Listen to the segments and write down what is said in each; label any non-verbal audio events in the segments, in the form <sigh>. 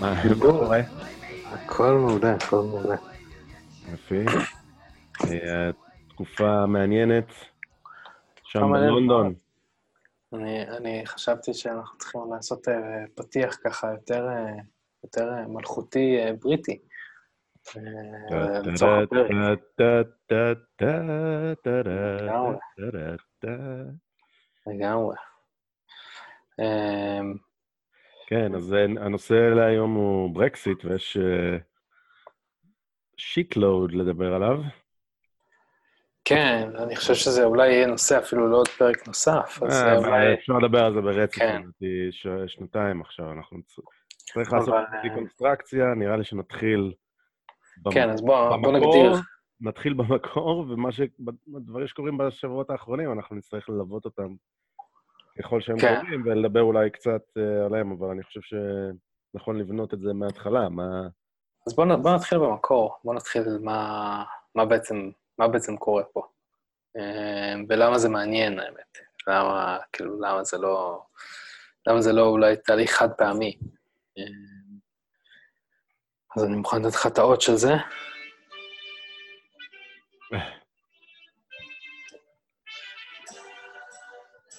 מה קורה? הכל מעולה, הכל מעולה. יפי. אה, תקופה מעניינת. שם. בלונדון. אני, אני חשבתי שאנחנו צריכים לעשות אה, פתיח ככה יותר, יותר מלכותי בריטי. הפרק. לגמרי. אה, כן, אז אה, הנושא להיום הוא ברקסיט, ויש שיטלוד לדבר עליו. כן, אני חושב שזה אולי יהיה נושא אפילו לעוד פרק נוסף, אז אה, אה, אולי... אפשר לדבר על זה ברצף, כן. שנתיים עכשיו, אנחנו צריך לעשות אה, דיקונסטרקציה, נראה לי שנתחיל כן, אז בוא, בוא במקור, נגדיר. נתחיל במקור, ומה ש... שקורים בשבועות האחרונים, אנחנו נצטרך ללוות אותם ככל שהם כן. קורים, ולדבר אולי קצת אה, עליהם, אבל אני חושב שנכון לבנות את זה מההתחלה, מה... אז בוא, נ- בוא נתחיל במקור, בוא נתחיל מה, מה, בעצם, מה בעצם קורה פה. אה, ולמה זה מעניין, האמת. למה, כאילו, למה זה לא... למה זה לא אולי תהליך חד פעמי. אה, אז אני מוכן לתת לך את האות של זה.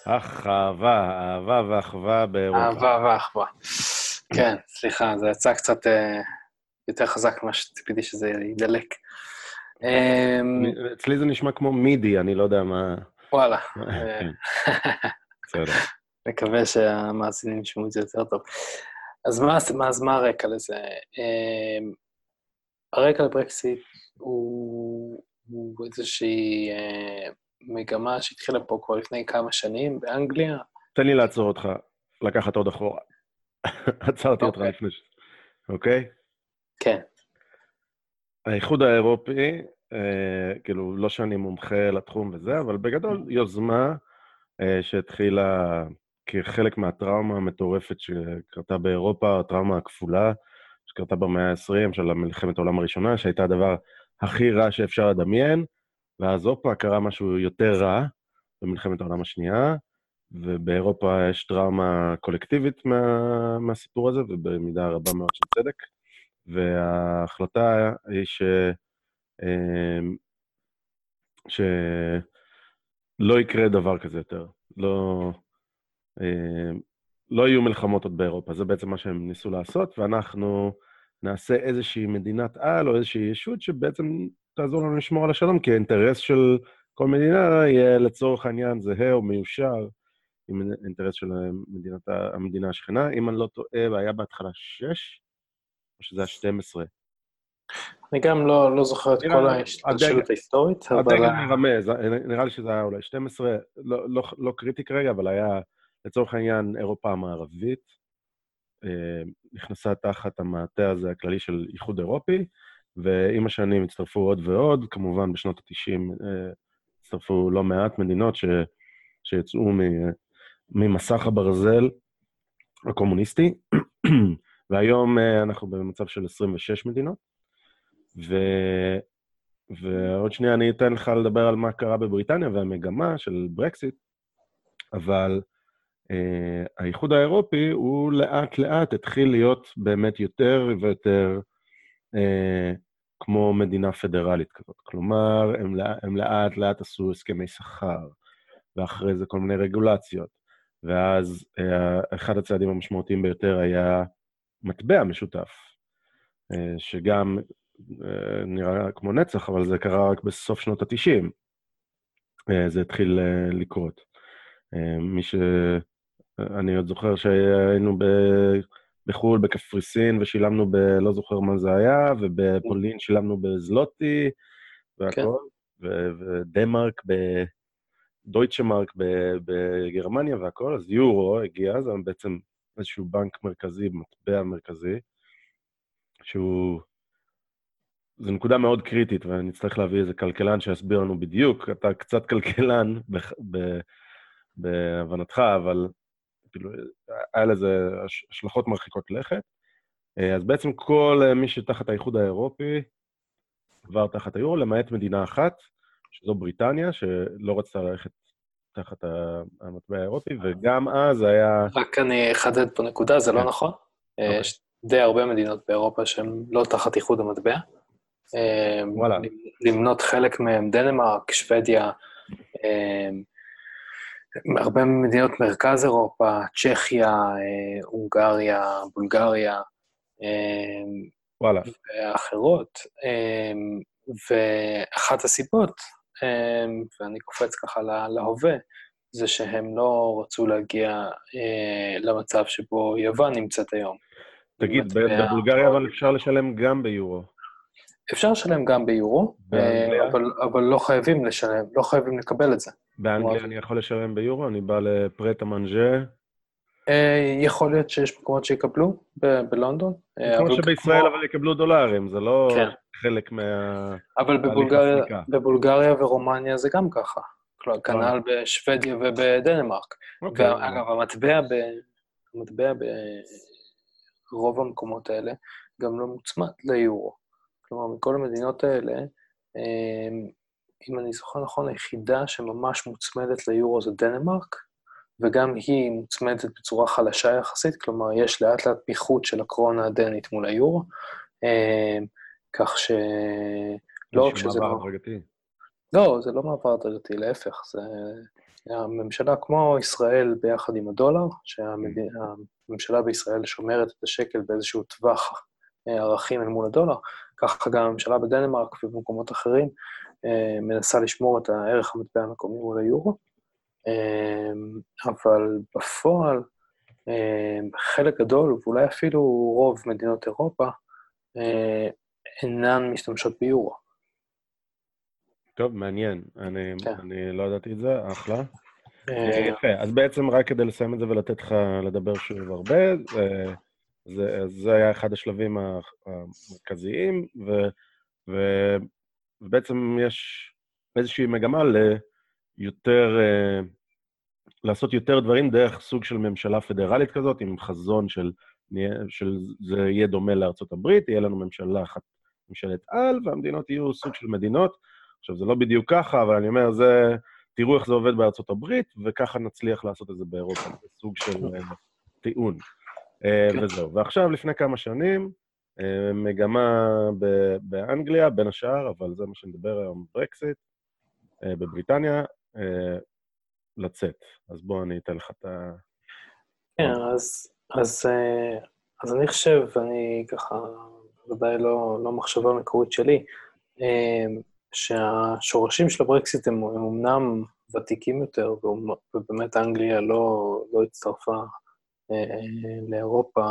אך, אהבה, אהבה ואחווה באירופה. אהבה ואחווה. כן, סליחה, זה יצא קצת אה, יותר חזק ממה שציפיתי שזה ידלק. אה, אצלי זה נשמע כמו מידי, אני לא יודע מה... וואלה, <laughs> כן, בסדר. מקווה שהמאזינים ישמעו את זה יותר טוב. אז מה, מה, אז מה הרקע לזה? אמ, הרקע לברקסיט הוא, הוא איזושהי אה, מגמה שהתחילה פה כבר לפני כמה שנים באנגליה. תן לי לעצור אותך, לקחת עוד אחורה. <laughs> עצרתי אותך אוקיי. לפני ש... אוקיי? כן, האיחוד האירופי, אה, כאילו, לא שאני מומחה לתחום וזה, אבל בגדול יוזמה אה, שהתחילה כחלק מהטראומה המטורפת שקרתה באירופה, הטראומה הכפולה, שקרתה במאה ה-20 של מלחמת העולם הראשונה, שהייתה הדבר הכי רע שאפשר לדמיין, ואז הופה, קרה משהו יותר רע במלחמת העולם השנייה, ובאירופה יש טראומה קולקטיבית מה, מהסיפור הזה, ובמידה רבה מאוד של צדק. וההחלטה היא ש... אמ, שלא יקרה דבר כזה יותר. לא, אמ, לא יהיו מלחמות עוד באירופה, זה בעצם מה שהם ניסו לעשות, ואנחנו נעשה איזושהי מדינת על או איזושהי ישות שבעצם תעזור לנו לשמור על השלום, כי האינטרס של כל מדינה יהיה לצורך העניין זהה או מיושר עם האינטרס של מדינת, המדינה השכנה. אם אני לא טועה, והיה בהתחלה שש, או שזה היה 12. אני גם לא, לא זוכר את כל לי- ההשתלשלות ההיסטורית, אבל... הדגל מרמז, נראה לי שזה היה אולי 12, לא, לא, לא קריטי כרגע, אבל היה לצורך העניין אירופה המערבית, אה, נכנסה תחת המעטה הזה הכללי של איחוד אירופי, ועם השנים הצטרפו עוד ועוד, כמובן בשנות ה-90 הצטרפו לא מעט מדינות ש, שיצאו מ, ממסך הברזל הקומוניסטי, <clears throat> והיום אה, אנחנו במצב של 26 מדינות, ו... ועוד שנייה אני אתן לך לדבר על מה קרה בבריטניה והמגמה של ברקסיט, אבל אה, האיחוד האירופי הוא לאט-לאט התחיל להיות באמת יותר ויותר אה, כמו מדינה פדרלית כזאת. כלומר, הם, הם לאט-לאט עשו הסכמי שכר, ואחרי זה כל מיני רגולציות. ואז אה, אחד הצעדים המשמעותיים ביותר היה מטבע משותף, אה, שגם אה, נראה כמו נצח, אבל זה קרה רק בסוף שנות ה-90. זה התחיל אה, לקרות. אה, מי ש... אני עוד זוכר שהיינו ב... בחו"ל, בקפריסין, ושילמנו ב... לא זוכר מה זה היה, ובפולין שילמנו בזלוטי, והכל, ו... ודנמרק ב... דויטשה מרק בגרמניה והכל, אז יורו הגיע, זה בעצם איזשהו בנק מרכזי, מטבע מרכזי, שהוא... זו נקודה מאוד קריטית, ואני אצטרך להביא איזה כלכלן שיסביר לנו בדיוק. אתה קצת כלכלן ב, בהבנתך, אבל כאילו, היה לזה השלכות מרחיקות לכת. אה, אז בעצם כל מי שתחת האיחוד האירופי עבר תחת היורו, למעט מדינה אחת, שזו בריטניה, שלא רצתה ללכת תחת המטבע האירופי, וגם אז היה... רק אני אחדד פה נקודה, זה לא כן. נכון. אה, אוקיי. יש די הרבה מדינות באירופה שהן לא תחת איחוד המטבע. אה, וואלה. למנות חלק מהן, דנמרק, שוודיה, הרבה מדינות מרכז אירופה, צ'כיה, הונגריה, בולגריה, וואלה. ואחרות. ואחת הסיבות, ואני קופץ ככה להווה, זה שהם לא רצו להגיע אה, למצב שבו יוון נמצאת היום. תגיד, בבולגריה אבל אפשר לשלם גם ביורו. אפשר לשלם גם ביורו, אה, אבל, אבל לא חייבים לשלם, לא חייבים לקבל את זה. באנגליה אני יכול לשלם ביורו? אני בא לפרטה מנג'ה. אה, יכול להיות שיש מקומות שיקבלו בלונדון. אה, כמו שבישראל אבל יקבלו דולרים, זה לא כן. חלק מה... אבל בבולגריה, בבולגריה ורומניה זה גם ככה. כלומר, כנ"ל בשוודיה ובדנמרק. אוקיי. ואגב, המטבע, ב... המטבע ברוב המקומות האלה גם לא מוצמד ליורו. כלומר, מכל המדינות האלה, אה, אם אני זוכר נכון, היחידה שממש מוצמדת ליורו זה דנמרק, וגם היא מוצמדת בצורה חלשה יחסית, כלומר, יש לאט לאט פיחות של הקרונה הדנית מול היורו, אה, כך ש... לא רק שזה לא... לא, זה לא מעבר הדרגתי, להפך, זה... הממשלה כמו ישראל ביחד עם הדולר, שהממשלה בישראל שומרת את השקל באיזשהו טווח אה, ערכים אל מול הדולר, ככה גם הממשלה בדנמרק ובמקומות אחרים אה, מנסה לשמור את הערך המטבע המקומי מול היורו. אמ, אבל בפועל, אמ, חלק גדול, ואולי אפילו רוב מדינות אירופה, אה, אינן משתמשות ביורו. טוב, מעניין. אני, כן. אני לא ידעתי את זה, אחלה. אה, יפה, אז בעצם רק כדי לסיים את זה ולתת לך לדבר שוב הרבה, זה, זה, היה אחד השלבים המרכזיים, ו, ו, ובעצם יש איזושהי מגמה ליותר לעשות יותר דברים דרך סוג של ממשלה פדרלית כזאת, עם חזון של, של זה יהיה דומה לארצות הברית, יהיה לנו ממשלה אחת, ממשלת על, והמדינות יהיו סוג של מדינות. עכשיו, זה לא בדיוק ככה, אבל אני אומר, זה, תראו איך זה עובד בארצות הברית, וככה נצליח לעשות את זה באירופה, זה סוג של uh, טיעון. Uh, וזהו. ועכשיו, לפני כמה שנים, uh, מגמה באנגליה, בין השאר, אבל זה מה שנדבר היום, ברקסיט, uh, בבריטניה, לצאת. אז בוא אני אתן לך את ה... כן, אז, אז, אה, אז אני חושב, אני ככה, ודאי לא, לא מחשבה מקורית שלי, אה, שהשורשים של הברקסיט הם, הם אמנם ותיקים יותר, ובאמת אנגליה לא, לא הצטרפה אה, לאירופה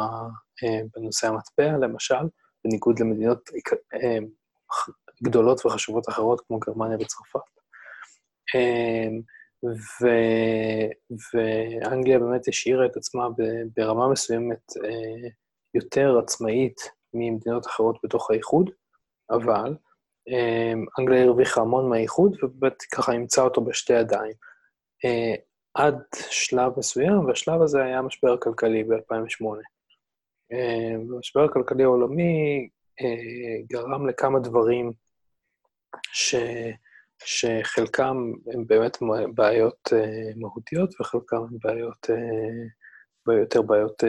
בנושא המטבע, למשל, בניגוד למדינות גדולות וחשובות אחרות כמו גרמניה וצרפת. ו... ואנגליה באמת השאירה את עצמה ברמה מסוימת אה, יותר עצמאית ממדינות אחרות בתוך האיחוד, אבל אה, אנגליה הרוויחה המון מהאיחוד, ובאמת ככה אימצה אותו בשתי ידיים. אה, עד שלב מסוים, והשלב הזה היה המשבר הכלכלי ב-2008. המשבר הכלכלי העולמי גרם לכמה דברים ש... שחלקם הם באמת בעיות uh, מהותיות וחלקם הם בעיות, יותר בעיות,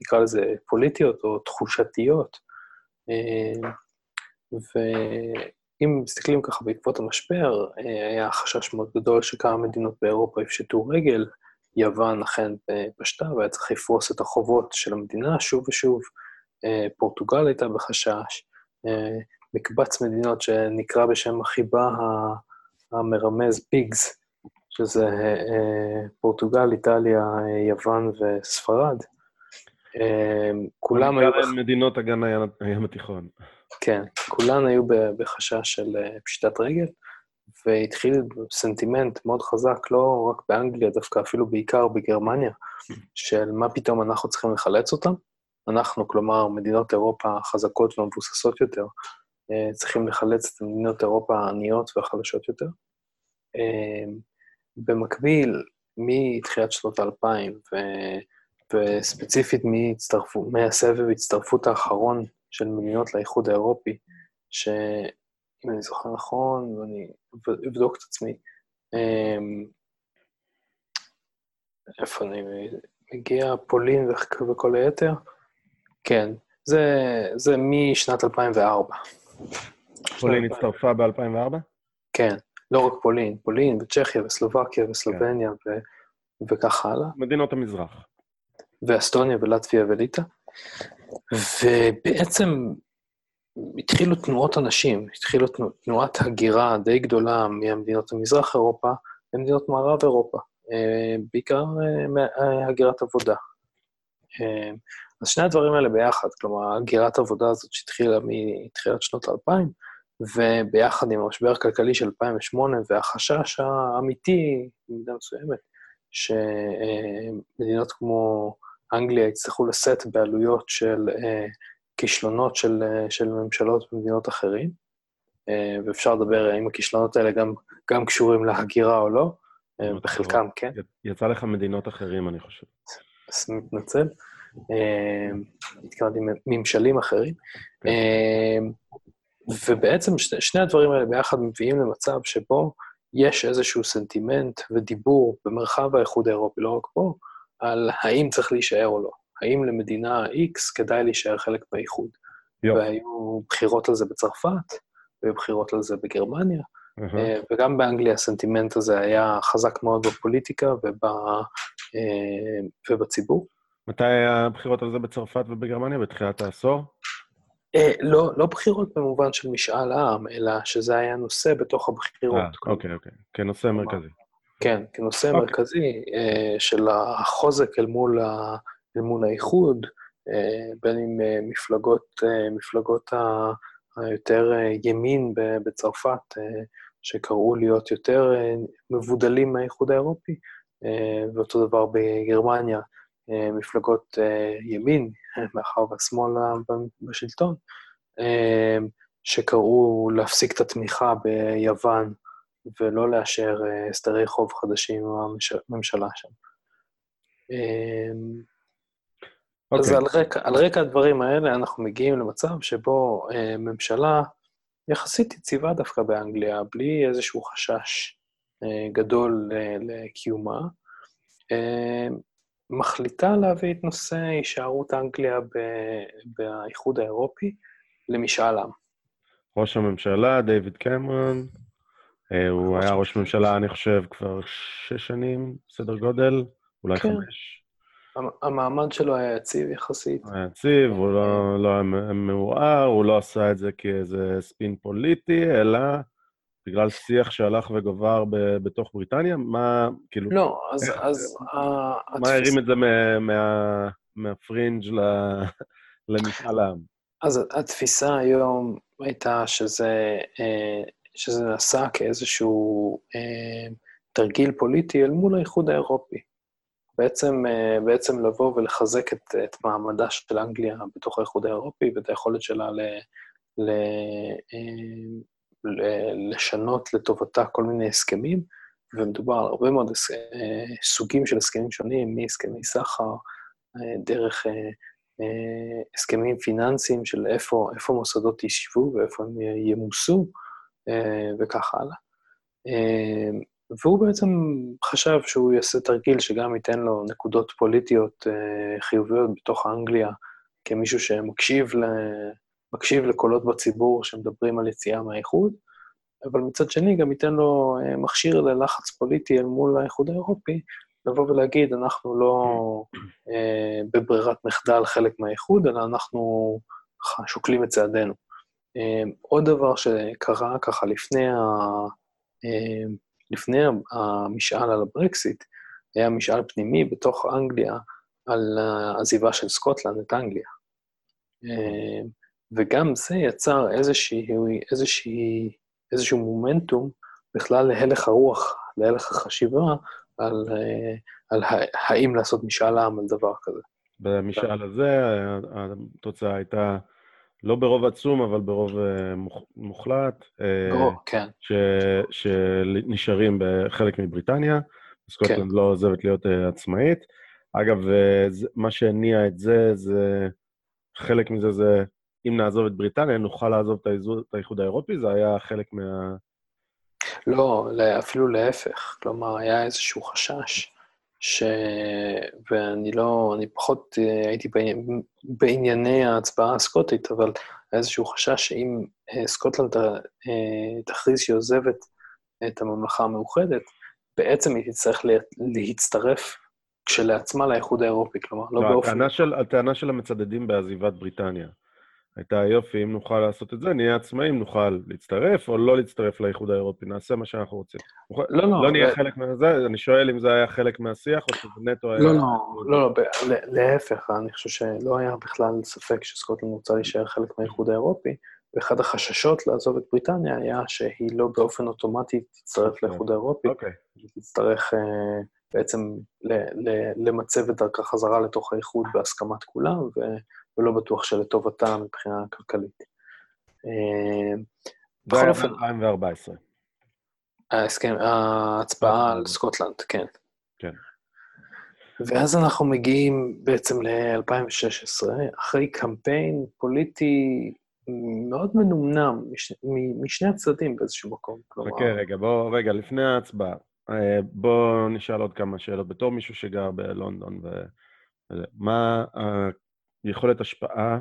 נקרא לזה פוליטיות או תחושתיות. Uh, ואם מסתכלים ככה בעקבות המשבר, uh, היה חשש מאוד גדול שכמה מדינות באירופה יפשטו רגל, יוון אכן פשטה והיה צריך לפרוס את החובות של המדינה שוב ושוב, uh, פורטוגל הייתה בחשש, uh, מקבץ מדינות שנקרא בשם החיבה המרמז פיגס, שזה אה, פורטוגל, איטליה, יוון וספרד. אה, כולם היו... מדינות אגן הים התיכון. כן, כולן היו בחשש של פשיטת רגל, והתחיל סנטימנט מאוד חזק, לא רק באנגליה, דווקא אפילו בעיקר בגרמניה, של מה פתאום אנחנו צריכים לחלץ אותם. אנחנו, כלומר, מדינות אירופה החזקות והמבוססות יותר, אה, צריכים לחלץ את מדינות אירופה העניות והחלשות יותר. אה, במקביל, מתחילת שנות האלפיים, וספציפית מהסבב הצטרפות האחרון של מדינות לאיחוד האירופי, שאם אני זוכר נכון, ואני אבדוק את עצמי, אמ, איפה אני מגיע? פולין וכל היתר? כן, זה, זה משנת 2004. פולין הצטרפה ב-2004? כן, לא רק פולין, פולין וצ'כיה וסלובקיה וסלובניה כן. ו, וכך הלאה. מדינות המזרח. ואסטוניה ולטביה וליטא. ובעצם התחילו תנועות אנשים, התחילו תנועת הגירה די גדולה מהמדינות המזרח אירופה למדינות מערב אירופה, אה, בעיקר אה, אה, הגירת עבודה. אז שני הדברים האלה ביחד, כלומר, הגירת עבודה הזאת שהתחילה מתחילת שנות האלפיים, וביחד עם המשבר הכלכלי של 2008 והחשש האמיתי, במידה מסוימת, שמדינות כמו אנגליה יצטרכו לשאת בעלויות של כישלונות של, של ממשלות במדינות אחרים, אה, ואפשר לדבר האם הכישלונות האלה גם, גם קשורים להגירה או לא, אה, בחלקם כן. יצא לך מדינות אחרים, אני חושב. אז מתנצל. אה, התכוונתי ממשלים אחרים. כן. ובעצם שני, שני הדברים האלה ביחד מביאים למצב שבו יש איזשהו סנטימנט ודיבור במרחב האיחוד האירופי, לא רק פה, על האם צריך להישאר או לא. האם למדינה X כדאי להישאר חלק באיחוד. יופ. והיו בחירות על זה בצרפת, והיו בחירות על זה בגרמניה, uh-huh. וגם באנגליה הסנטימנט הזה היה חזק מאוד בפוליטיקה וב, אה, ובציבור. מתי היה הבחירות על זה בצרפת ובגרמניה? בתחילת העשור? אה, לא, לא בחירות במובן של משאל עם, אלא שזה היה נושא בתוך הבחירות. אה, אוקיי, אוקיי. כנושא מרכזי. כן, כנושא אוקיי. מרכזי אה, של החוזק אל מול ה... אל מול האיחוד, אה, בין אם אה, מפלגות, אה, מפלגות היותר ימין בצרפת, שקראו להיות יותר מבודלים מהאיחוד האירופי, ואותו דבר בגרמניה, מפלגות ימין, מאחר והשמאל בשלטון, שקראו להפסיק את התמיכה ביוון ולא לאשר הסדרי חוב חדשים עם הממשלה שם. Okay. אז אוקיי. על רקע, על רקע הדברים האלה אנחנו מגיעים למצב שבו אה, ממשלה יחסית יציבה דווקא באנגליה, בלי איזשהו חשש אה, גדול אה, לקיומה, אה, מחליטה להביא את נושא הישארות אנגליה ב, באיחוד האירופי למשאל עם. ראש הממשלה, דיוויד קמרון, אה, הוא היה ראש ממשלה, אני חושב, כבר שש שנים, סדר גודל, אולי כן. חמש. המעמד שלו היה יציב יחסית. היה יציב, הוא לא, לא היה מעורער, הוא לא עשה את זה כאיזה ספין פוליטי, אלא בגלל שיח שהלך וגובר ב, בתוך בריטניה? מה, כאילו... לא, אז... אז מה הרים את זה מה, מה, מהפרינג' למשאל העם? אז התפיסה היום הייתה שזה, אה, שזה נעשה כאיזשהו אה, תרגיל פוליטי אל מול האיחוד האירופי. בעצם, אה, בעצם לבוא ולחזק את, את מעמדה של אנגליה בתוך האיחוד האירופי ואת היכולת שלה ל, ל, אה, ל, לשנות לטובתה כל מיני הסכמים, ומדובר על הרבה מאוד אה, סוגים של הסכמים שונים, מהסכמי סחר, דרך הסכמים פיננסיים של איפה, איפה מוסדות יישבו ואיפה הם ימוסו, וכך הלאה. והוא בעצם חשב שהוא יעשה תרגיל שגם ייתן לו נקודות פוליטיות אה, חיוביות בתוך אנגליה, כמישהו שמקשיב ל... מקשיב לקולות בציבור שמדברים על יציאה מהאיחוד, אבל מצד שני גם ייתן לו אה, מכשיר ללחץ פוליטי אל מול האיחוד האירופי, לבוא ולהגיד, אנחנו לא אה, בברירת מחדל חלק מהאיחוד, אלא אנחנו שוקלים את צעדינו. אה, עוד דבר שקרה ככה לפני ה... אה, לפני המשאל על הברקסיט, היה משאל פנימי בתוך אנגליה על העזיבה של סקוטלנד את אנגליה. וגם זה יצר איזושהי, איזושהי, איזשהו מומנטום בכלל להלך הרוח, להלך החשיבה על, אה, על האם לעשות משאל עם על דבר כזה. במשאל הזה התוצאה הייתה לא ברוב עצום, אבל ברוב אה, מוחלט. ברוב, כן. ש, שנשארים בחלק מבריטניה, סקוטלנד כן. לא עוזבת להיות עצמאית. אגב, מה שהניע את זה, זה... חלק מזה זה, אם נעזוב את בריטניה, נוכל לעזוב את האיחוד האירופי, זה היה חלק מה... לא, אפילו להפך. כלומר, היה איזשהו חשש, ש... ואני לא, אני פחות אה, הייתי בענייני ההצבעה הסקוטית, אבל היה איזשהו חשש שאם אה, סקוטלנד אה, תכריז שהיא עוזבת את הממלכה המאוחדת, בעצם היא תצטרך להצטרף כשלעצמה לאיחוד האירופי, כלומר, לא, לא באופן... הטענה של, הטענה של המצדדים בעזיבת בריטניה הייתה, יופי, אם נוכל לעשות את זה, נהיה עצמאים, נוכל להצטרף או לא להצטרף לאיחוד האירופי, נעשה מה שאנחנו רוצים. לא, לא. לא נהיה ו... חלק מזה, אני שואל אם זה היה חלק מהשיח או שזה נטו היה... לא, לא, לא, לא, להפך, אני חושב שלא היה בכלל ספק שסקוטלנד רוצה להישאר חלק מהאיחוד האירופי, ואחד החששות לעזוב את בריטניה היה שהיא לא באופן אוטומטי תצטרף okay. אוקיי. לאיחוד האירופי, okay. היא תצטרך... Uh, בעצם למצב את דרכה חזרה לתוך האיחוד בהסכמת כולם, ולא בטוח שלטובתה מבחינה כלכלית. אה, בכל אופן... 2014. ההסכם, ההצבעה על סקוטלנד, כן. כן. ואז אנחנו מגיעים בעצם ל-2016, אחרי קמפיין פוליטי מאוד מנומנם מש, משני הצדדים באיזשהו מקום. חכה רגע, בוא, רגע, לפני ההצבעה. אה, בואו נשאל עוד כמה שאלות. בתור מישהו שגר בלונדון, ו... מה היכולת השפעה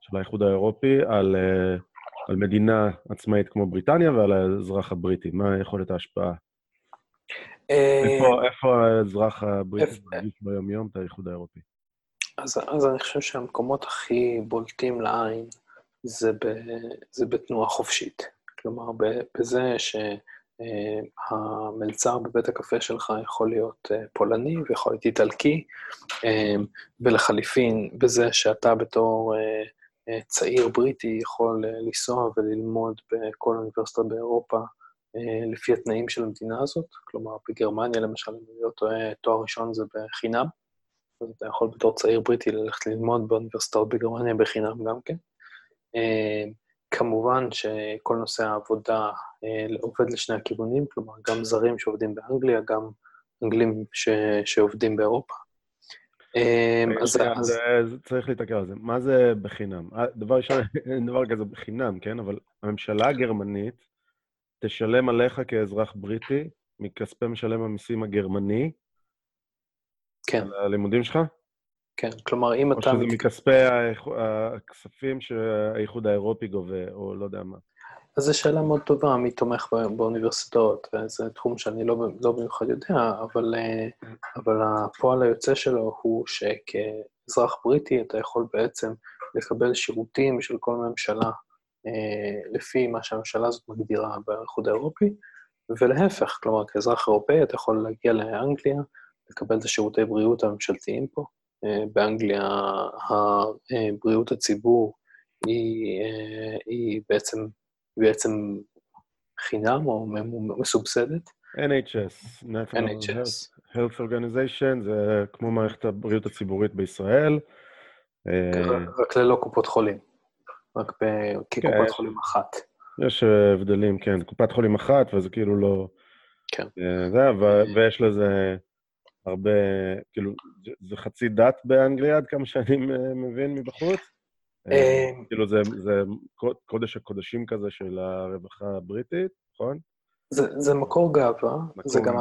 של האיחוד האירופי על, אה, על מדינה עצמאית כמו בריטניה ועל האזרח הבריטי? מה יכולת ההשפעה? אה, איפה, איפה האזרח הבריטי מרגיש ביום-יום את האיחוד האירופי? אז, אז אני חושב שהמקומות הכי בולטים לעין זה, ב, זה בתנועה חופשית. כלומר, בזה ש... אה, המלצר בבית הקפה שלך יכול להיות אה, פולני ויכול להיות איטלקי, אה, ולחליפין, בזה שאתה בתור צעיר בריטי יכול לנסוע וללמוד בכל אוניברסיטה באירופה לפי התנאים של המדינה הזאת. כלומר, בגרמניה, למשל, אם אני לא טועה, תואר ראשון זה בחינם, אז אתה יכול בתור צעיר בריטי ללכת ללמוד באוניברסיטאות בגרמניה בחינם גם כן. כמובן שכל נושא העבודה עובד לשני הכיוונים, כלומר, גם זרים שעובדים באנגליה, גם אנגלים ש... שעובדים באירופה. אה, אז, אז... צריך להתעכב על זה. מה זה בחינם? אה, דבר ראשון, אין <laughs> דבר כזה בחינם, כן? אבל הממשלה הגרמנית תשלם עליך כאזרח בריטי, מכספי משלם המיסים הגרמני, כן. על הלימודים שלך? כן, כלומר, אם או אתה... או שזה מכספי הכספים שהאיחוד האירופי גובה, או לא יודע מה. אז זו שאלה מאוד טובה, מי תומך באוניברסיטאות, זה תחום שאני לא, לא במיוחד יודע, אבל, אבל הפועל היוצא שלו הוא שכאזרח בריטי אתה יכול בעצם לקבל שירותים של כל ממשלה אה, לפי מה שהממשלה הזאת מגדירה באיחוד האירופי, ולהפך, כלומר, כאזרח אירופאי אתה יכול להגיע לאנגליה, לקבל את השירותי בריאות הממשלתיים פה, אה, באנגליה בריאות הציבור היא, אה, היא בעצם, בעצם חינם או מסובסדת. NHS, NHS. Health Organization, זה כמו מערכת הבריאות הציבורית בישראל. אה, רק ללא קופות חולים, רק כקופת כן, חולים אחת. יש הבדלים, כן, קופת חולים אחת, וזה כאילו לא... כן. זה, ויש לזה הרבה, כאילו, זה חצי דת באנגליה, עד כמה שאני מבין מבחוץ. אה, כאילו, זה, זה קודש הקודשים כזה של הרווחה הבריטית, נכון? זה, זה מקור גאווה, זה, גם,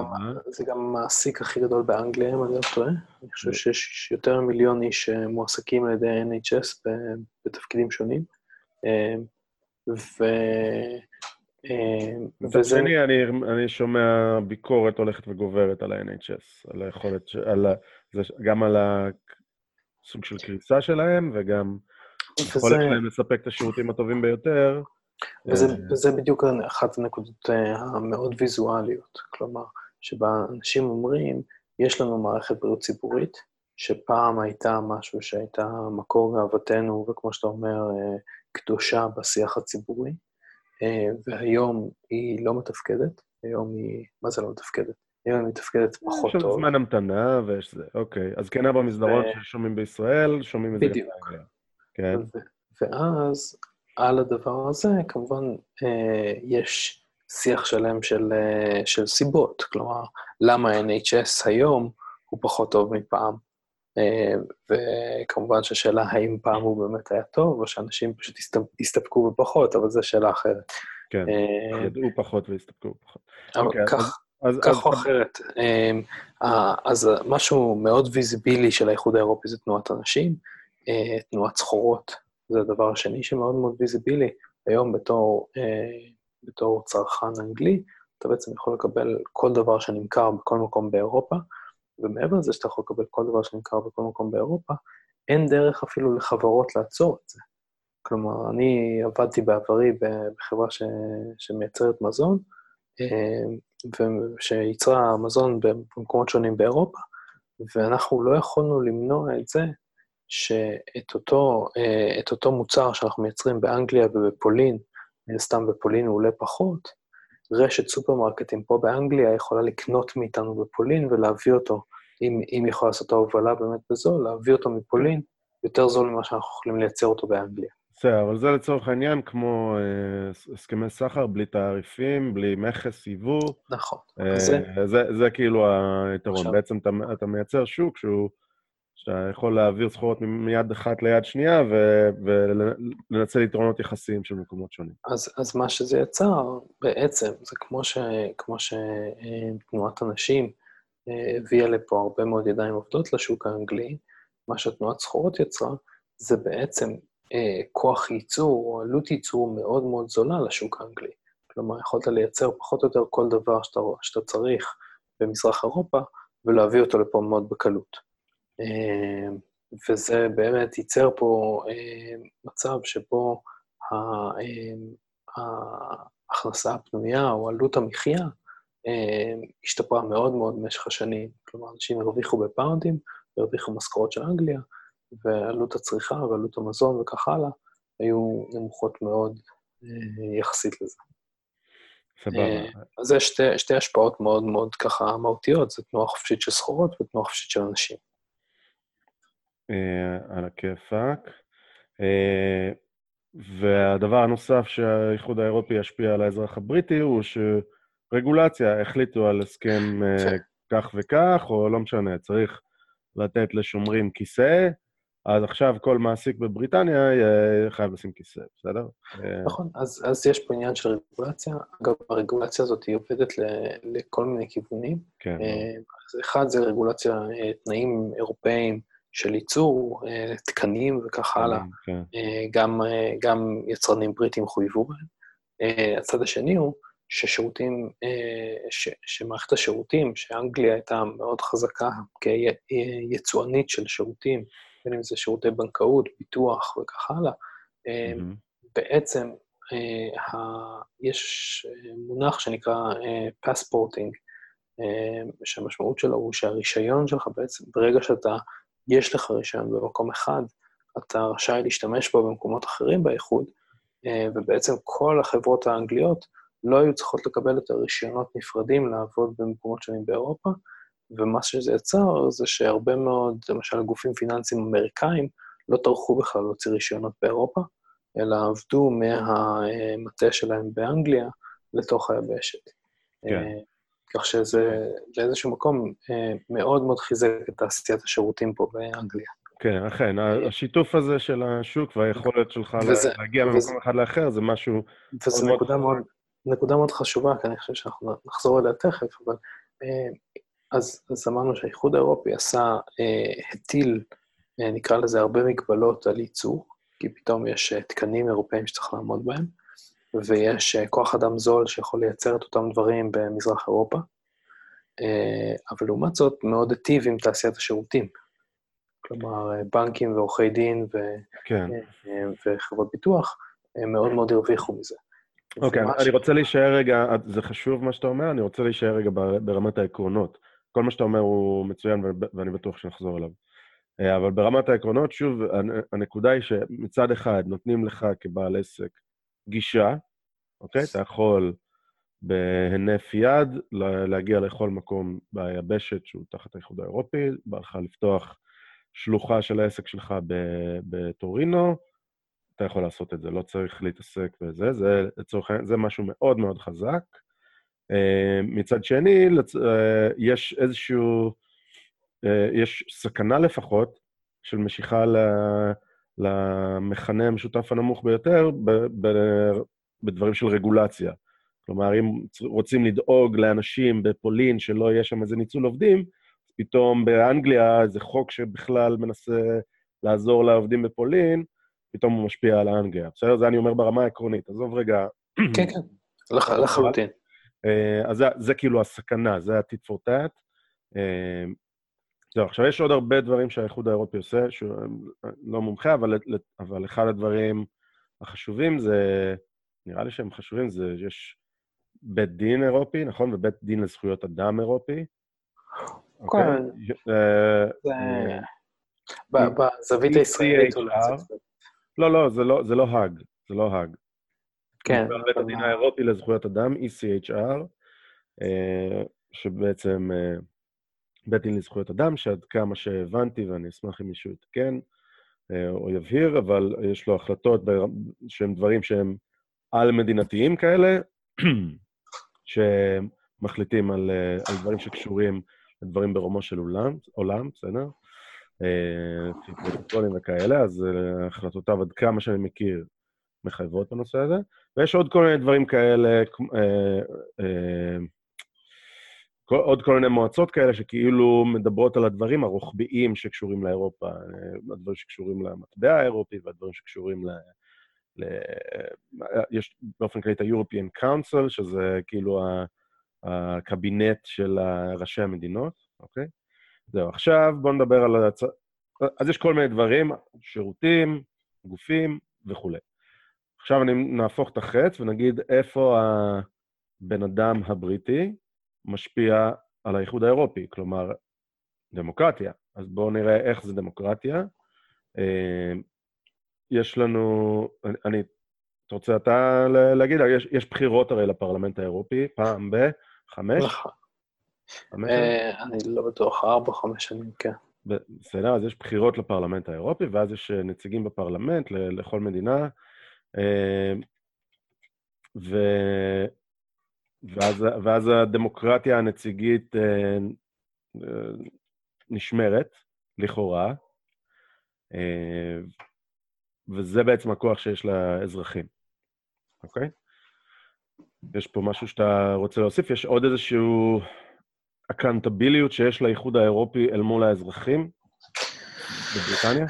זה גם המעסיק הכי גדול באנגליה, אם אני לא טועה. אני חושב שיש יותר ממיליון איש שמועסקים על ידי NHS בתפקידים שונים. אה, ו... אה, מצד שני, אני, אני שומע ביקורת הולכת וגוברת על ה-NHS, על היכולת, על ה, זה, גם על הסוג של קריסה שלהם, וגם היכולת שלהם לספק את השירותים הטובים ביותר. וזה, אה, וזה בדיוק אחת הנקודות אה, המאוד ויזואליות, כלומר, שבה אנשים אומרים, יש לנו מערכת בריאות ציבורית, שפעם הייתה משהו שהייתה מקור גאוותנו, וכמו שאתה אומר, קדושה בשיח הציבורי, אה, והיום היא לא מתפקדת, היום היא, מה זה לא מתפקדת? היום היא מתפקדת פחות יש שם טוב. זמן המתנה ויש זה, אוקיי. אז כן ו- ששומעים בישראל, שומעים את זה בדיוק. כן, ו- ואז על הדבר הזה, כמובן, אה, יש שיח שלם של, אה, של סיבות. כלומר, למה NHS היום הוא פחות טוב מפעם? אה, וכמובן שהשאלה האם פעם הוא באמת היה טוב, או שאנשים פשוט הסת- הסתפקו בפחות, אבל זו שאלה אחרת. כן. אה, ידעו פחות והסתפקו פחות. אבל אוקיי, כך, אז- אז- כך או אחרת. אמ, ה- אז משהו מאוד visibly של האיחוד האירופי זה תנועת אנשים, אה, תנועת סחורות, זה הדבר השני שמאוד מאוד visibly. היום בתור, אה, בתור צרכן אנגלי, אתה בעצם יכול לקבל כל דבר שנמכר בכל מקום באירופה, ומעבר לזה שאתה יכול לקבל כל דבר שנמכר בכל מקום באירופה, אין דרך אפילו לחברות לעצור את זה. כלומר, אני עבדתי בעברי בחברה ש... שמייצרת מזון, אה, ושייצרה מזון במקומות שונים באירופה, ואנחנו לא יכולנו למנוע את זה שאת אותו, אה, את אותו מוצר שאנחנו מייצרים באנגליה ובפולין, מן הסתם בפולין הוא עולה פחות, רשת סופרמרקטים פה באנגליה יכולה לקנות מאיתנו בפולין ולהביא אותו, אם, אם יכולה לעשות את ההובלה באמת בזול, להביא אותו מפולין יותר זול ממה שאנחנו יכולים לייצר אותו באנגליה. בסדר, אבל זה לצורך העניין כמו אה, הסכמי סחר, בלי תעריפים, בלי מכס, יבוא. נכון. אה, זה, כאילו היתרון. בעצם אתה מייצר שוק שהוא, שאתה יכול להעביר סחורות מיד אחת ליד שנייה ו- ולנצל יתרונות יחסיים של מקומות שונים. אז, אז מה שזה יצר, בעצם, זה כמו, ש, כמו שתנועת הנשים אה, הביאה לפה הרבה מאוד ידיים עובדות לשוק האנגלי, מה שתנועת סחורות יצרה, זה בעצם אה, כוח ייצור או עלות ייצור מאוד מאוד זולה לשוק האנגלי. כלומר, יכולת לייצר פחות או יותר כל דבר שאתה, שאתה צריך במזרח אירופה, ולהביא אותו לפה מאוד בקלות. אה, וזה באמת ייצר פה אה, מצב שבו אה, ההכנסה הפנויה או עלות המחיה השתפרה מאוד מאוד במשך השנים. כלומר, אנשים הרוויחו בפאונדים, והרוויחו משכורות של אנגליה, ועלות הצריכה ועלות המזון וכך הלאה היו נמוכות מאוד יחסית לזה. סבבה. אז זה שתי, שתי השפעות מאוד מאוד ככה מהותיות, זה תנועה חופשית של סחורות ותנועה חופשית של אנשים. אה, על הכיפאק. אה, והדבר הנוסף שהאיחוד האירופי ישפיע על האזרח הבריטי הוא שרגולציה, החליטו על הסכם אה. כך וכך, או לא משנה, צריך לתת לשומרים כיסא, אז עכשיו כל מעסיק בבריטניה יהיה חייב לשים כיסא, בסדר? אה, נכון, אז, אז יש פה עניין של רגולציה. אגב, הרגולציה הזאת היא עובדת ל, לכל מיני כיוונים. כן, אה, אז אחד זה רגולציה, אה, תנאים אירופאיים של ייצור, אה, תקנים וכך הלאה. כן. אה, גם, אה, גם יצרנים בריטים חויבו בהם. הצד השני הוא ששירותים, ש, שמערכת השירותים, שאנגליה הייתה מאוד חזקה כיצואנית של שירותים, בין אם זה שירותי בנקאות, ביטוח וכך הלאה, אה. בעצם יש מונח שנקרא פספורטינג, שהמשמעות שלו הוא שהרישיון שלך בעצם, ברגע שאתה, יש לך רישיון במקום אחד, אתה רשאי להשתמש בו במקומות אחרים באיחוד, אה, ובעצם כל החברות האנגליות לא היו צריכות לקבל יותר רישיונות נפרדים לעבוד במקומות שונים באירופה, ומה שזה יצר זה שהרבה מאוד, למשל גופים פיננסיים אמריקאים, לא טרחו בכלל להוציא רישיונות באירופה, אלא עבדו מהמטה שלהם באנגליה לתוך היבשת. כן. כך שזה באיזשהו מקום אה, מאוד מאוד חיזק את תעשיית השירותים פה באנגליה. כן, אכן, השיתוף הזה של השוק והיכולת שלך וזה- להגיע וזה- ממקום אחד לאחר זה משהו... וזו מאוד נקודה. מאוד, נקודה מאוד חשובה, כי אני חושב שאנחנו נחזור אליה תכף, אבל... אה, אז, אז אמרנו שהאיחוד האירופי עשה, אה, הטיל, נקרא לזה, הרבה מגבלות על ייצור, כי פתאום יש תקנים אירופאים שצריך לעמוד בהם, ויש אה, כוח אדם זול שיכול לייצר את אותם דברים במזרח אירופה, אה, אבל לעומת זאת מאוד היטיב עם תעשיית השירותים. כלומר, אה, בנקים ועורכי דין ו, כן. וחברות ביטוח, הם מאוד מאוד הרוויחו מזה. אוקיי, ומה אני ש- רוצה להישאר רגע, זה חשוב מה שאתה אומר, אני רוצה להישאר רגע בר- ברמת העקרונות. כל מה שאתה אומר הוא מצוין ואני- בטוח שנחזור אליו. אבל ברמת העקרונות, שוב, הנ- הנקודה היא שמצד אחד נותנים לך כבעל עסק גישה, אוקיי? אתה יכול בהינף יד להגיע לכל מקום ביבשת שהוא תחת האיחוד האירופי, בא לך לפתוח שלוחה של העסק שלך בטורינו, אתה יכול לעשות את זה, לא צריך להתעסק בזה, זה לצורך העניין, זה משהו מאוד מאוד חזק. אה, מצד שני, אה, יש איזשהו, אה, יש סכנה לפחות של משיכה למכנה המשותף הנמוך ביותר בדברים של רגולציה. כלומר, אם רוצים לדאוג לאנשים בפולין שלא יהיה שם איזה ניצול עובדים, פתאום באנגליה זה חוק שבכלל מנסה לעזור לעובדים בפולין, פתאום הוא משפיע על האנגליה. בסדר? זה אני אומר ברמה העקרונית. עזוב רגע... כן, כן, לחלוטין. אה, אז זה, זה כאילו הסכנה, זה ה-tit for tat. אה, זהו, עכשיו יש עוד הרבה דברים שהאיחוד האירופי עושה, שהוא לא מומחה, אבל, אבל אחד הדברים החשובים זה, נראה לי שהם חשובים, זה יש בית דין אירופי, נכון? ובית דין לזכויות אדם אירופי. אה, בזווית הישראלית אולי לא, לא, זה לא האג, זה לא האג. כן. בית הדין האירופי לזכויות אדם, ECHR, אה, שבעצם אה, בית דין לזכויות אדם, שעד כמה שהבנתי, ואני אשמח אם מישהו יתקן אה, או יבהיר, אבל יש לו החלטות שהם דברים שהם על-מדינתיים כאלה, <clears throat> שמחליטים על, על דברים שקשורים לדברים ברומו של עולם, עולם בסדר? פרוטוקולים וכאלה, אז החלטותיו, עד כמה שאני מכיר, מחייבות בנושא הזה, ויש עוד כל מיני דברים כאלה, אה, אה, עוד כל מיני מועצות כאלה שכאילו מדברות על הדברים הרוחביים שקשורים לאירופה, אה, הדברים שקשורים למטבע האירופי והדברים שקשורים ל... ל... יש באופן כללי את ה-European Council, שזה כאילו הקבינט של ראשי המדינות, אוקיי? זהו, עכשיו בואו נדבר על... הצ... אז יש כל מיני דברים, שירותים, גופים וכולי. עכשיו אני נהפוך את החץ ונגיד איפה הבן אדם הבריטי משפיע על האיחוד האירופי, כלומר, דמוקרטיה. אז בואו נראה איך זה דמוקרטיה. אה, יש לנו, אני, אתה רוצה אתה להגיד? יש, יש בחירות הרי לפרלמנט האירופי, פעם בחמש? נכון. אה, אני לא בטוח, ארבע, חמש שנים, כן. בסדר, אז יש בחירות לפרלמנט האירופי, ואז יש נציגים בפרלמנט לכל מדינה. אמ, ו... ואז, ואז הדמוקרטיה הנציגית אה, אה, נשמרת, לכאורה, אה, וזה בעצם הכוח שיש לאזרחים, אוקיי? יש פה משהו שאתה רוצה להוסיף? יש עוד איזשהו אקנטביליות שיש לאיחוד האירופי אל מול האזרחים בבריטניה?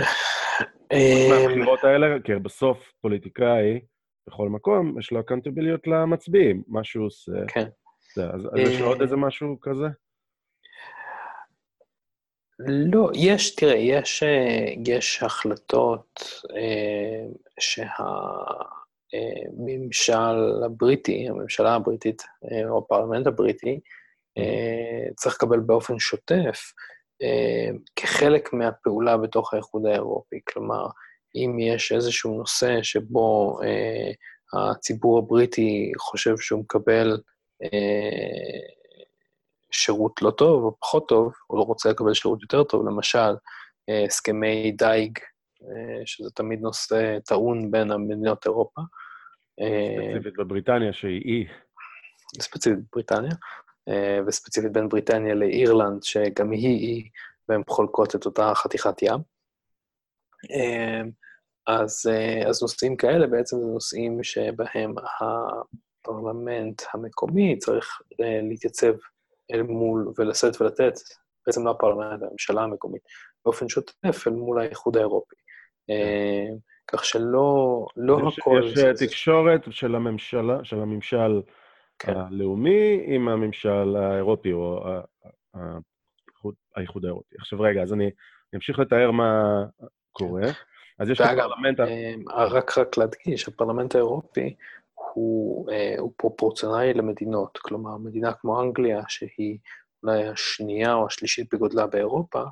מהבחירות האלה, כי בסוף פוליטיקאי, בכל מקום, יש לו אקאונטביליות למצביעים, מה שהוא עושה. כן. אז, אז יש עוד איזה משהו כזה? לא, יש, תראה, יש, יש החלטות אה, שהממשל הבריטי, הממשלה הבריטית, אה, או הפרלמנט הבריטי, אה, צריך לקבל באופן שוטף, אה, כחלק מהפעולה בתוך האיחוד האירופי. כלומר, אם יש איזשהו נושא שבו אה, הציבור הבריטי חושב שהוא מקבל אה, שירות לא טוב או פחות טוב, או לא רוצה לקבל שירות יותר טוב, למשל, אה, הסכמי דייג, אה, שזה תמיד נושא טעון בין המדינות אירופה. אה, ספציפית בבריטניה, שהיא אי. ספציפית בבריטניה. אה, וספציפית בין בריטניה לאירלנד, שגם היא אי, והן חולקות את אותה חתיכת ים. אה, אז, אה, אז נושאים כאלה בעצם זה נושאים שבהם הפרלמנט המקומי צריך להתייצב אל מול ולשאת ולתת, בעצם לא הפרלמנט, הממשלה המקומית, באופן שוטף אל מול האיחוד האירופי. כך שלא לא יש, הכל... יש זה... תקשורת של הממשלה, של הממשל כן. הלאומי עם הממשל האירופי, או האיחוד האירופי. עכשיו רגע, אז אני אמשיך לתאר מה קורה. אז יש את הפרלמנט... אה, רק רק להדגיש, הפרלמנט האירופי הוא, אה, הוא פרופורציונלי למדינות. כלומר, מדינה כמו אנגליה, שהיא אולי השנייה או השלישית בגודלה באירופה,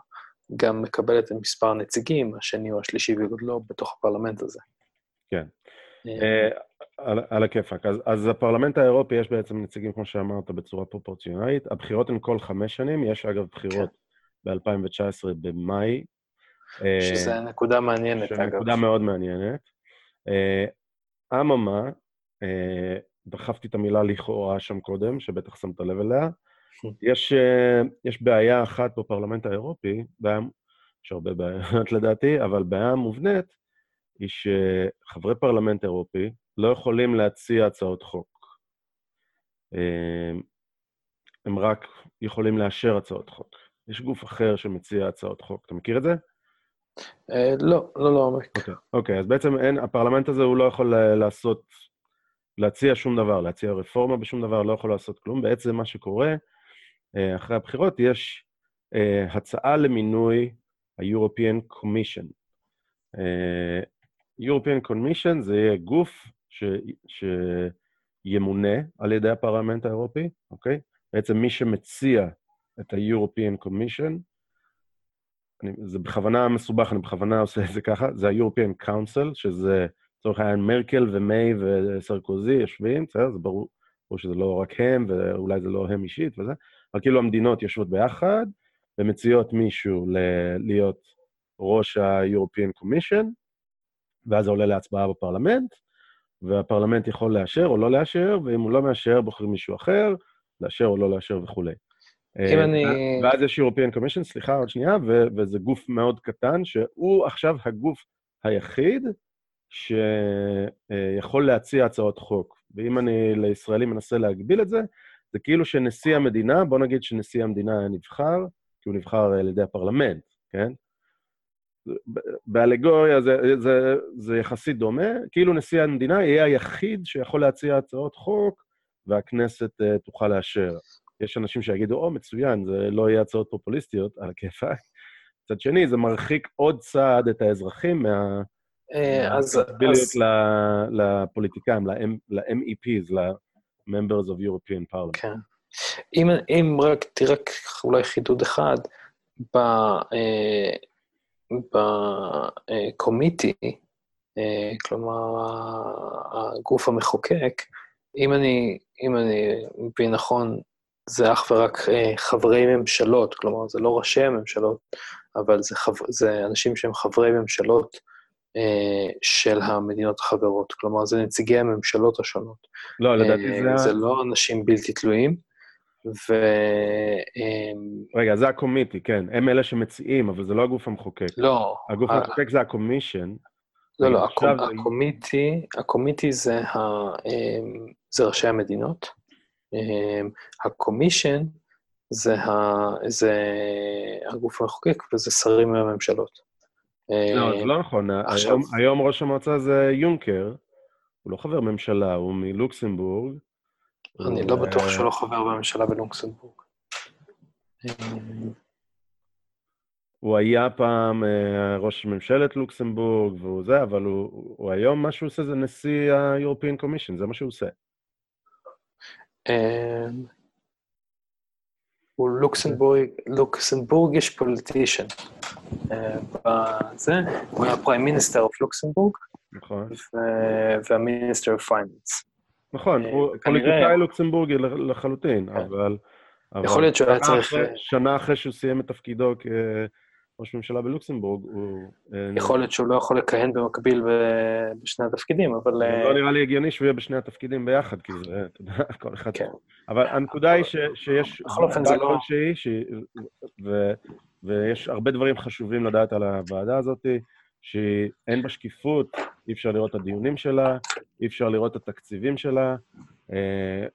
גם מקבלת מספר הנציגים, השני או השלישי בגודלו, בתוך הפרלמנט הזה. כן. אה, על, על הכיפאק. אז, אז הפרלמנט האירופי יש בעצם נציגים, כמו שאמרת, בצורה פרופורציונלית. הבחירות הן כל חמש שנים, יש אגב בחירות כן. ב-2019 במאי. שזה uh, נקודה מעניינת, אגב. נקודה מאוד מעניינת. Uh, אממה, uh, דחפתי את המילה לכאורה שם קודם, שבטח שמת לב אליה. <laughs> יש, יש בעיה אחת בפרלמנט האירופי, בעיה, יש הרבה בעיות <laughs> לדעתי, אבל בעיה מובנית, היא שחברי פרלמנט אירופי לא יכולים להציע הצעות חוק. הם רק יכולים לאשר הצעות חוק. יש גוף אחר שמציע הצעות חוק. אתה מכיר את זה? אה, לא, לא לעומק. לא, אוקיי, אוקיי, אז בעצם אין, הפרלמנט הזה הוא לא יכול לעשות, להציע שום דבר, להציע רפורמה בשום דבר, לא יכול לעשות כלום. בעצם מה שקורה, אה, אחרי הבחירות, יש אה, הצעה למינוי ה-European Commission. European Commission זה יהיה גוף ש, שימונה על ידי הפרלמנט האירופי, אוקיי? בעצם מי שמציע את ה-European Commission, אני, זה בכוונה מסובך, אני בכוונה עושה את זה ככה, זה ה-European Council, שזה לצורך העניין מרקל ומיי וסרקוזי יושבים, בסדר? זה ברור, ברור שזה לא רק הם, ואולי זה לא הם אישית וזה, אבל כאילו המדינות יושבות ביחד ומציעות מישהו ל- להיות ראש ה-European Commission, ואז זה עולה להצבעה בפרלמנט, והפרלמנט יכול לאשר או לא לאשר, ואם הוא לא מאשר, בוחרים מישהו אחר, לאשר או לא לאשר וכולי. אם אה, אני... ואז יש European Commission, סליחה, עוד שנייה, ו- וזה גוף מאוד קטן, שהוא עכשיו הגוף היחיד שיכול להציע הצעות חוק. ואם אני לישראלים מנסה להגביל את זה, זה כאילו שנשיא המדינה, בוא נגיד שנשיא המדינה נבחר, כי הוא נבחר על ידי הפרלמנט, כן? באלגוריה זה, זה, זה יחסית דומה, כאילו נשיא המדינה יהיה היחיד שיכול להציע הצעות חוק והכנסת uh, תוכל לאשר. יש אנשים שיגידו, או, מצוין, זה לא יהיה הצעות פופוליסטיות, על הכיפאק. מצד שני, זה מרחיק עוד צעד את האזרחים מה... אה, אז... לפוליטיקאים, ל-MEPs, ל-Members of European Parliament. כן. אם, אם רק, תראה אולי חידוד אחד, ב, אה, בקומיטי, אה, כלומר, הגוף המחוקק, אם אני, אם אני מבין נכון, זה אך ורק אה, חברי ממשלות, כלומר, זה לא ראשי הממשלות, אבל זה, חבר, זה אנשים שהם חברי ממשלות אה, של המדינות החברות, כלומר, זה נציגי הממשלות השונות. לא, לדעתי זה... זה לא אנשים בלתי תלויים. ו... רגע, זה הקומיטי, כן. הם אלה שמציעים, אבל זה לא הגוף המחוקק. לא. הגוף ה... המחוקק זה הקומישן. לא, לא, הקומ... הקומיטי, הקומיטי זה, ה... אמ, זה ראשי המדינות. אמ, הקומישן זה, ה... זה הגוף המחוקק וזה שרים מהממשלות. לא, זה לא נכון. עכשיו... היום, היום ראש המועצה זה יונקר, הוא לא חבר ממשלה, הוא מלוקסמבורג. אני לא בטוח שהוא לא חבר בממשלה בלוקסמבורג. הוא היה פעם אה, ראש ממשלת לוקסמבורג והוא זה, אבל הוא, הוא היום, מה שהוא עושה זה נשיא ה-European Commission, זה מה שהוא עושה. אמ, הוא לוקסמבורג, Luxembourgish politician. בזה, הוא היה Prime Minister of Luxembourg, נכון. וה Minister of Finance. נכון, אה, הוא פוליטיקאי לוקסמבורגי לחלוטין, כן. אבל... יכול להיות שהוא היה צריך... שנה אחרי שהוא סיים את תפקידו כראש ממשלה בלוקסמבורג, הוא... אה, יכול להיות שהוא לא יכול לכהן במקביל בשני התפקידים, אבל... אה, לא נראה לי הגיוני שהוא יהיה בשני התפקידים ביחד, כי זה, אתה יודע, <laughs> כל אחד... כן. אבל הנקודה היא שיש... בכל אופן זה לא... ויש הרבה דברים חשובים לדעת על הוועדה הזאת. שאין בה שקיפות, אי אפשר לראות את הדיונים שלה, אי אפשר לראות את התקציבים שלה. Uh,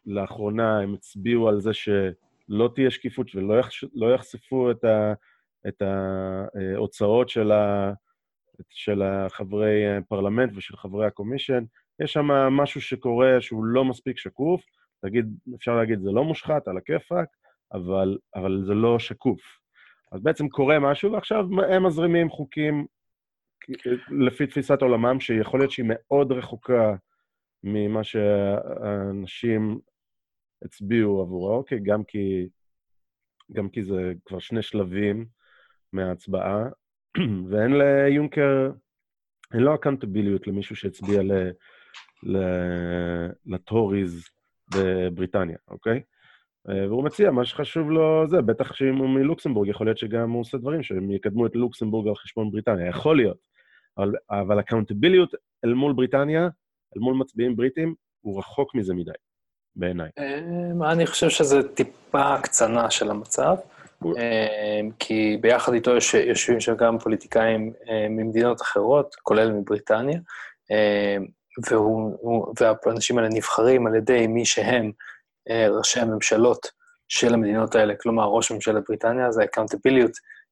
לאחרונה הם הצביעו על זה שלא תהיה שקיפות ולא. לא יחשפו את, ה... את ההוצאות של, ה... של החברי פרלמנט ושל חברי הקומישן. יש שם משהו שקורה שהוא לא מספיק שקוף, תגיד, אפשר להגיד, זה לא מושחת, על הכיפאק, אבל, אבל זה לא שקוף. אז בעצם קורה משהו, ועכשיו הם מזרימים חוקים לפי תפיסת עולמם, שיכול להיות שהיא מאוד רחוקה ממה שאנשים הצביעו עבורו, אוקיי? גם כי, גם כי זה כבר שני שלבים מההצבעה, <clears throat> ואין ליונקר, אין לו אקאונטביליות למישהו שהצביע ל, לטוריז בבריטניה, אוקיי? אה, והוא מציע, מה שחשוב לו זה, בטח שאם הוא מלוקסמבורג, יכול להיות שגם הוא עושה דברים שהם יקדמו את לוקסמבורג על חשבון בריטניה, יכול להיות. אבל, אבל אקאונטביליות אל מול בריטניה, אל מול מצביעים בריטים, הוא רחוק מזה מדי, בעיניי. אה, אני חושב שזו טיפה קצנה של המצב, כי ביחד איתו יושבים שם גם פוליטיקאים ממדינות אחרות, כולל מבריטניה, והוא, והאנשים האלה נבחרים על ידי מי שהם אה, ראשי הממשלות של המדינות האלה, כלומר, ראש ממשלת בריטניה, זה אקאונטביליות,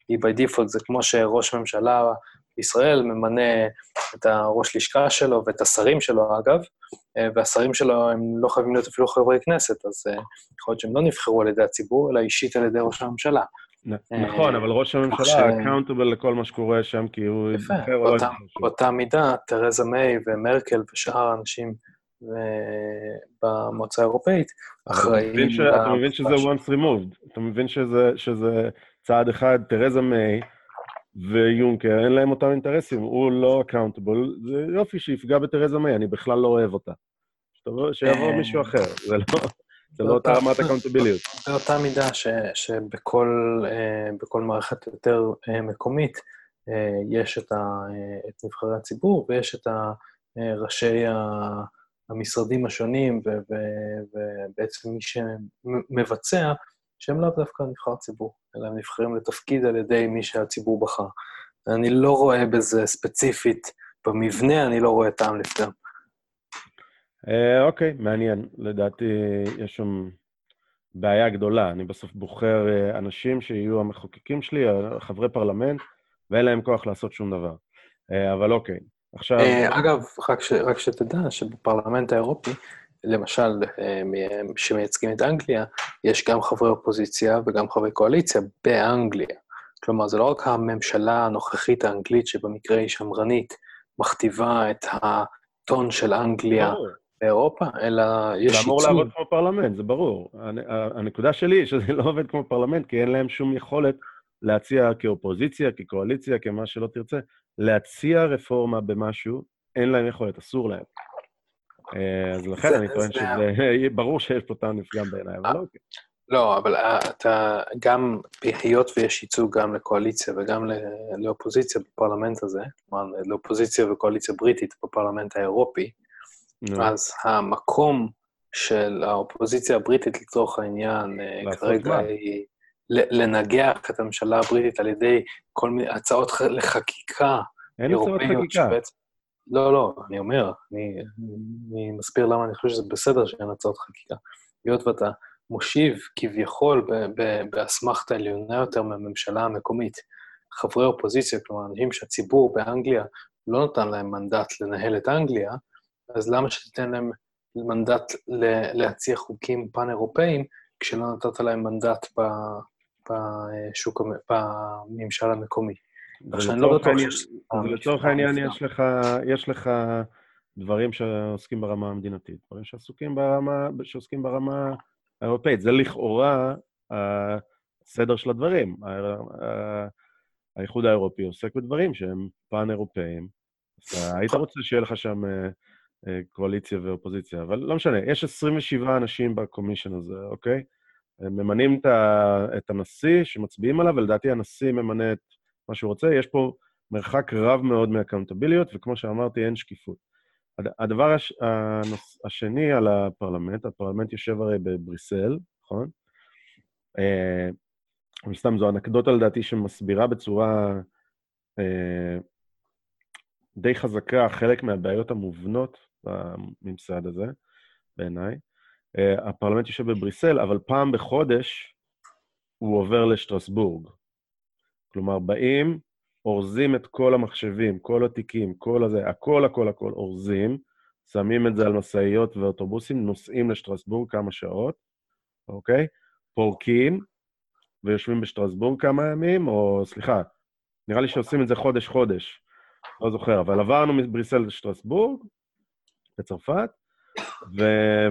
היא by default, זה כמו שראש ממשלה בישראל ממנה את הראש לשכה שלו ואת השרים שלו, אגב, והשרים שלו הם לא חייבים להיות אפילו חברי כנסת, אז אה, יכול להיות שהם לא נבחרו על ידי הציבור, אלא אישית על ידי ראש הממשלה. נכון, אבל ראש הממשלה accountable לכל מה שקורה שם, כי הוא או לא באותה מידה, תרזה מיי ומרקל ושאר האנשים במועצה האירופאית אחראים... אתה מבין שזה once removed, אתה מבין שזה צעד אחד, תרזה מיי ויונקר, אין להם אותם אינטרסים, הוא לא accountable, זה יופי שיפגע בתרזה מיי, אני בכלל לא אוהב אותה. שיבוא אה, מישהו אחר, זה לא... זה לא אותה רמת אקאונטביליות. באותה מידה שבכל מערכת יותר אה, מקומית יש את נבחרי הציבור ויש את ראשי המשרדים השונים, ובעצם מי שמבצע, שהם לאו דווקא נבחר ציבור, אלא הם נבחרים לתפקיד על ידי מי שהציבור בחר. אני לא רואה בזה ספציפית, במבנה אני לא רואה טעם לפגם. אה, אוקיי, מעניין. לדעתי יש שם בעיה גדולה. אני בסוף בוחר אה, אנשים שיהיו המחוקקים שלי, חברי פרלמנט, ואין להם כוח לעשות שום דבר. אה, אבל אוקיי, עכשיו... אה, אגב, רק, ש, רק שתדע שבפרלמנט האירופי, למשל, אה, שמייצגים את אנגליה, יש גם חברי אופוזיציה וגם חברי קואליציה באנגליה. כלומר, זה לא רק הממשלה הנוכחית האנגלית, שבמקרה היא שמרנית, מכתיבה את הטון של אנגליה באירופה, אלא יש ייצוג. זה אמור לעבוד כמו פרלמנט, זה ברור. הנקודה שלי היא שזה <laughs> לא עובד כמו פרלמנט, כי אין להם שום יכולת להציע כאופוזיציה, כקואליציה, כמה שלא תרצה, להציע רפורמה במשהו, אין להם יכולת, אסור להם. אה, אז לכן אני טוען שזה, <laughs> ברור שיש פה טעם נפגם בעיניי, אבל לא אוקיי. לא, אבל אה, אתה גם, היות ויש ייצוג גם לקואליציה וגם לאופוזיציה בפרלמנט הזה, כלומר, לאופוזיציה וקואליציה בריטית בפרלמנט האירופי, אז המקום של האופוזיציה הבריטית לצורך העניין, אה, כרגע היא לנגח את הממשלה הבריטית על ידי כל מיני הצעות לחקיקה אין הצעות חקיקה. לא, לא, אני אומר, אני, אני מסביר למה אני חושב שזה בסדר שאין הצעות חקיקה. היות ואתה מושיב כביכול באסמכתה עליונה יותר מהממשלה המקומית חברי אופוזיציה, כלומר, אנשים שהציבור באנגליה לא נתן להם מנדט לנהל את אנגליה, אז למה שתיתן להם מנדט להציע חוקים פן-אירופאיים, כשלא נתת להם מנדט בשוק, בממשל המקומי. עכשיו, לא העניין יש לך, יש לך דברים שעוסקים ברמה המדינתית, דברים שעסוקים ברמה, שעוסקים ברמה האירופאית. זה לכאורה הסדר של הדברים. האיחוד האירופי עוסק בדברים שהם פן-אירופאיים. היית רוצה שיהיה לך שם אה, אה, קואליציה ואופוזיציה, אבל לא משנה, יש 27 אנשים בקומישן הזה, אוקיי? ממנים את הנשיא שמצביעים עליו, ולדעתי הנשיא ממנה את מה שהוא רוצה. יש פה מרחק רב מאוד מאקאונטביליות, וכמו שאמרתי, אין שקיפות. הדבר הש... הנוס... השני על הפרלמנט, הפרלמנט יושב הרי בבריסל, נכון? אה, סתם זו אנקדוטה לדעתי שמסבירה בצורה אה, די חזקה חלק מהבעיות המובנות בממסד הזה, בעיניי. אה, הפרלמנט יושב בבריסל, אבל פעם בחודש הוא עובר לשטרסבורג. כלומר, באים, אורזים את כל המחשבים, כל התיקים, כל הזה, הכל, הכל, הכל אורזים, שמים את זה על משאיות ואוטובוסים, נוסעים לשטרסבורג כמה שעות, אוקיי? פורקים, ויושבים בשטרסבורג כמה ימים, או סליחה, נראה לי שעושים את זה חודש-חודש, לא זוכר, אבל עברנו מבריסל לשטרסבורג, בצרפת,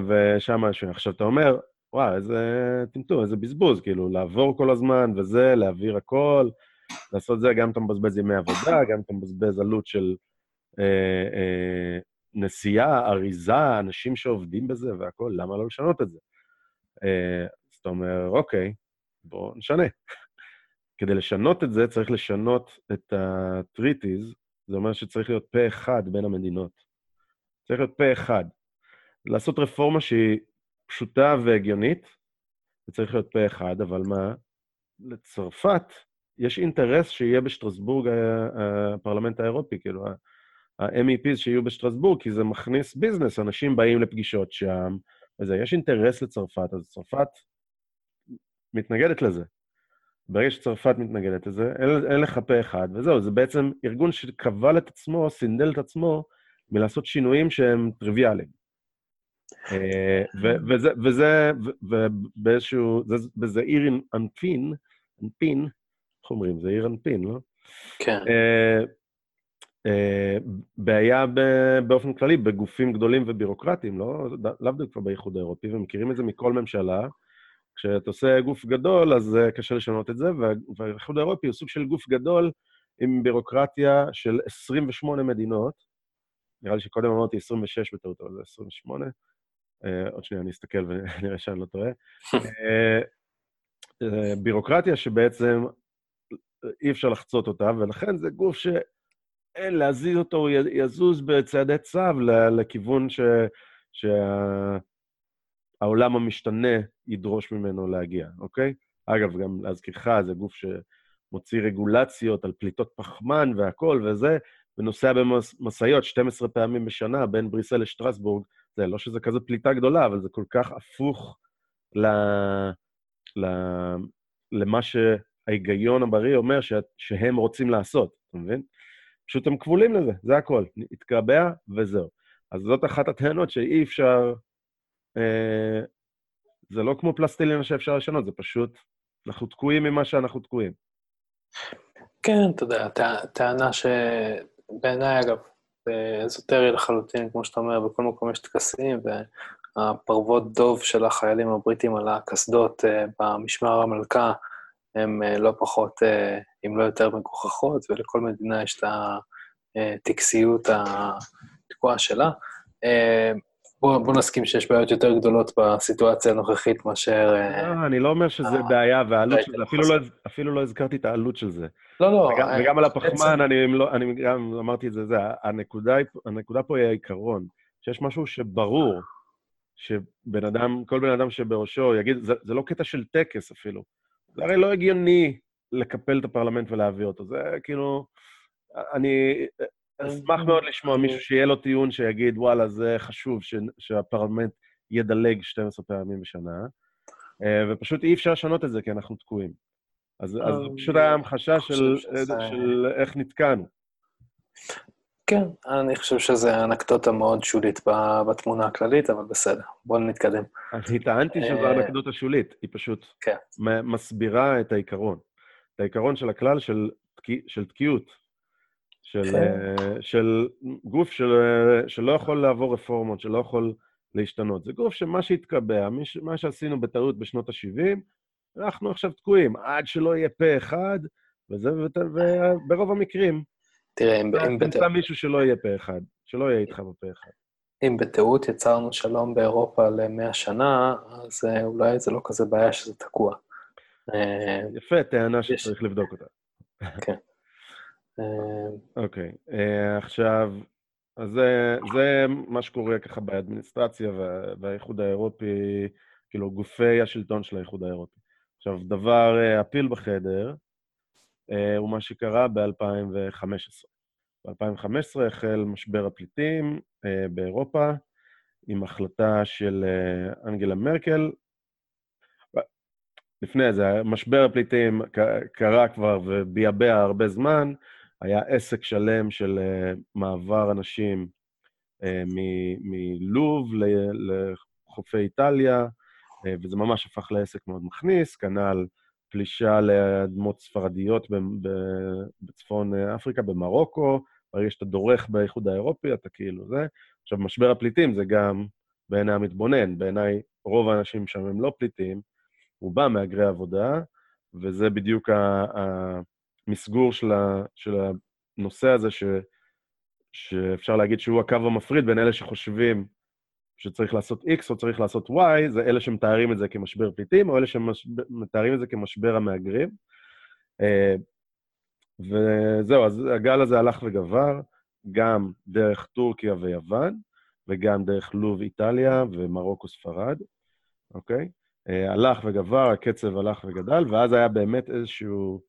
ושם משהו. עכשיו, אתה אומר, וואי, איזה טמטום, איזה בזבוז, כאילו, לעבור כל הזמן וזה, להעביר הכל, לעשות זה, גם אתה מבזבז ימי עבודה, <coughs> גם אתה מבזבז עלות של, אה, אה, נסיעה, אריזה, אנשים שעובדים בזה והכול, למה לא לשנות את זה? אה, אז אתה אומר, אוקיי, בואו נשנה. <laughs> כדי לשנות את זה, צריך לשנות את הטריטיז, זה אומר שצריך להיות פה אחד בין המדינות. צריך להיות פה אחד. לעשות רפורמה שהיא פשוטה והגיונית, זה צריך להיות פה אחד, אבל מה? לצרפת יש אינטרס שיהיה בשטרסבורג הפרלמנט האירופי, כאילו, ה-MEPs שיהיו בשטרסבורג, כי זה מכניס ביזנס, אנשים באים לפגישות שם, וזה, יש אינטרס לצרפת, אז צרפת מתנגדת לזה. ברגע שצרפת מתנגדת לזה, אין, אין לך פה אחד, וזהו, זה בעצם ארגון שכבל את עצמו, סינדל את עצמו, מלעשות שינויים שהם טריוויאליים. אה, וזה, וזה, ובאיזשהו, וזה עיר אנפין, אנפין, איך אומרים? זה עיר אנפין, לא? כן. אה, אה, בעיה באופן כללי בגופים גדולים ובירוקרטיים, לא? לאו דווקא באיחוד האירופי, ומכירים את זה מכל ממשלה. כשאתה עושה גוף גדול, אז קשה לשנות את זה, והאיחוד האירופי הוא סוג של גוף גדול עם בירוקרטיה של 28 מדינות. נראה לי שקודם אמרתי 26 בטעות, אבל זה 28. Uh, עוד שנייה, אני אסתכל ונראה שאני לא טועה. <laughs> בירוקרטיה שבעצם אי אפשר לחצות אותה, ולכן זה גוף שאין להזיז אותו, הוא יזוז בצעדי צו לכיוון ש... שהעולם שה... המשתנה ידרוש ממנו להגיע, אוקיי? אגב, גם להזכירך, זה גוף שמוציא רגולציות על פליטות פחמן והכול וזה, ונוסע במשאיות 12 פעמים בשנה בין בריסל לשטרסבורג. זה לא שזה כזה פליטה גדולה, אבל זה כל כך הפוך ל... ל... למה שההיגיון הבריא אומר ש... שהם רוצים לעשות, אתה מבין? פשוט הם כבולים לזה, זה הכל. התקבע וזהו. אז זאת אחת הטענות שאי אפשר... אה, זה לא כמו פלסטלינה שאפשר לשנות, זה פשוט, אנחנו תקועים ממה שאנחנו תקועים. כן, אתה יודע, טענה שבעיניי, אגב, אזוטרי לחלוטין, כמו שאתה אומר, בכל מקום יש טקסים, והפרוות דוב של החיילים הבריטים על הקסדות אה, במשמר המלכה הן אה, לא פחות, אה, אם לא יותר מגוחכות, ולכל מדינה יש את הטקסיות התקועה שלה. בוא, בוא נסכים שיש בעיות יותר גדולות בסיטואציה הנוכחית מאשר... לא, אני לא אומר שזה בעיה, והעלות של זה, אפילו לא, אפילו לא הזכרתי את העלות של זה. לא, לא. וגם, I... וגם על הפחמן, אני, לא, אני גם אמרתי את זה, זה, הנקודה, הנקודה פה היא העיקרון, שיש משהו שברור, שבן אדם, כל בן אדם שבראשו יגיד, זה, זה לא קטע של טקס אפילו. זה הרי לא הגיוני לקפל את הפרלמנט ולהביא אותו. זה כאילו, אני אשמח מאוד לשמוע מישהו שיהיה לו טיעון שיגיד, וואלה, זה חשוב ש, שהפרלמנט ידלג 12 פעמים בשנה, אה, ופשוט אי אפשר לשנות את זה כי אנחנו תקועים. אז, זה פשוט היה המחשה של, של איך נתקענו. כן, אני חושב שזו אנקדוטה מאוד שולית בתמונה הכללית, אבל בסדר, בואו נתקדם. אני טענתי שזו אה, אנקדוטה שולית, היא פשוט כן. מסבירה את העיקרון. את העיקרון של הכלל של, של תקיעות, של, כן. אה, של גוף של, שלא יכול לעבור רפורמות, שלא יכול להשתנות. זה גוף שמה שהתקבע, מה שעשינו בטעות בשנות ה-70, אנחנו עכשיו תקועים, עד שלא יהיה פה אחד, וזה, וברוב המקרים, תראה, אם... אם תמצא מישהו שלא יהיה פה אחד, שלא יהיה איתך בפה אחד. אם בטעות יצרנו שלום באירופה למאה שנה, אז אה, אולי זה לא כזה בעיה שזה תקוע. אה, יפה, טענה שצריך לבדוק אותה. כן. <laughs> אה, אוקיי, עכשיו, אז זה, זה מה שקורה ככה באדמיניסטרציה והאיחוד האירופי, כאילו גופי השלטון של האיחוד האירופי. עכשיו, דבר, הפיל בחדר, הוא מה שקרה ב-2015. ב-2015 החל משבר הפליטים אה, באירופה, עם החלטה של אה, אנגלה מרקל. לפני זה, משבר הפליטים קרה כבר וביעבע הרבה זמן, היה עסק שלם של מעבר אנשים מלוב לחופי איטליה, וזה ממש הפך לעסק מאוד מכניס, כנ"ל פלישה לאדמות ספרדיות בצפון אפריקה, במרוקו, ברגע שאתה דורך באיחוד האירופי, אתה כאילו זה. עכשיו, משבר הפליטים זה גם בעיני המתבונן, בעיניי רוב האנשים שם הם לא פליטים, רובם מהגרי עבודה, וזה בדיוק המסגור של, של הנושא הזה ש, שאפשר להגיד שהוא הקו המפריד בין אלה שחושבים שצריך לעשות X או צריך לעשות Y, זה אלה שמתארים את זה כמשבר פליטים, או אלה שמתארים את זה כמשבר המהגרים. אה, וזהו, אז הגל הזה הלך וגבר, גם דרך טורקיה ויוון, וגם דרך לוב, איטליה ומרוקו, ספרד, אוקיי? אה, הלך וגבר, הקצב הלך וגדל, ואז היה באמת איזשהו,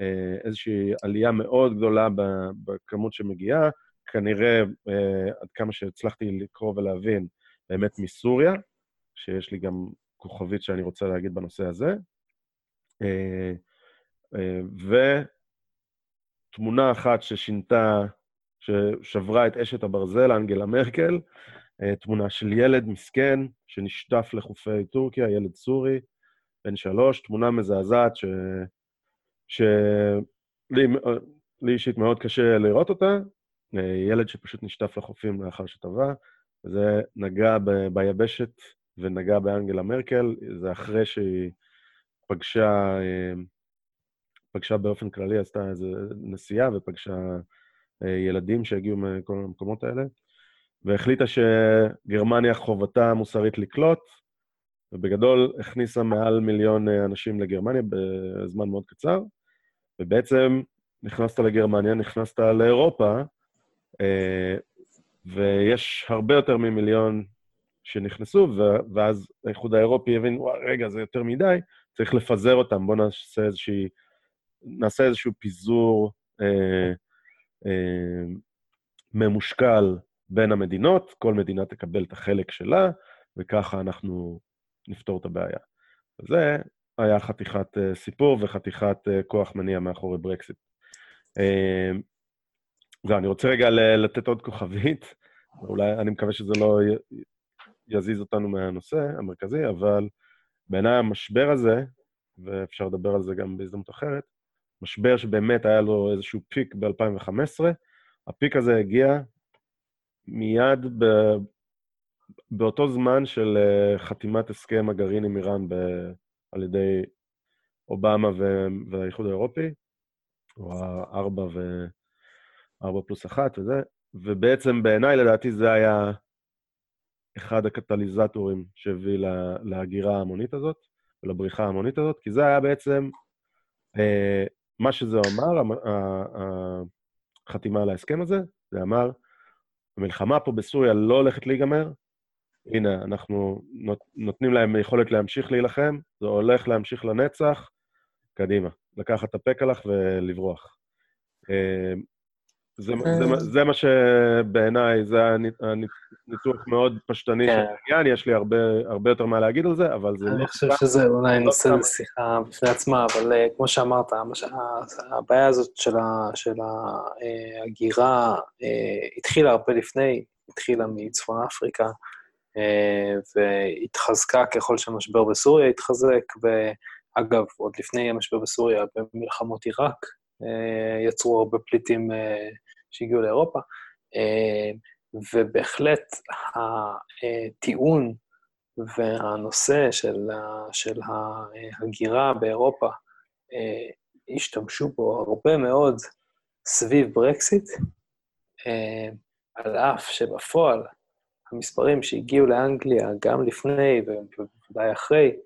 אה, איזושהי עלייה מאוד גדולה בכמות שמגיעה, כנראה, עד כמה שהצלחתי לקרוא ולהבין, באמת מסוריה, שיש לי גם כוכבית שאני רוצה להגיד בנושא הזה. אה, אה, ותמונה אחת ששינתה, ששברה את אשת הברזל, אנגלה מרקל, אה, תמונה של ילד מסכן שנשטף לחופי טורקיה, ילד סורי, בן שלוש, תמונה מזעזעת ש... שלי לי אישית מאוד קשה לראות אותה, ילד שפשוט נשטף לחופים לאחר שטבע. זה נגע ב, ביבשת ונגע באנגלה מרקל, זה אחרי שהיא פגשה, אה, פגשה באופן כללי, עשתה איזו נסיעה ופגשה אה, ילדים שהגיעו מכל המקומות האלה, והחליטה שגרמניה חובתה המוסרית לקלוט, ובגדול הכניסה מעל מיליון אה, אנשים לגרמניה בזמן מאוד קצר, ובעצם נכנסת לגרמניה, נכנסת לאירופה, ויש הרבה יותר ממיליון שנכנסו, ואז האיחוד האירופי הבין, וואי, רגע, זה יותר מדי, צריך לפזר אותם, בואו נעשה איזושהי... נעשה איזשהו פיזור אה, אה, ממושקל בין המדינות, כל מדינה תקבל את החלק שלה, וככה אנחנו נפתור את הבעיה. זה היה חתיכת אה, סיפור וחתיכת אה, כוח מניע מאחורי ברקסיט. אה, זהו, אני רוצה רגע לתת עוד כוכבית. אולי, אני מקווה שזה לא יזיז אותנו מהנושא המרכזי, אבל בעיניי המשבר הזה, ואפשר לדבר על זה גם בהזדמנות אחרת, משבר שבאמת היה לו איזשהו פיק ב-2015, הפיק הזה הגיע מיד ב... באותו זמן של אה, חתימת הסכם הגרעין עם איראן ב... על ידי אובמה והאיחוד האירופי, או הארבע ו... ארבע פלוס אחת וזה, ובעצם בעיניי, לדעתי, זה היה אחד הקטליזטורים שהביא לה, להגירה ההמונית הזאת, ולבריחה ההמונית הזאת, כי זה היה בעצם אה, מה שזה אמר, החתימה על ההסכם הזה, זה אמר, המלחמה פה בסוריה לא הולכת להיגמר, הנה, אנחנו נות, נותנים להם יכולת להמשיך להילחם, זה הולך להמשיך לנצח, קדימה. לקחת את הפקלח ולברוח. אה, זה, זה, אה. זה מה שבעיניי, זה היה ניתוח מאוד פשטני כן. של העניין, יש לי הרבה, הרבה יותר מה להגיד על זה, אבל זה לא... אני חושב שזה אולי לא נושא לשיחה בפני עצמה, אבל uh, כמו שאמרת, המש... הבעיה הזאת של, ה, של ההגירה uh, התחילה הרבה לפני, התחילה מצפון אפריקה, uh, והתחזקה ככל שהמשבר בסוריה התחזק, ואגב, עוד לפני המשבר בסוריה, במלחמות עיראק, יצרו הרבה פליטים שהגיעו לאירופה, אה, ובהחלט הטיעון והנושא של, של ההגירה באירופה, אה, השתמשו בו הרבה מאוד סביב ברקסיט, אה, על אף שבפועל המספרים שהגיעו לאנגליה גם לפני ובוודאי אחרי,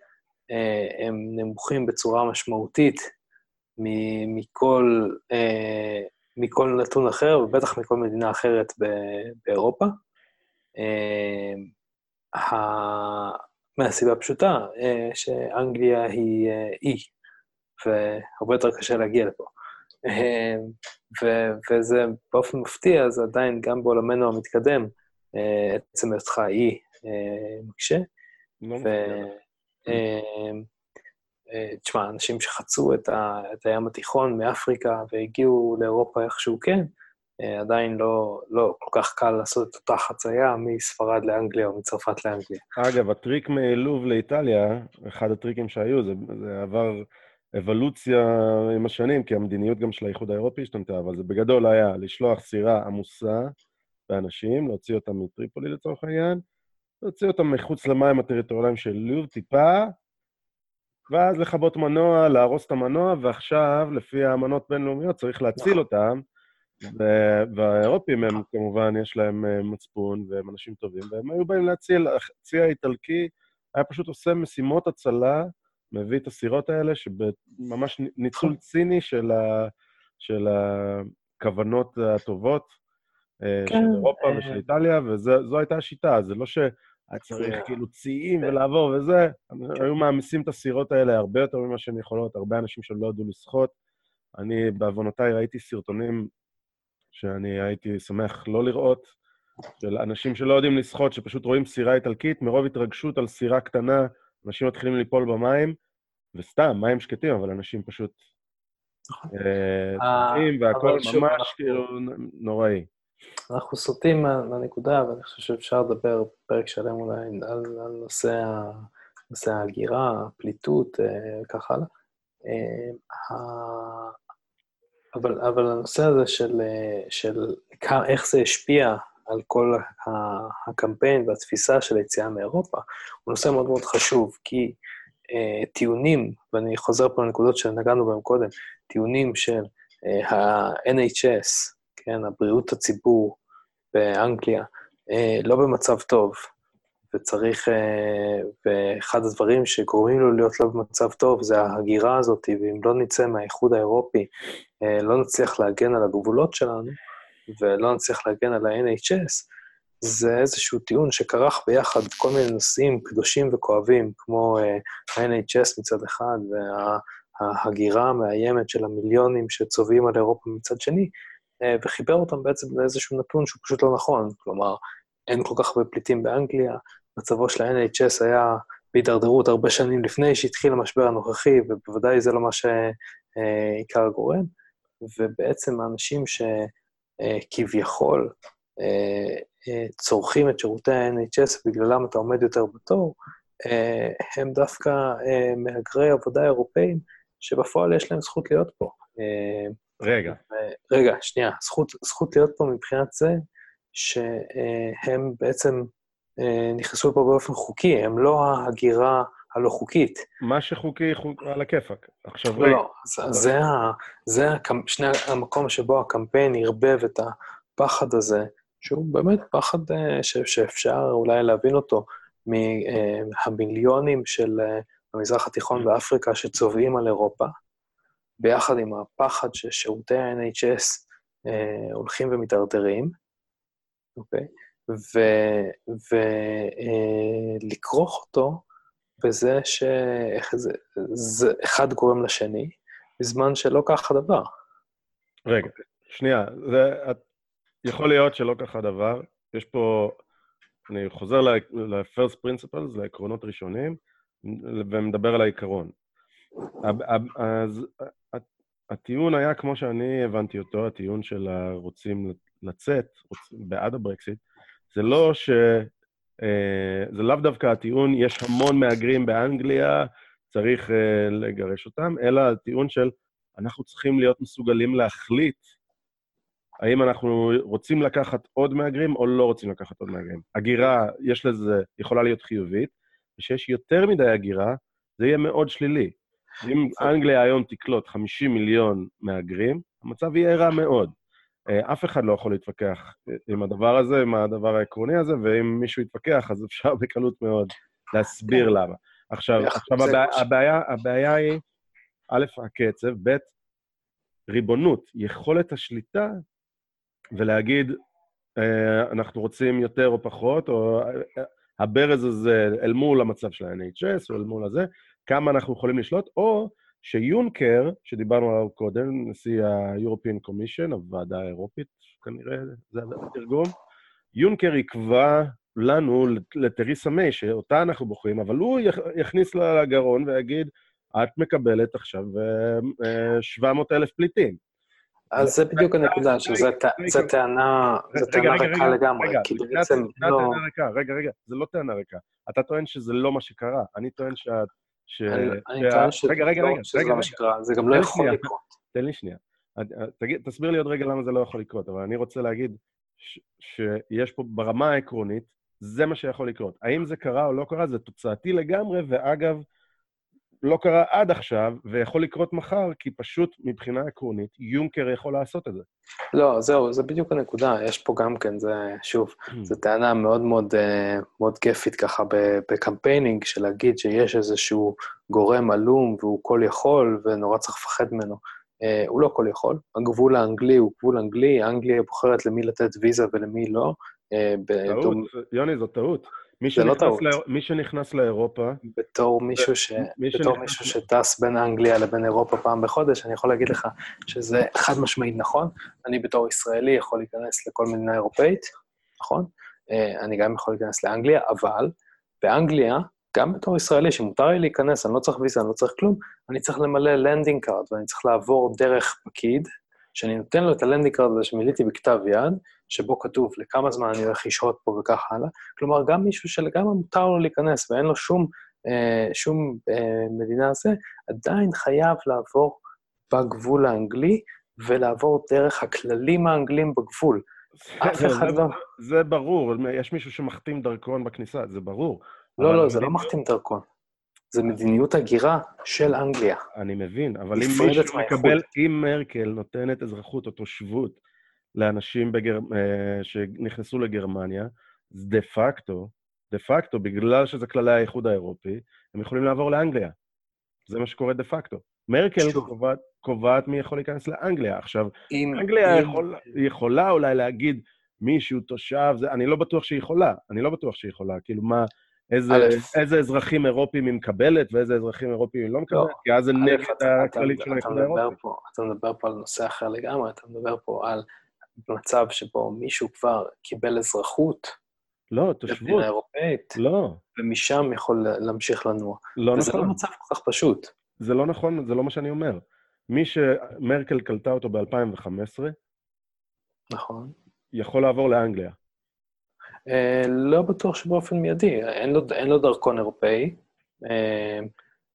הם נמוכים בצורה משמעותית מכל מכל נתון אחר, ובטח מכל מדינה אחרת באירופה. אה, מהסיבה הפשוטה, אה, שאנגליה היא אה, אי, והרבה יותר קשה להגיע לפה. וזה באופן מפתיע, זה עדיין גם בעולמנו המתקדם, עצם היותך אי מקשה. לא תשמע, אנשים שחצו את, ה, את הים התיכון מאפריקה והגיעו לאירופה איכשהו כן, אה, עדיין לא, לא כל כך קל לעשות את אותה חצייה מספרד לאנגליה או מצרפת לאנגליה. אגב, הטריק מלוב לאיטליה, אחד הטריקים שהיו, זה, זה עבר אבולוציה עם השנים, כי המדיניות גם של האיחוד האירופי השתנתה, אבל זה בגדול היה לשלוח סירה עמוסה באנשים, להוציא אותם מטריפולי לצורך העניין, להוציא אותם מחוץ למים הטריטוריאליים של לוב טיפה, ואז לכבות מנוע, להרוס את המנוע, ועכשיו, לפי האמנות בינלאומיות, צריך להציל אותם, ו- והאירופים הם כמובן, יש להם אה, מצפון והם אנשים טובים, והם היו באים להציל, הצי האיטלקי היה פשוט עושה משימות הצלה, מביא את הסירות האלה, שממש ניצול ציני של, ה- של הכוונות הטובות אה, כן, של אירופה אה. ושל איטליה, וזו הייתה השיטה, זה לא שהיה צריך כאילו ציים ולעבור וזה, היו מעמיסים את הסירות האלה הרבה יותר ממה שהן יכולות, הרבה אנשים שלא ידעו לשחות. אני, בעוונותיי, ראיתי סרטונים שאני הייתי שמח לא לראות, של אנשים שלא יודעים לשחות, שפשוט רואים סירה איטלקית, מרוב התרגשות על סירה קטנה, אנשים מתחילים ליפול במים, וסתם, מים שקטים, אבל אנשים פשוט... אה, אה, צוחקים והכל ממש כאילו נוראי. אנחנו סוטים מה- מהנקודה, ואני חושב שאפשר לדבר פרק שלם אולי על, על נושא, נושא ההגירה, הפליטות, אה, וכך הלאה. אה, אבל, אבל הנושא הזה של, אה, של איך זה השפיע על כל הקמפיין והתפיסה של היציאה מאירופה, הוא נושא מאוד מאוד חשוב, כי טיעונים, ואני חוזר פה לנקודות שנגענו בהן קודם, טיעונים של ה-NHS, כן, הבריאות הציבור באנגליה, אה, לא במצב טוב, וצריך, אה, ואחד הדברים שגורמים לו להיות לא במצב טוב זה ההגירה הזאת, ואם לא נצא מהאיחוד האירופי, אה, לא נצליח להגן על הגבולות שלנו, ולא נצליח להגן על ה-NHS, זה איזשהו טיעון שכרך ביחד כל מיני נושאים קדושים וכואבים, כמו ה-NHS מצד אחד, וההגירה המאיימת של המיליונים שצובעים על אירופה מצד שני, וחיבר אותם בעצם לאיזשהו נתון שהוא פשוט לא נכון. כלומר, אין כל כך הרבה פליטים באנגליה, מצבו של ה-NHS היה בהידרדרות הרבה שנים לפני שהתחיל המשבר הנוכחי, ובוודאי זה לא מה שעיקר הגורם, ובעצם האנשים שכביכול אה, אה, צורכים את שירותי ה-NHS ובגללם אתה עומד יותר בתור, אה, הם דווקא אה, מהגרי עבודה אירופאים, שבפועל יש להם זכות להיות פה. רגע, רגע, שנייה, זכות, זכות להיות פה מבחינת זה שהם בעצם אה, נכנסו לפה באופן חוקי, הם לא ההגירה הלא חוקית. מה שחוקי, חוק על הכיפאק. עכשיו לא, רגע, לא, זה, זה, ה, זה הקמ, שני המקום שבו הקמפיין ערבב את הפחד הזה, שהוא באמת פחד אה, ש, שאפשר אולי להבין אותו מהמיליונים של אה, המזרח התיכון ואפריקה שצובעים על אירופה, ביחד עם הפחד ששירותי ה-NHS אה, הולכים ומידרדרים, אוקיי? ולכרוך אה, אותו בזה שאחד גורם לשני, בזמן שלא כך הדבר. רגע, שנייה, זה, את, יכול להיות שלא ככה הדבר. יש פה, אני חוזר ל-first principles, לעקרונות ראשונים, ומדבר על העיקרון. אז הטיעון היה, כמו שאני הבנתי אותו, הטיעון של הרוצים לצאת, רוצים, בעד הברקסיט, זה לא ש... זה לאו דווקא הטיעון, יש המון מהגרים באנגליה, צריך לגרש אותם, אלא הטיעון של אנחנו צריכים להיות מסוגלים להחליט האם אנחנו רוצים לקחת עוד מהגרים או לא רוצים לקחת עוד מהגרים. הגירה, יש לזה, יכולה להיות חיובית, וכשיש יותר מדי הגירה, זה יהיה מאוד שלילי. אם אנגליה היום תקלוט 50 מיליון מהגרים, המצב יהיה רע מאוד. אף אחד לא יכול להתווכח עם הדבר הזה, עם הדבר העקרוני הזה, ואם מישהו יתווכח, אז אפשר בקלות מאוד להסביר למה. עכשיו, עכשיו הבעיה, הבעיה, הבעיה היא, א', הקצב, ב', ריבונות, יכולת השליטה, ולהגיד, אנחנו רוצים יותר או פחות, או הברז הזה אל מול המצב של ה-NHS, או אל מול הזה, כמה אנחנו יכולים לשלוט, או שיונקר, שדיברנו עליו קודם, נשיא ה-European Commission, הוועדה האירופית, כנראה, זה התרגום, יונקר יקבע לנו, לתריסה מיי, שאותה אנחנו בוחרים, אבל הוא יכניס לה לגרון ויגיד, את מקבלת עכשיו 700 אלף פליטים. אז זה בדיוק הנקודה, שזו טענה, ריקה לגמרי, כי בעצם לא... רגע, רגע, זה לא טענה ריקה. אתה טוען שזה לא מה שקרה, אני טוען שאת... ש... אני טוען שזה לא מה שקרה, זה גם לא יכול לקרות. תן לי שנייה. תגיד, תסביר לי עוד רגע למה זה לא יכול לקרות, אבל אני רוצה להגיד שיש פה ברמה העקרונית, זה מה שיכול לקרות. האם זה קרה או לא קרה, זה תוצאתי לגמרי, ואגב, לא קרה עד עכשיו, ויכול לקרות מחר, כי פשוט מבחינה עקרונית, יונקר יכול לעשות את זה. לא, זהו, זה בדיוק הנקודה. יש פה גם כן, זה, שוב, זו טענה מאוד מאוד, אה, מאוד כיפית ככה ב campaigning, של להגיד שיש איזשהו גורם עלום והוא כל יכול ונורא צריך לפחד ממנו. אה, הוא לא כל יכול. הגבול האנגלי הוא גבול אנגלי, אנגליה בוחרת למי לתת ויזה ולמי לא. אה, טעות, בדום- יוני, זו טעות. מי לא שנכנס טעות. לאיר- מי שנכנס לאירופה, בתור מישהו, ש... מי בתור שנכנס- מישהו שטס בין אנגליה לבין אירופה פעם בחודש, אני יכול להגיד לך שזה חד משמעית נכון. אני בתור ישראלי יכול להיכנס לכל מדינה אירופאית, נכון? אה, אני גם יכול להיכנס לאנגליה, אבל באנגליה, גם בתור ישראלי, שמותר לי להיכנס, אני לא צריך ויזה, אני לא צריך כלום, אני צריך למלא landing card, ואני צריך לעבור דרך פקיד, שאני נותן לו את ה landing card הזה שמילאתי בכתב יד, שבו כתוב לכמה זמן אני הולך לשהות פה וכך הלאה. כלומר, גם מישהו שלגמרי מותר לו להיכנס ואין לו שום, אה, שום אה, מדינה זה, עדיין חייב לעבור בגבול האנגלי ולעבור דרך הכללים האנגלים בגבול. אף אחד זה- לא... זה ברור, יש מישהו שמחתים דרכון בכניסה, זה ברור. לא, לא, זה לא מחתים דרכון. זה מדיניות הגירה של אנגליה. אני מבין, אבל אם מישהו. מקבל, אם מרקל נותנת אזרחות או תושבות לאנשים בגר... אה, שנכנסו לגרמניה, דה פקטו, דה פקטו, בגלל שזה כללי האיחוד האירופי, הם יכולים לעבור לאנגליה. זה מה שקורה דה פקטו. מרקל. קובעת, קובעת מי יכול להיכנס לאנגליה. עכשיו, אם... אנגליה אם- יכול, יכולה אולי להגיד מישהו תושב, זה, אני לא בטוח שהיא יכולה, אני לא בטוח שהיא יכולה. כאילו, מה, איזה, איזה אזרחים אירופים היא מקבלת ואיזה אזרחים אירופים היא לא מקבלת, כי אז זה הכללים אתה של האיחוד האירופי. אתה מדבר פה על נושא אחר לגמרי, אתה מדבר פה על מצב שבו מישהו כבר קיבל אזרחות לא, תושבות, במדינה אירופאית, לא, ומשם יכול להמשיך לנוע. לא וזה לא נכון. מצב כל כך פשוט. זה לא נכון, זה לא מה שאני אומר. מי שמרקל קלטה אותו ב-2015, נכון. יכול לעבור לאנגליה. אה, לא בטוח שבאופן מיידי, אין לו, אין לו דרכון אירופאי, אה,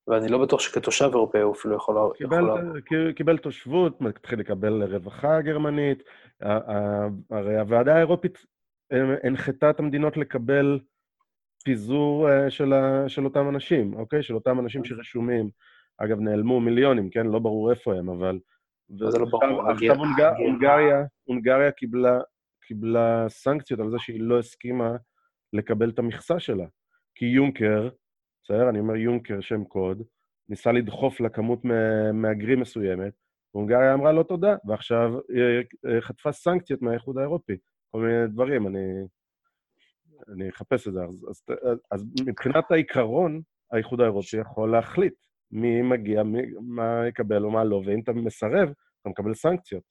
ואני לא בטוח שכתושב אירופאי הוא אפילו יכול... יכול קיבל. ק- קיבל תושבות, מתחיל לקבל רווחה גרמנית. הרי הוועדה האירופית אה, הנחתה את המדינות לקבל פיזור אה, של, ה, של אותם אנשים, אוקיי? של אותם אנשים שרשומים. אגב, נעלמו מיליונים, כן? לא ברור איפה הם, אבל... זה לא ברור? עכשיו, הונגריה, הונגריה קיבלה, קיבלה סנקציות על זה שהיא לא הסכימה לקבל את המכסה שלה. כי יונקר, בסדר? אני אומר יונקר, שם קוד, ניסה לדחוף לה כמות מה- מהגרים מסוימת, והונגריה אמרה לא תודה, ועכשיו היא אה, חטפה סנקציות מהאיחוד האירופי, כל מיני דברים, אני, אני אחפש את זה. אז, אז, אז מבחינת העיקרון, האיחוד האירופי יכול להחליט מי מגיע, מי, מה יקבל או מה לא, ואם אתה מסרב, אתה מקבל סנקציות.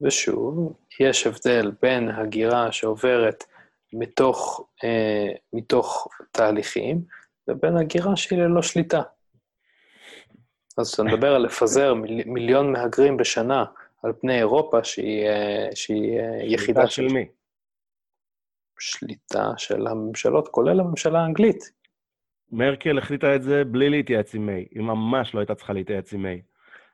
ושוב, יש הבדל בין הגירה שעוברת מתוך, אה, מתוך תהליכים, לבין הגירה שהיא ללא שליטה. אז כשאתה מדבר על לפזר מיל, מיליון מהגרים בשנה על פני אירופה, שהיא, אה, שהיא אה, יחידה של מי? שליטה של הממשלות, כולל הממשלה האנגלית. מרקל החליטה את זה בלי להתייעץ עם מיי. היא ממש לא הייתה צריכה להתייעץ עם מיי.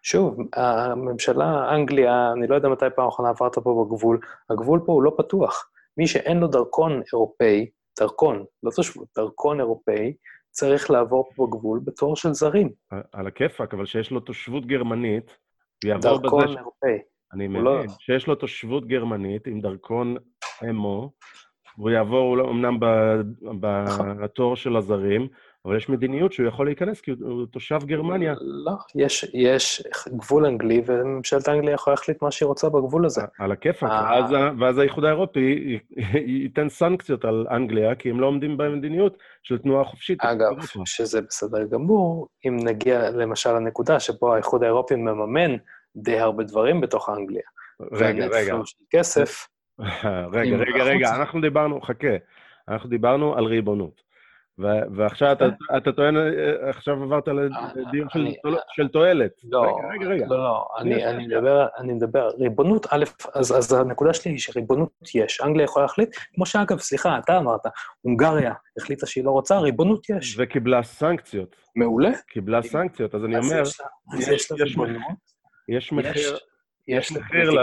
שוב, הממשלה, אנגליה, אני לא יודע מתי פעם אחרונה עברת פה בגבול, הגבול פה הוא לא פתוח. מי שאין לו דרכון אירופאי, דרכון, לא תושבות, דרכון אירופאי, צריך לעבור פה בגבול בתור של זרים. על הכיפאק, אבל שיש לו תושבות גרמנית, הוא יעבור דרכון בזה... ש... אירופאי. אני הוא מבין, לא- שיש לו תושבות גרמנית עם דרכון אמו, והוא יעבור אמנם ב- נכון. בתור של הזרים, אבל יש מדיניות שהוא יכול להיכנס, כי הוא- תושב גרמניה. לא, יש, יש גבול אנגלי, וממשלת אנגליה יכולה להחליט מה שהיא רוצה בגבול הזה. על הכיפאק, אה. ואז ואז האיחוד האירופי ייתן סנקציות על אנגליה, כי הם לא עומדים במדיניות של תנועה חופשית. אגב. שזה בסדר גמור, אם נגיע למשל לנקודה שבו האיחוד האירופי מממן די הרבה דברים בתוך אנגליה. רגע, רגע, כסף, <laughs> רגע, רגע, רגע. אנחנו דיברנו, חכה, אנחנו דיברנו על ריבונות. ו- ועכשיו אתה, אתה טוען, אה, עכשיו עברת לדיון של, אני- תועל- של תועלת. לא, רגע, רגע. לא, לא, אני, אני. מדבר, אני מדבר, ריבונות, א', אז, אז הנקודה שלי היא שריבונות יש, אנגליה יכולה להחליט, כמו שאגב, סליחה, אתה אמרת, הונגריה החליטה שהיא לא רוצה, ריבונות יש. וקיבלה סנקציות, מעולה. קיבלה סנקציות, אז אני אומר, יש מחיר, יש מחיר ל-.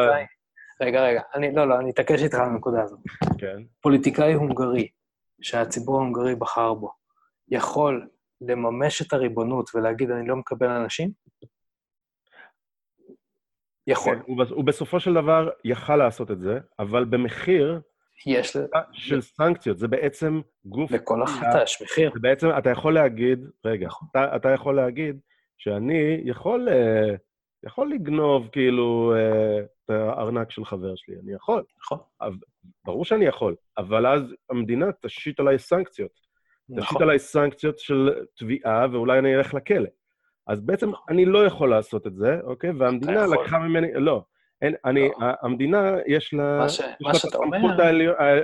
רגע, רגע, אני, לא, לא, אני אתעקש איתך על הנקודה הזאת. כן, פוליטיקאי הונגרי, שהציבור ההונגרי בחר בו, יכול לממש את הריבונות ולהגיד, אני לא מקבל אנשים? יכול. כן, הוא, בס- הוא בסופו של דבר יכל לעשות את זה, אבל במחיר יש, של סנקציות. זה בעצם גוף... לכל החלטה יש מחיר. זה בעצם, אתה יכול להגיד, רגע, נכון. אתה, אתה יכול להגיד שאני יכול, אה, יכול לגנוב כאילו אה, את הארנק של חבר שלי, אני יכול. נכון. ברור שאני יכול, אבל אז המדינה תשית עליי סנקציות. תשית נכון. עליי סנקציות של תביעה, ואולי אני אלך לכלא. אז בעצם אני לא יכול לעשות את זה, אוקיי? והמדינה. לקחה ממני... לא. אין, אני, לא. המדינה, יש לה, מה ש- יש מה לה את שאתה אומר-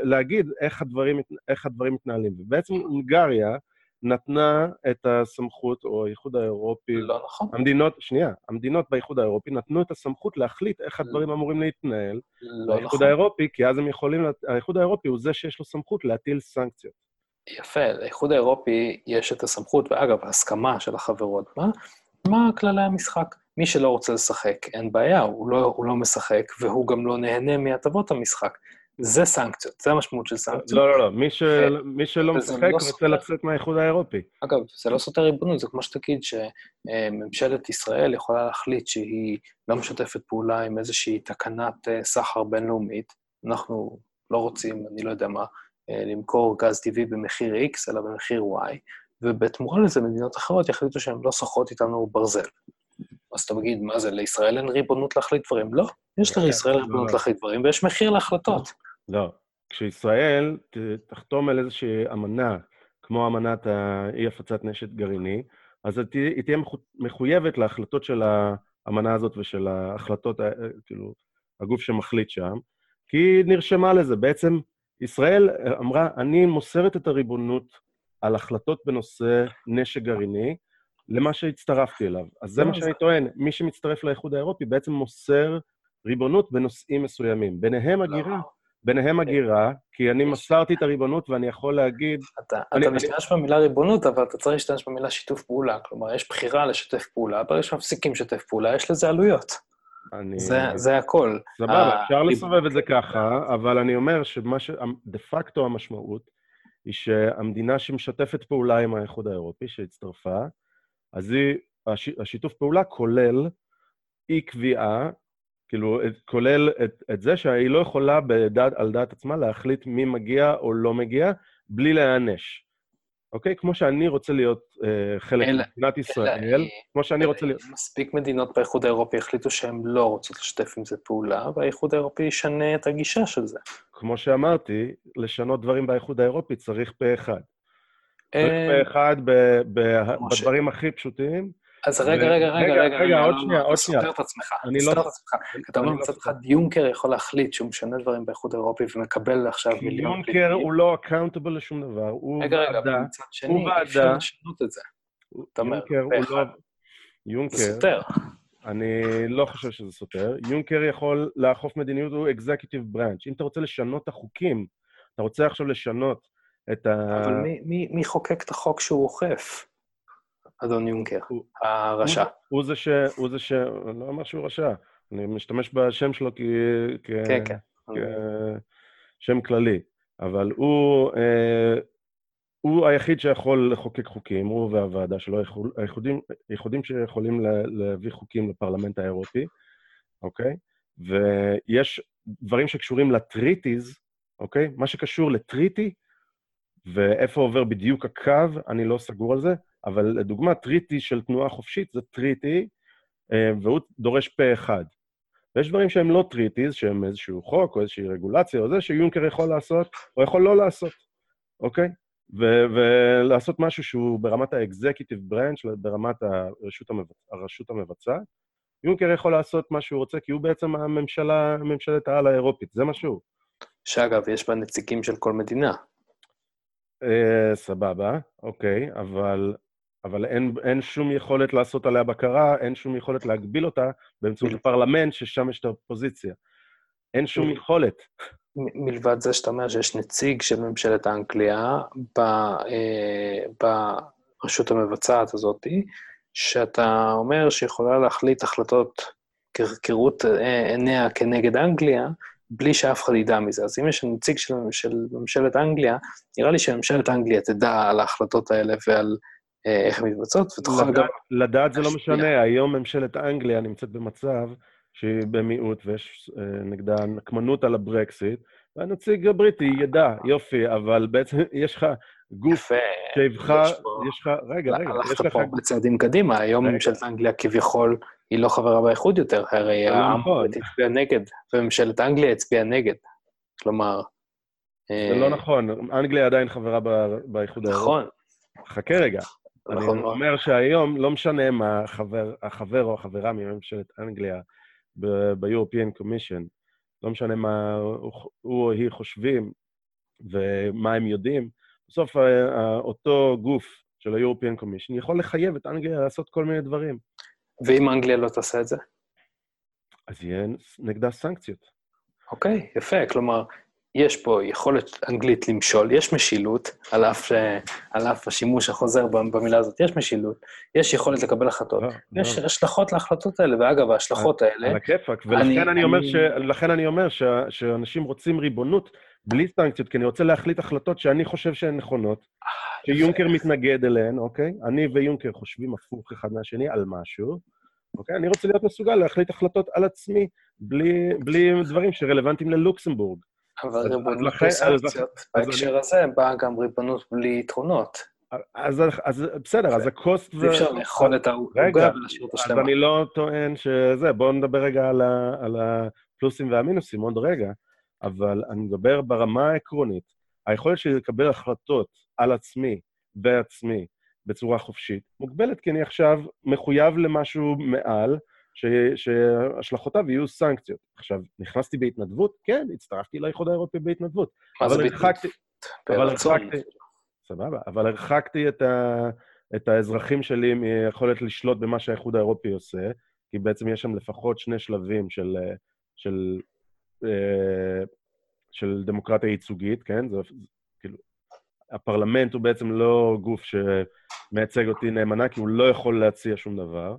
להגיד איך הדברים, איך הדברים מתנהלים. ובעצם הונגריה נתנה את הסמכות, או האיחוד האירופי, לא נכון. המדינות, שנייה, המדינות באיחוד האירופי נתנו את הסמכות להחליט איך הדברים אמורים להתנהל לא באיחוד נכון. האירופי, כי אז הם יכולים, האיחוד האירופי הוא זה שיש לו סמכות להטיל סנקציות. יפה, לאיחוד האירופי יש את הסמכות, ואגב, ההסכמה של החברות, מה, מה כללי המשחק? מי שלא רוצה לשחק, אין בעיה, הוא לא, הוא לא משחק, והוא גם לא נהנה מהטבות המשחק. זה סנקציות, זה המשמעות של סנקציות. לא, לא, לא, מי, ש... כן. מי שלא משחק לא רוצה. לצאת מהאיחוד האירופי. אגב, זה לא סותר ריבונות, זה כמו שתגיד שממשלת ישראל יכולה להחליט שהיא לא משתפת פעולה עם איזושהי תקנת אה, סחר בינלאומית. אנחנו לא רוצים, אני לא יודע מה, אה, למכור גז טבעי במחיר X, אלא במחיר Y, ובתמורה לזה מדינות אחרות יחליטו שהן לא סוחרות איתנו ברזל. אז אתה מגיד, מה זה, לישראל אין ריבונות להחליט דברים? לא, יש לישראל לא, ריבונות. להחליט דברים, ויש מחיר להחלטות. לא. כשישראל תחתום על איזושהי אמנה, כמו אמנת האי-הפצת נשק גרעיני, אז היא תהיה- מחויבת להחלטות של האמנה הזאת ושל ההחלטות, ה- כאילו, הגוף שמחליט שם, כי היא נרשמה לזה. בעצם ישראל אמרה, אני מוסרת את הריבונות על החלטות בנושא נשק גרעיני למה שהצטרפתי אליו. אז זה לא, מה שאני טוען, מי שמצטרף לאיחוד האירופי בעצם מוסר ריבונות בנושאים מסוימים. ביניהם הגירה. ביניהם הגירה, כי אני מסרתי את הריבונות ואני יכול להגיד, אתה, אני- אתה אני- משתמש במילה ריבונות, אבל אתה צריך להשתמש במילה שיתוף פעולה. כלומר, יש בחירה לשתף פעולה, ברגע שמפסיקים לשתף פעולה, יש לזה עלויות. אני... זה, זה הכל. סבבה, ה- אפשר לסובב את זה ככה, אבל אני אומר שמה ש... דה פקטו המשמעות היא שהמדינה שמשתפת פעולה עם האיחוד האירופי, שהצטרפה, אז היא, הש... השיתוף פעולה כולל אי קביעה, כאילו, את- כולל את, את זה שהיא לא יכולה בדעת, על דעת עצמה להחליט מי מגיע או לא מגיע, בלי להיענש. אוקיי? כמו שאני רוצה להיות אה, חלק אלא- ממדינת ישראל, כמו שאני רוצה להיות... מספיק מדינות באיחוד האירופי החליטו שהן לא רוצות לשתף עם זה פעולה, והאיחוד האירופי ישנה את הגישה של זה. כמו שאמרתי, לשנות דברים באיחוד האירופי צריך פה אחד. צריך אה, פה אחד ב- ב- כמו ש- בדברים הכי פשוטים. אז רגע, רגע, רגע, רגע, רגע, רגע, עוד לא, שנייה, לא, עוד אתה שנייה. סותר את עצמך, לא סותר את. עצמך. אתה אומר, מצד. אחד יונקר יכול להחליט שהוא משנה דברים באיחוד האירופי ומקבל עכשיו מיליון יונקר הוא לא accountable לשום דבר, הוא רגע, רגע, ועדה. מצד שני, ועדה. אפשר לשנות את זה. אתה אומר, יונקר הוא פה לא... אחד. יונקר, זה סותר. אני לא חושב שזה סותר. יונקר יכול לאכוף מדיניות, הוא executive branch. אם אתה רוצה לשנות את החוקים, אתה רוצה עכשיו לשנות את ה... אבל מי- מי- מי חוקק את החוק שהוא אוכף? אדון יונקר, הוא- הרשע. הוא- הוא זה ש... הוא זה ש... אני לא אומר שהוא רשע. אני משתמש בשם שלו כ... כ... כן, כן. כשם כללי, אבל הוא, אה, הוא היחיד שיכול לחוקק חוקים, הוא והוועדה שלו, היחוד- היחודים, היחודים שיכולים לה- להביא חוקים לפרלמנט האירופי, אוקיי? ויש דברים שקשורים ל treaties, אוקיי? מה שקשור ל treaty, ואיפה עובר בדיוק הקו, אני לא סגור על זה, אבל לדוגמה, treaty של תנועה חופשית זה treaty, אה, והוא דורש פה אחד. ויש דברים שהם לא treaties, שהם איזשהו חוק או איזושהי רגולציה או זה, שיונקר יכול לעשות, או יכול לא לעשות, אוקיי? ו- ולעשות משהו שהוא ברמת ה-executive branch, ברמת הרשות, המבצ... הרשות המבצעת. יונקר יכול לעשות מה שהוא רוצה, כי הוא בעצם הממשלה, ממשלת העל האירופית, זה מה שהוא. שאגב, יש בה נציגים של כל מדינה. אה, סבבה, אוקיי, אבל, אבל אין, אין שום יכולת לעשות עליה בקרה, אין שום יכולת להגביל אותה באמצעות. הפרלמנט, ששם יש את האופוזיציה. אין שום. יכולת. מלבד זה שאתה אומר שיש נציג של ממשלת אנגליה ב, אה, ברשות המבצעת הזאת, שאתה אומר שיכולה להחליט החלטות כראות אה, עיניה כנגד אנגליה, בלי שאף אחד ידע מזה. אז אם יש נציג של, של ממשלת אנגליה, נראה לי שממשלת אנגליה תדע על ההחלטות האלה ועל איך הן מתבצעות, ותוכל גם... לדעת- זה לא. משנה, היום ממשלת אנגליה נמצאת במצב שהיא במיעוט ויש אה, נגדה נקמנות על הברקסיט, והנציג הבריטי ידע, יופי, אבל בעצם <laughs> יש לך גוף. שיבחר, יש פה- לך, רגע, רגע, יש הלכת לך... פה הרבה צעדים קדימה, היום. ממשלת אנגליה כביכול היא לא חברה באיחוד יותר, הרי לא העם נכון. הצביע נגד, וממשלת אנגליה הצביעה נגד. כלומר... זה אה, לא נכון, אנגליה עדיין חברה באיחוד האירופי. נכון, חכה רגע. אני נכון. אומר שהיום, לא משנה מה החבר, החבר או החברה מממשלת אנגליה ב-European Commission, לא משנה מה הוא או היא חושבים ומה הם יודעים, בסוף ה- ה- אותו גוף של ה-European Commission יכול לחייב את אנגליה לעשות כל מיני דברים. ואם אנגליה לא תעשה את זה? אז יהיה נגדה סנקציות. אוקיי, יפה, כלומר, יש פה יכולת אנגלית למשול, יש משילות, על אף, אה, על אף השימוש החוזר במילה הזאת, יש משילות, יש יכולת לקבל החלטות, לא, יש לא. השלכות להחלטות האלה, ואגב, ההשלכות האלה, על הכיפאק, אני- ולכן אני אומר אני- ש- לכן אני אומר ש- שאנשים רוצים ריבונות בלי סנקציות, כי אני רוצה להחליט החלטות שאני חושב שהן נכונות, שיונקר מתנגד אליהן, אוקיי? אני ויונקר חושבים הפוך אחד מהשני על משהו, אוקיי? אני רוצה להיות מסוגל להחליט החלטות על עצמי, בלי, בלי דברים שרלוונטיים ללוקסמבורג. אבל אז- ריבונות אז בלי אז- סנקציות, אז בהקשר הזה באה גם ריבונות בלי יתרונות. אז, אז בסדר, אז הקוסט... אי אפשר לאכול את העוגה ולהשאיר אותה אז שלמה. אני לא טוען שזה, בואו נדבר רגע על, ה, על הפלוסים והמינוסים עוד רגע, אבל אני מדבר ברמה העקרונית. היכולת שלי לקבל החלטות על עצמי, בעצמי, בצורה חופשית, מוגבלת, כי אני עכשיו מחויב למשהו מעל, ש, שהשלכותיו יהיו סנקציות. עכשיו, נכנסתי בהתנדבות? כן, הצטרפתי לאיחוד האירופי בהתנדבות. מה זה הרחקתי, אבל? הרחקתי, סבבה, אבל הרחקתי את, ה, את האזרחים שלי מיכולת לשלוט במה שהאיחוד האירופי עושה, כי בעצם יש שם לפחות שני שלבים של, אה, של, אה, של דמוקרטיה ייצוגית, כן? זה כאילו, הפרלמנט הוא בעצם לא גוף שמייצג אותי נאמנה, כי הוא לא יכול להציע שום דבר,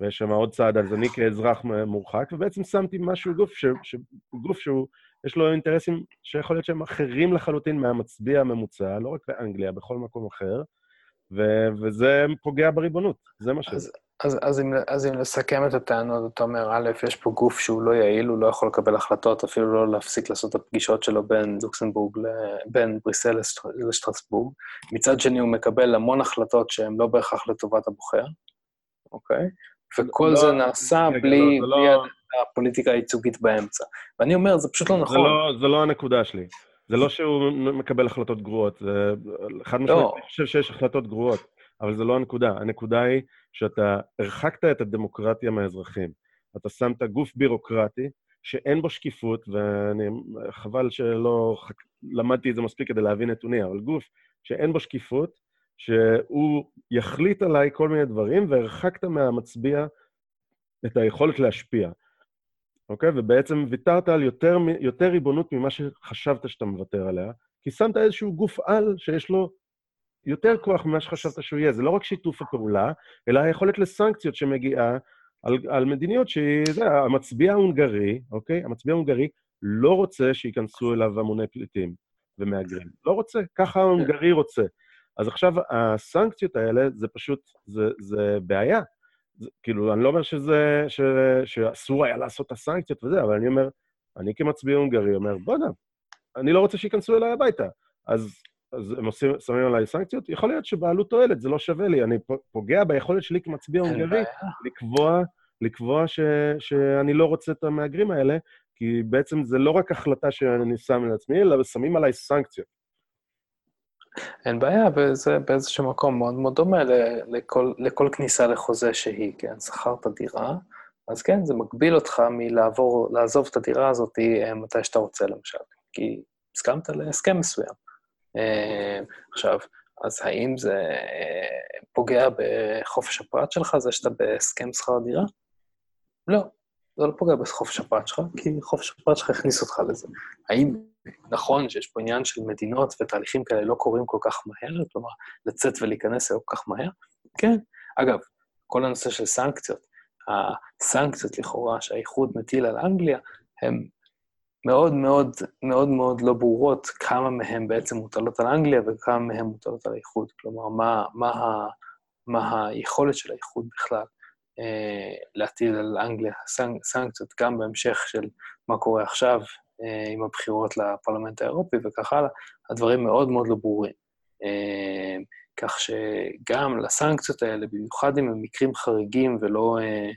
ויש שם עוד צעד, אז אני כאזרח מורחק, ובעצם שמתי משהו, גוף, ש, ש, גוף שהוא, יש לו אינטרסים שיכול להיות שהם אחרים לחלוטין מהמצביע הממוצע, לא רק באנגליה, בכל מקום אחר, ו- וזה פוגע בריבונות, זה מה שזה. אז, אז, אם, אז אם לסכם את הטענות, אתה אומר, א', יש פה גוף שהוא לא יעיל, הוא לא יכול לקבל החלטות, אפילו לא להפסיק לעשות את הפגישות שלו בין לוקסמבורג, בין בריסל לשטר- לשטרסבורג. מצד שני, הוא מקבל המון החלטות שהן לא בהכרח לטובת הבוחר, אוקיי? וכל לא, זה נעשה רגע, בלי, לא, זה בלי לא- הפוליטיקה הייצוגית באמצע. ואני אומר, זה פשוט לא זה נכון. לא, זה לא הנקודה שלי. זה לא שהוא מקבל החלטות גרועות, זה חד משמעית, לא. אני חושב שיש החלטות גרועות, אבל זה לא הנקודה. הנקודה היא שאתה הרחקת את הדמוקרטיה מהאזרחים. אתה שמת גוף בירוקרטי שאין בו שקיפות, וחבל שלא. למדתי את זה מספיק כדי להבין נתונים, אבל גוף שאין בו שקיפות, שהוא יחליט עליי כל מיני דברים, והרחקת מהמצביע את היכולת להשפיע. אוקיי? ובעצם ויתרת על יותר, יותר ריבונות ממה שחשבת שאתה מוותר עליה, כי שמת איזשהו גוף על שיש לו יותר כוח ממה שחשבת שהוא יהיה. זה לא רק שיתוף הפעולה, אלא היכולת לסנקציות שמגיעה על, על מדיניות שהיא, זה, המצביע ההונגרי, אוקיי? המצביע ההונגרי לא רוצה שייכנסו אליו המוני פליטים ומהגרים. לא רוצה, ככה ההונגרי רוצה. אז עכשיו, הסנקציות האלה, זה פשוט, זה, זה בעיה. זה, כאילו, אני לא אומר שזה, ש, שאסור היה לעשות את הסנקציות וזה, אבל אני אומר, אני כמצביע הונגרי אומר, בוא'נה, אני לא רוצה שייכנסו אליי הביתה. אז, אז הם עושים, שמים עליי סנקציות, יכול להיות שבעלות תועלת, זה לא שווה לי, אני פוגע ביכולת שלי כמצביע הונגרי. לקבוע, לקבוע ש, שאני לא רוצה את המהגרים האלה, כי בעצם זה לא רק החלטה שאני שם לעצמי, אלא שמים עליי סנקציות. אין בעיה, וזה באיזשהו מקום מאוד מאוד דומה לכל, לכל כניסה לחוזה שהיא, כן? שכרת דירה, אז כן, זה מגביל אותך מלעבור, לעזוב את הדירה הזאת אה, מתי שאתה רוצה, למשל, כי הסכמת להסכם מסוים. אה, עכשיו, אז האם זה אה, פוגע בחופש הפרט שלך, זה שאתה בהסכם שכר דירה? לא, זה לא פוגע בחופש הפרט שלך, כי חופש הפרט שלך הכניס אותך לזה. האם נכון שיש פה עניין של מדינות ותהליכים כאלה לא קורים כל כך מהר, כלומר, לצאת ולהיכנס לא כל כך מהר? כן. אגב, כל הנושא של סנקציות, הסנקציות לכאורה שהאיחוד מטיל על אנגליה, הן מאוד מאוד מאוד מאוד לא ברורות כמה מהן בעצם מוטלות על אנגליה וכמה מהן מוטלות על האיחוד. כלומר, מה, מה, ה, מה היכולת של האיחוד בכלל אה, להטיל על אנגליה סנק, סנקציות, גם בהמשך של מה קורה עכשיו עם הבחירות לפרלמנט האירופי וכך הלאה, הדברים מאוד מאוד לא ברורים. אה, כך שגם לסנקציות האלה, במיוחד אם הם מקרים חריגים ולא, אה,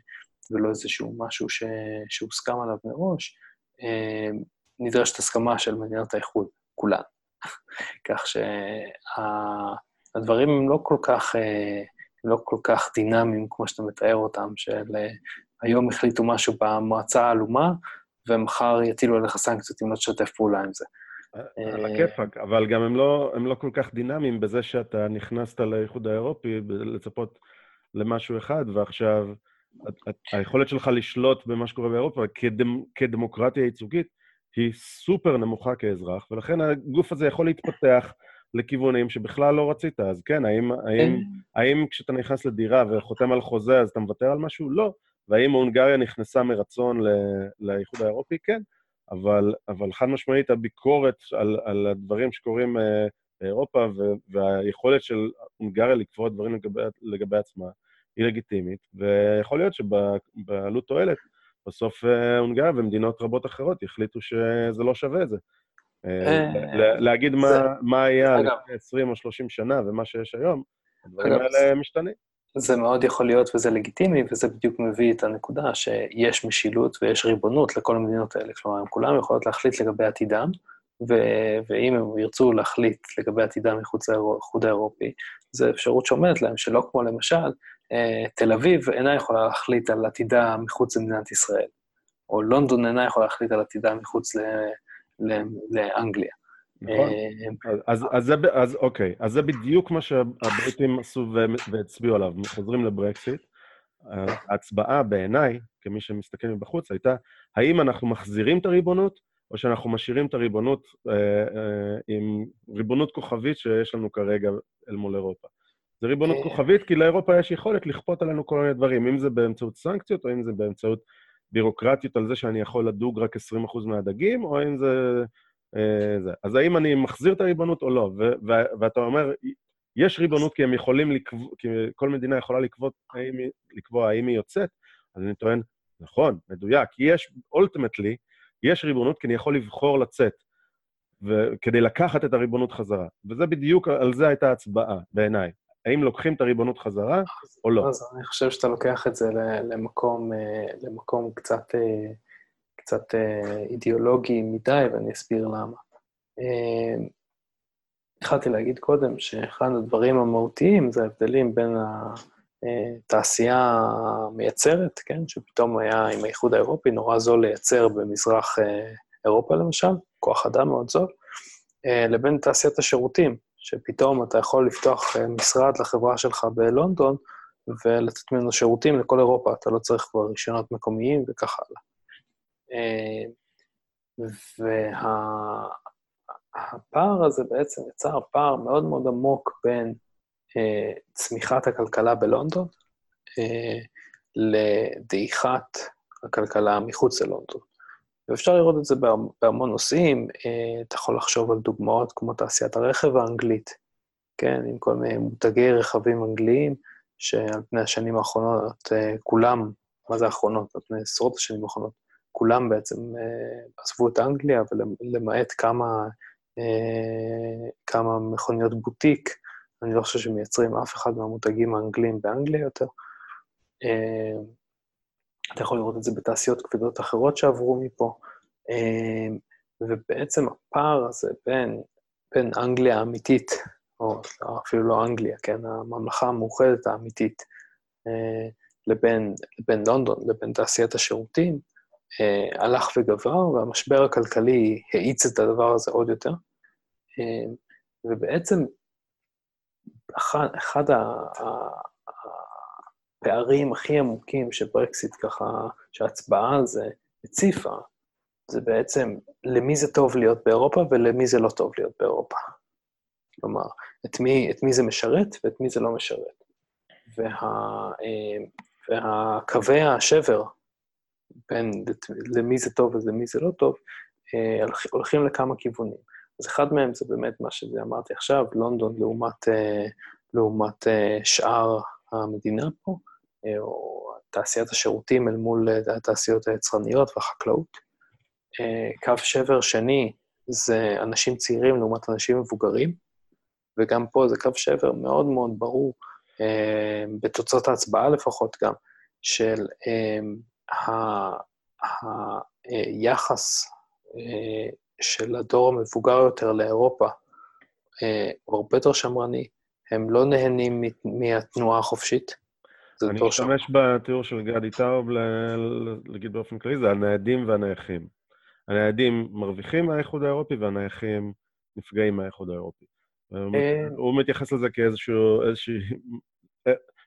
ולא איזשהו משהו ש, שהוסכם עליו מראש, אה, נדרשת הסכמה של מדינות האיחוד, כולן. <laughs> כך שהדברים הם לא כל כך, אה, לא כל כך דינמיים כמו שאתה מתאר אותם, של היום החליטו משהו במועצה העלומה, ומחר יטילו עליך סנקציות אם לא תשתף פעולה עם זה. על הכיפאק, אבל גם הם לא, הם לא כל כך דינמיים בזה שאתה נכנסת לאיחוד האירופי לצפות למשהו אחד, ועכשיו היכולת שלך לשלוט במה שקורה באירופה כדמ, כדמוקרטיה ייצוגית היא סופר נמוכה כאזרח, ולכן הגוף הזה יכול להתפתח לכיוונים שבכלל לא רצית. אז כן, האם, האם, כן. האם כשאתה נכנס לדירה וחותם על חוזה, אז אתה מוותר על משהו? לא. והאם הונגריה נכנסה מרצון לאיחוד האירופי? כן. אבל, אבל חד משמעית הביקורת על, על הדברים שקורים אה, באירופה והיכולת של הונגריה לקבוע דברים לגבי, לגבי עצמה היא לגיטימית, ויכול להיות שבעלות תועלת, בסוף אה, הונגריה ומדינות רבות אחרות יחליטו שזה לא שווה את זה. אה, להגיד מה היה לפני 20 או 30 שנה ומה שיש היום, הדברים האלה משתנים. זה מאוד יכול להיות וזה לגיטימי, וזה בדיוק מביא את הנקודה שיש משילות ויש ריבונות לכל המדינות האלה. כלומר, הם כולם יכולות להחליט לגבי עתידם, ו- ואם הם ירצו להחליט לגבי עתידם מחוץ לאיחוד האירופי, זו אפשרות שעומדת להם, שלא כמו למשל, אה, תל אביב אינה יכולה להחליט על עתידה מחוץ למדינת ישראל, או לונדון אינה יכולה להחליט על עתידה מחוץ ל- ל- לאנגליה. נכון. אה, אז, אז, זה, אז אוקיי, אז זה בדיוק מה שהבריטים עשו והצביעו עליו. חוזרים לברקסיט. ההצבעה בעיניי, כמי שמסתכל מבחוץ, הייתה האם אנחנו מחזירים את הריבונות, או שאנחנו משאירים את הריבונות אה, אה, עם ריבונות כוכבית שיש לנו כרגע אל מול אירופה. זה ריבונות כן. כוכבית, כי לאירופה יש יכולת לכפות עלינו כל מיני דברים, אם זה באמצעות סנקציות, או אם זה באמצעות בירוקרטיות על זה שאני יכול לדוג רק 20% מהדגים, או אם זה זה. אז האם אני מחזיר את הריבונות או לא? ואתה אומר, יש ריבונות כי הם יכולים לקבוע, כי כל מדינה יכולה לקבוע האם, לקבוע האם היא יוצאת, אז אני טוען, נכון, מדויק, יש, אולטימטלי, יש ריבונות כי אני יכול לבחור לצאת, כדי לקחת את הריבונות חזרה. וזה בדיוק, על זה הייתה הצבעה, בעיניי. האם לוקחים את הריבונות חזרה או לא? אז אני חושב שאתה לוקח את זה למקום, אה, למקום קצת... אה, קצת אה, אידיאולוגי מדי, ואני אסביר למה. אה, התחלתי להגיד קודם שאחד הדברים המהותיים זה ההבדלים בין התעשייה המייצרת, כן, שפתאום היה עם האיחוד האירופי נורא זול לייצר במזרח אה, אירופה למשל, כוח אדם מאוד זול, לבין תעשיית השירותים, שפתאום אתה יכול לפתוח משרד לחברה שלך בלונדון ולתת ממנו שירותים לכל אירופה, אתה לא צריך כבר רישיונות מקומיים וכך הלאה. והפער הזה בעצם יצר פער מאוד מאוד עמוק בין אה, צמיחת הכלכלה בלונדון אה, לדעיכת הכלכלה מחוץ ללונדון. ואפשר לראות את זה בהמון נושאים, אה, אתה יכול לחשוב על דוגמאות כמו תעשיית הרכב האנגלית, כן, עם כל מיני מותגי רכבים אנגליים, שעל פני השנים האחרונות, כולם, מה זה האחרונות? על פני עשרות השנים האחרונות, כולם בעצם אה, עזבו את אנגליה, ולמעט כמה, אה, כמה מכוניות בוטיק, אני לא חושב שמייצרים אף אחד מהמותגים האנגליים באנגליה יותר. אה, אתה יכול לראות את זה בתעשיות כבדות אחרות שעברו מפה. ובעצם הפער הזה בין, בין אנגליה האמיתית, או אפילו לא אנגליה, כן, הממלכה המאוחדת האמיתית, לבין, לבין לונדון, לבין תעשיית השירותים, הלך וגבר, והמשבר הכלכלי האיץ את הדבר הזה עוד יותר. אה, ובעצם אחד, אחד הפערים הכי עמוקים שברקסיט ככה, שההצבעה על זה הציפה, זה בעצם למי זה טוב להיות באירופה ולמי זה לא טוב להיות באירופה. כלומר, את מי, את מי זה משרת ואת מי זה לא משרת. וה, אה, והקווי השבר בין למי זה טוב ולמי זה לא טוב, אה, הולכים לכמה כיוונים. אז אחד מהם זה באמת מה שאמרתי עכשיו, לונדון לעומת, אה, לעומת אה, שאר המדינה פה, או תעשיית השירותים אל מול התעשיות היצרניות והחקלאות. קו שבר שני זה אנשים צעירים לעומת אנשים מבוגרים, וגם פה זה קו שבר מאוד מאוד ברור, בתוצאות ההצבעה לפחות גם, של היחס של הדור המבוגר יותר לאירופה הוא הרבה יותר שמרני, הם לא נהנים מהתנועה החופשית. אני משתמש בתיאור של גדי טאוב, להגיד באופן כללי, זה הניידים והנייחים. הניידים מרוויחים מהאיחוד האירופי והנייחים נפגעים מהאיחוד האירופי. אה. הוא מתייחס לזה כאיזשהו, איזושהי... אה,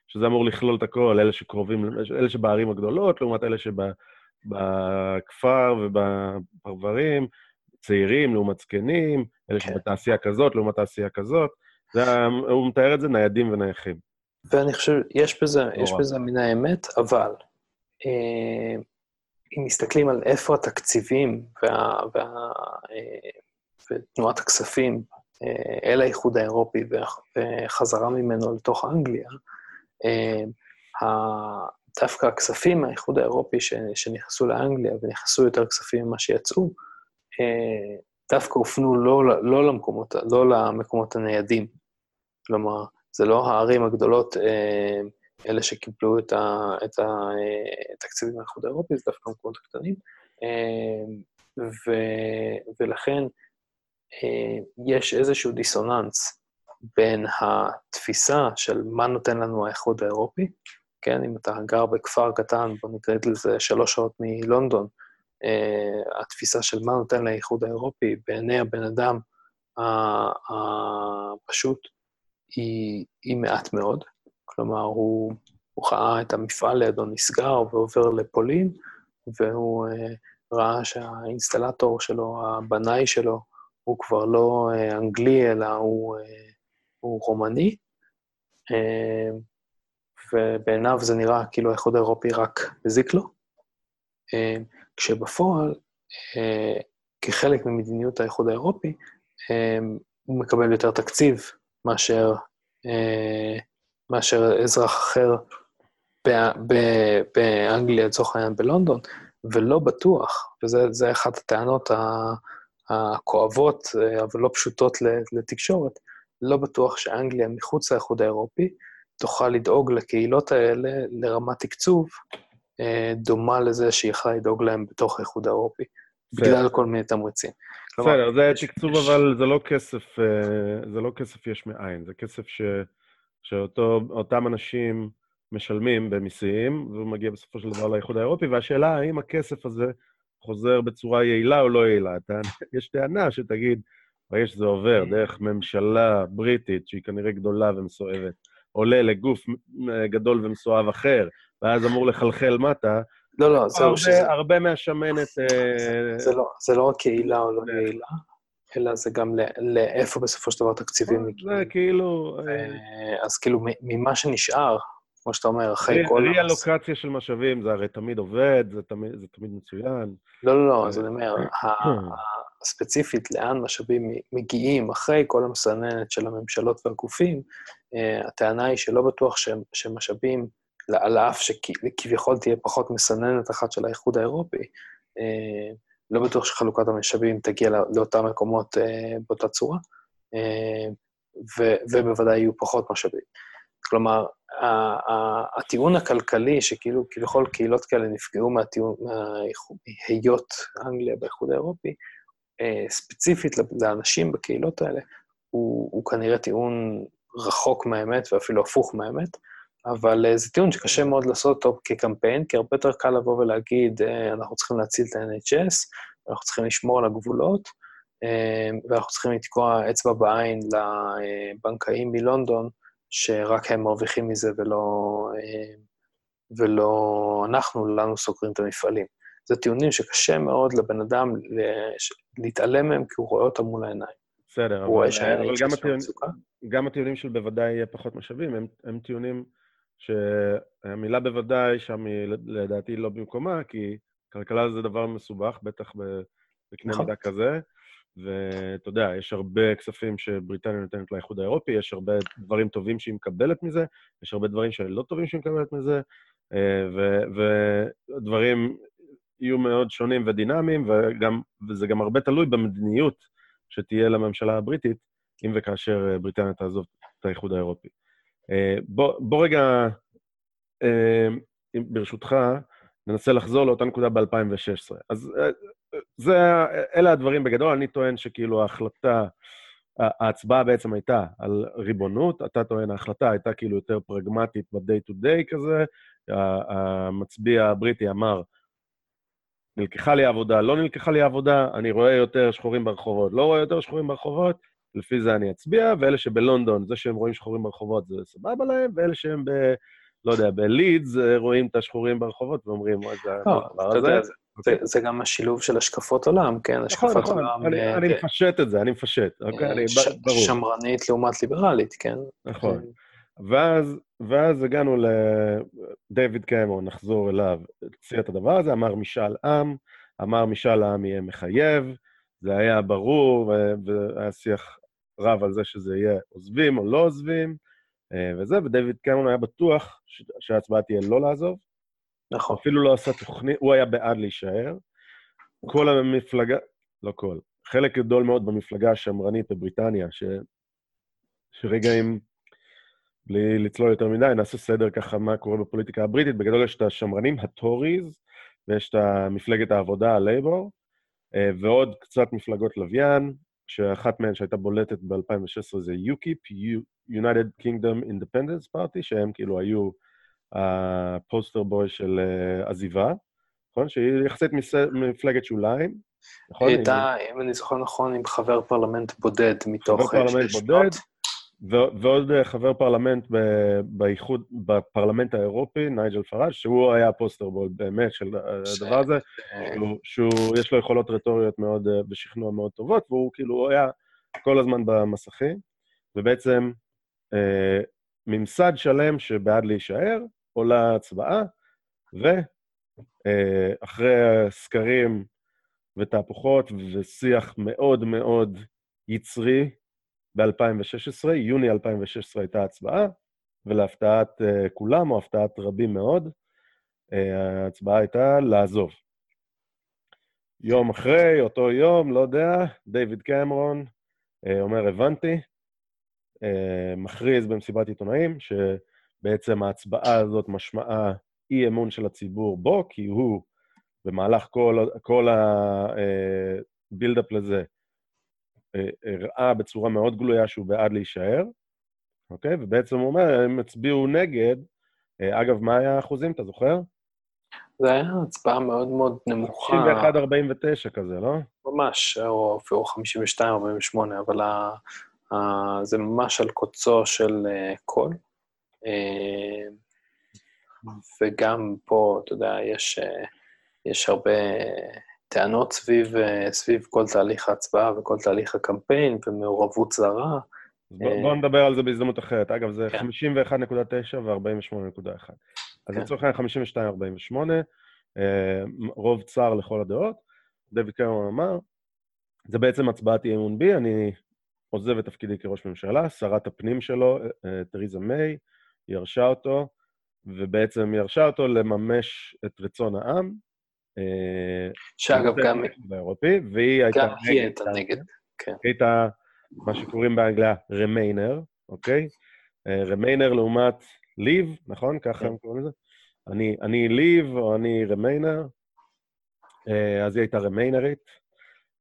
שזה אמור לכלול את הכל, אלה שקרובים, אלה שבערים הגדולות, לעומת אלה שבכפר ובפרברים, צעירים לעומת זקנים, אלה כן. שבתעשייה כזאת לעומת תעשייה כזאת. זה, הוא מתאר את זה ניידים ונייחים. ואני חושב, יש בזה, יש בזה מן האמת, אבל אה, אם מסתכלים על איפה התקציבים וה, וה, אה, ותנועת הכספים אה, אל האיחוד האירופי וחזרה ממנו לתוך אנגליה, דווקא הכספים מהאיחוד האירופי שנכנסו לאנגליה ונכנסו יותר כספים ממה שיצאו, אה, דווקא הופנו לא, לא, למקומות, לא למקומות הניידים. כלומר, זה לא הערים הגדולות, אה, אלה שקיבלו את התקציבים אה, מהאיחוד האירופי, זה דווקא המקומות הקטנים. ו, ולכן יש איזשהו דיסוננס בין התפיסה של מה נותן לנו האיחוד האירופי, כן, אם אתה גר בכפר קטן, בוא נקרא לזה שלוש שעות מלונדון, uh, התפיסה של מה נותן לאיחוד האירופי בעיני הבן אדם הפשוט uh, היא, היא מעט מאוד. כלומר, הוא, הוא ראה את המפעל לידו נסגר ועובר לפולין, והוא uh, ראה שהאינסטלטור שלו, הבנאי שלו, הוא כבר לא uh, אנגלי, אלא הוא, uh, הוא רומני. Uh, ובעיניו זה נראה כאילו האיחוד האירופי רק הזיק לו. Uh, כשבפועל, אה, כחלק ממדיניות האיחוד האירופי, אה, הוא מקבל יותר תקציב מאשר, אה, מאשר אזרח אחר באנגליה, לצורך העניין בלונדון, ולא בטוח, וזו אחת הטענות הכואבות, אבל לא פשוטות לתקשורת, לא בטוח שאנגליה מחוץ לאיחוד האירופי תוכל לדאוג לקהילות האלה לרמת תקצוב אה, דומה לזה שהיא יכולה לדאוג להם בתוך האיחוד האירופי, בגלל כל מיני תמריצים. בסדר, זה תקצוב, אבל זה לא כסף, אה, זה לא כסף יש מאין, זה כסף ש, שאותם אנשים משלמים במיסים, והוא מגיע בסופו של דבר לאיחוד האירופי, והשאלה האם הכסף הזה חוזר בצורה יעילה או לא יעילה. יש טענה שתגיד, ברגע שזה עובר דרך ממשלה בריטית, שהיא כנראה גדולה ומסואבת, עולה לגוף אה, גדול ומסואב אחר, ואז אמור לחלחל מטה. לא, לא, זהו שזה... הרבה מהשמנת... אה, זה, לא, זה לא רק יעילה או לא יעילה, אלא זה גם לאיפה בסופו של דבר תקציבים אה, מגיעים. זה כאילו... אז כאילו, ממה שנשאר, כמו שאתה אומר, אחרי כל... רי-אלוקציה של משאבים, זה הרי תמיד עובד, זה תמיד, זה תמיד מצוין. לא, לא, לא, אז אני אומר, <clears throat> ספציפית לאן משאבים מגיעים אחרי כל המסננת של הממשלות והגופים, הטענה היא שלא בטוח שמשאבים על אף שכביכול תהיה פחות מסננת אחת של האיחוד האירופי, אה, לא בטוח שחלוקת המשאבים תגיע לאותם מקומות אה, באותה צורה, אה, ובוודאי יהיו פחות משאבים. כלומר, הטיעון הכלכלי, שכאילו כביכול קהילות כאלה נפגעו מהיות אנגליה באיחוד האירופי, ספציפית לאנשים בקהילות האלה, הוא, הוא כנראה טיעון רחוק מהאמת ואפילו הפוך מהאמת. אבל אה, זה טיעון שקשה מאוד לעשות אותו כקמפיין, כי הרבה יותר קל לבוא ולהגיד, אה, אנחנו צריכים להציל את ה-NHS, אנחנו צריכים לשמור על הגבולות, אה, ואנחנו צריכים לתקוע אצבע בעין לבנקאים מלונדון, שרק הם מרוויחים מזה ולא, ולא אנחנו, לנו סוגרים את המפעלים. זה טיעונים שקשה מאוד לבן אדם להתעלם מהם, כי הוא רואה אותם מול העיניים. בסדר, אבל, אבל גם, הטיעון, גם הטיעונים של בוודאי יהיה פחות משאבים, הם, הם טיעונים... שהמילה בוודאי שם היא לדעתי לא במקומה, כי כלכלה זה דבר מסובך, בטח בקנה נכון. מידה כזה, ואתה יודע, יש הרבה כספים שבריטניה נותנת לאיחוד האירופי, יש הרבה דברים טובים שהיא מקבלת מזה, יש הרבה דברים שלא טובים שהיא מקבלת מזה, אה, ודברים יהיו מאוד שונים ודינמיים, וגם, וזה גם הרבה תלוי במדיניות שתהיה לממשלה הבריטית, אם וכאשר אה, בריטניה תעזוב את האיחוד האירופי. אה, בוא, בוא רגע, ברשותך, ננסה לחזור לאותה נקודה ב-2016. אז זה, אלה הדברים בגדול, אני טוען שכאילו ההחלטה, ההצבעה בעצם הייתה על ריבונות, אתה טוען ההחלטה הייתה כאילו יותר פרגמטית ב-day to day כזה, המצביע הבריטי אמר, נלקחה לי עבודה, לא נלקחה לי עבודה, אני רואה יותר שחורים ברחובות, לא רואה יותר שחורים ברחובות, לפי זה אני אצביע, ואלה שבלונדון, זה שהם רואים שחורים ברחובות זה סבבה להם, ואלה שהם ב... לא יודע, בלידס רואים את השחורים ברחובות ואומרים, מה זה לא, הדבר הזה? זה, זה גם השילוב של השקפות עולם, כן? נכון, השקפת נכון, עולם... אני, אה, אני מפשט את זה, אני מפשט, אוקיי? אני, ש, ברור. שמרנית לעומת ליברלית, כן? נכון. ואז, ואז הגענו לדייוויד קמרון, נחזור אליו, הציע את הדבר הזה, אמר משאל עם, אמר משאל העם יהיה מחייב, זה היה ברור, והיה שיח רב על זה שזה יהיה עוזבים או לא עוזבים, אה, וזה, ודייוויד קמרון היה בטוח שההצבעה תהיה לא לעזוב, נכון. אפילו לא עשה תוכנית, הוא היה בעד להישאר. כל המפלגה, לא כל, חלק גדול מאוד במפלגה השמרנית בבריטניה, ש... שרגע אם, בלי לצלול יותר מדי, נעשה סדר ככה מה קורה בפוליטיקה הבריטית. בגדול יש את השמרנים, הטוריז, ויש את מפלגת העבודה, הלייבור, אה, ועוד קצת מפלגות לוויין, שאחת מהן שהייתה בולטת ב-2016 זה UKIP, United Kingdom Independence Party, שהם כאילו היו ה poster boy של uh, עזיבה, נכון? שהיא יחסית מפלגת שוליים, נכון? היא הייתה, אם אני זוכר נכון, עם חבר פרלמנט בודד מתוך... חבר פרלמנט בודד, ועוד אה, חבר פרלמנט באיחוד, בפרלמנט האירופי, נייג'ל פראז', שהוא היה ה poster boy באמת של הדבר הזה, שהוא, יש לו יכולות רטוריות מאוד, אה, ושכנוע מאוד טובות, והוא כאילו היה כל הזמן במסכים, ובעצם ממסד שלם שבעד להישאר, עולה הצבעה, ואחרי סקרים ותהפוכות ושיח מאוד מאוד יצרי ב-2016, יוני 2016 הייתה הצבעה, ולהפתעת uh, כולם, או הפתעת רבים מאוד, uh, ההצבעה הייתה לעזוב. יום אחרי, אותו יום, לא יודע, דיוויד קמרון uh, אומר, הבנתי, מכריז במסיבת עיתונאים, ש... בעצם ההצבעה הזאת משמעה אי-אמון של הציבור בו, כי הוא במהלך כל, כל הבילדאפ לזה אה, הראה בצורה מאוד גלויה שהוא בעד להישאר, אוקיי? ובעצם הוא אומר, הם הצביעו נגד. אה, אגב, מה היה האחוזים, אתה זוכר? זה היה הצבעה מאוד מאוד נמוכה. 51-49 כזה, לא? ממש, או אפילו 52-48, אבל ה... ה... זה ממש על קוצו של קול. אה, וגם פה, אתה יודע, יש, אה, יש הרבה טענות סביב, אה, סביב כל תהליך ההצבעה וכל תהליך הקמפיין ומעורבות זרה. בואו בוא נדבר על זה בהזדמנות אחרת. אגב, זה כן. 51.9 ו-48.1. אז כן. לצורך העניין 52-48, רוב צר לכל הדעות. דויד קרמן אמר, זה בעצם הצבעת אי אמון בי, אני עוזב את תפקידי כראש ממשלה, שרת הפנים שלו, תריזה מיי, ירשה אותו, ובעצם ירשה אותו לממש את רצון העם. אה, שאגב, גם... באירופי, והיא הייתה... גם היא הייתה נגד, כן. היא הייתה מה שקוראים באנגליה רמיינר, אוקיי? רמיינר לעומת ליב, נכון? ככה כן. הם קוראים לזה? אני, אני ליב או אני רמיינר, אה, אז היא הייתה רמיינרית,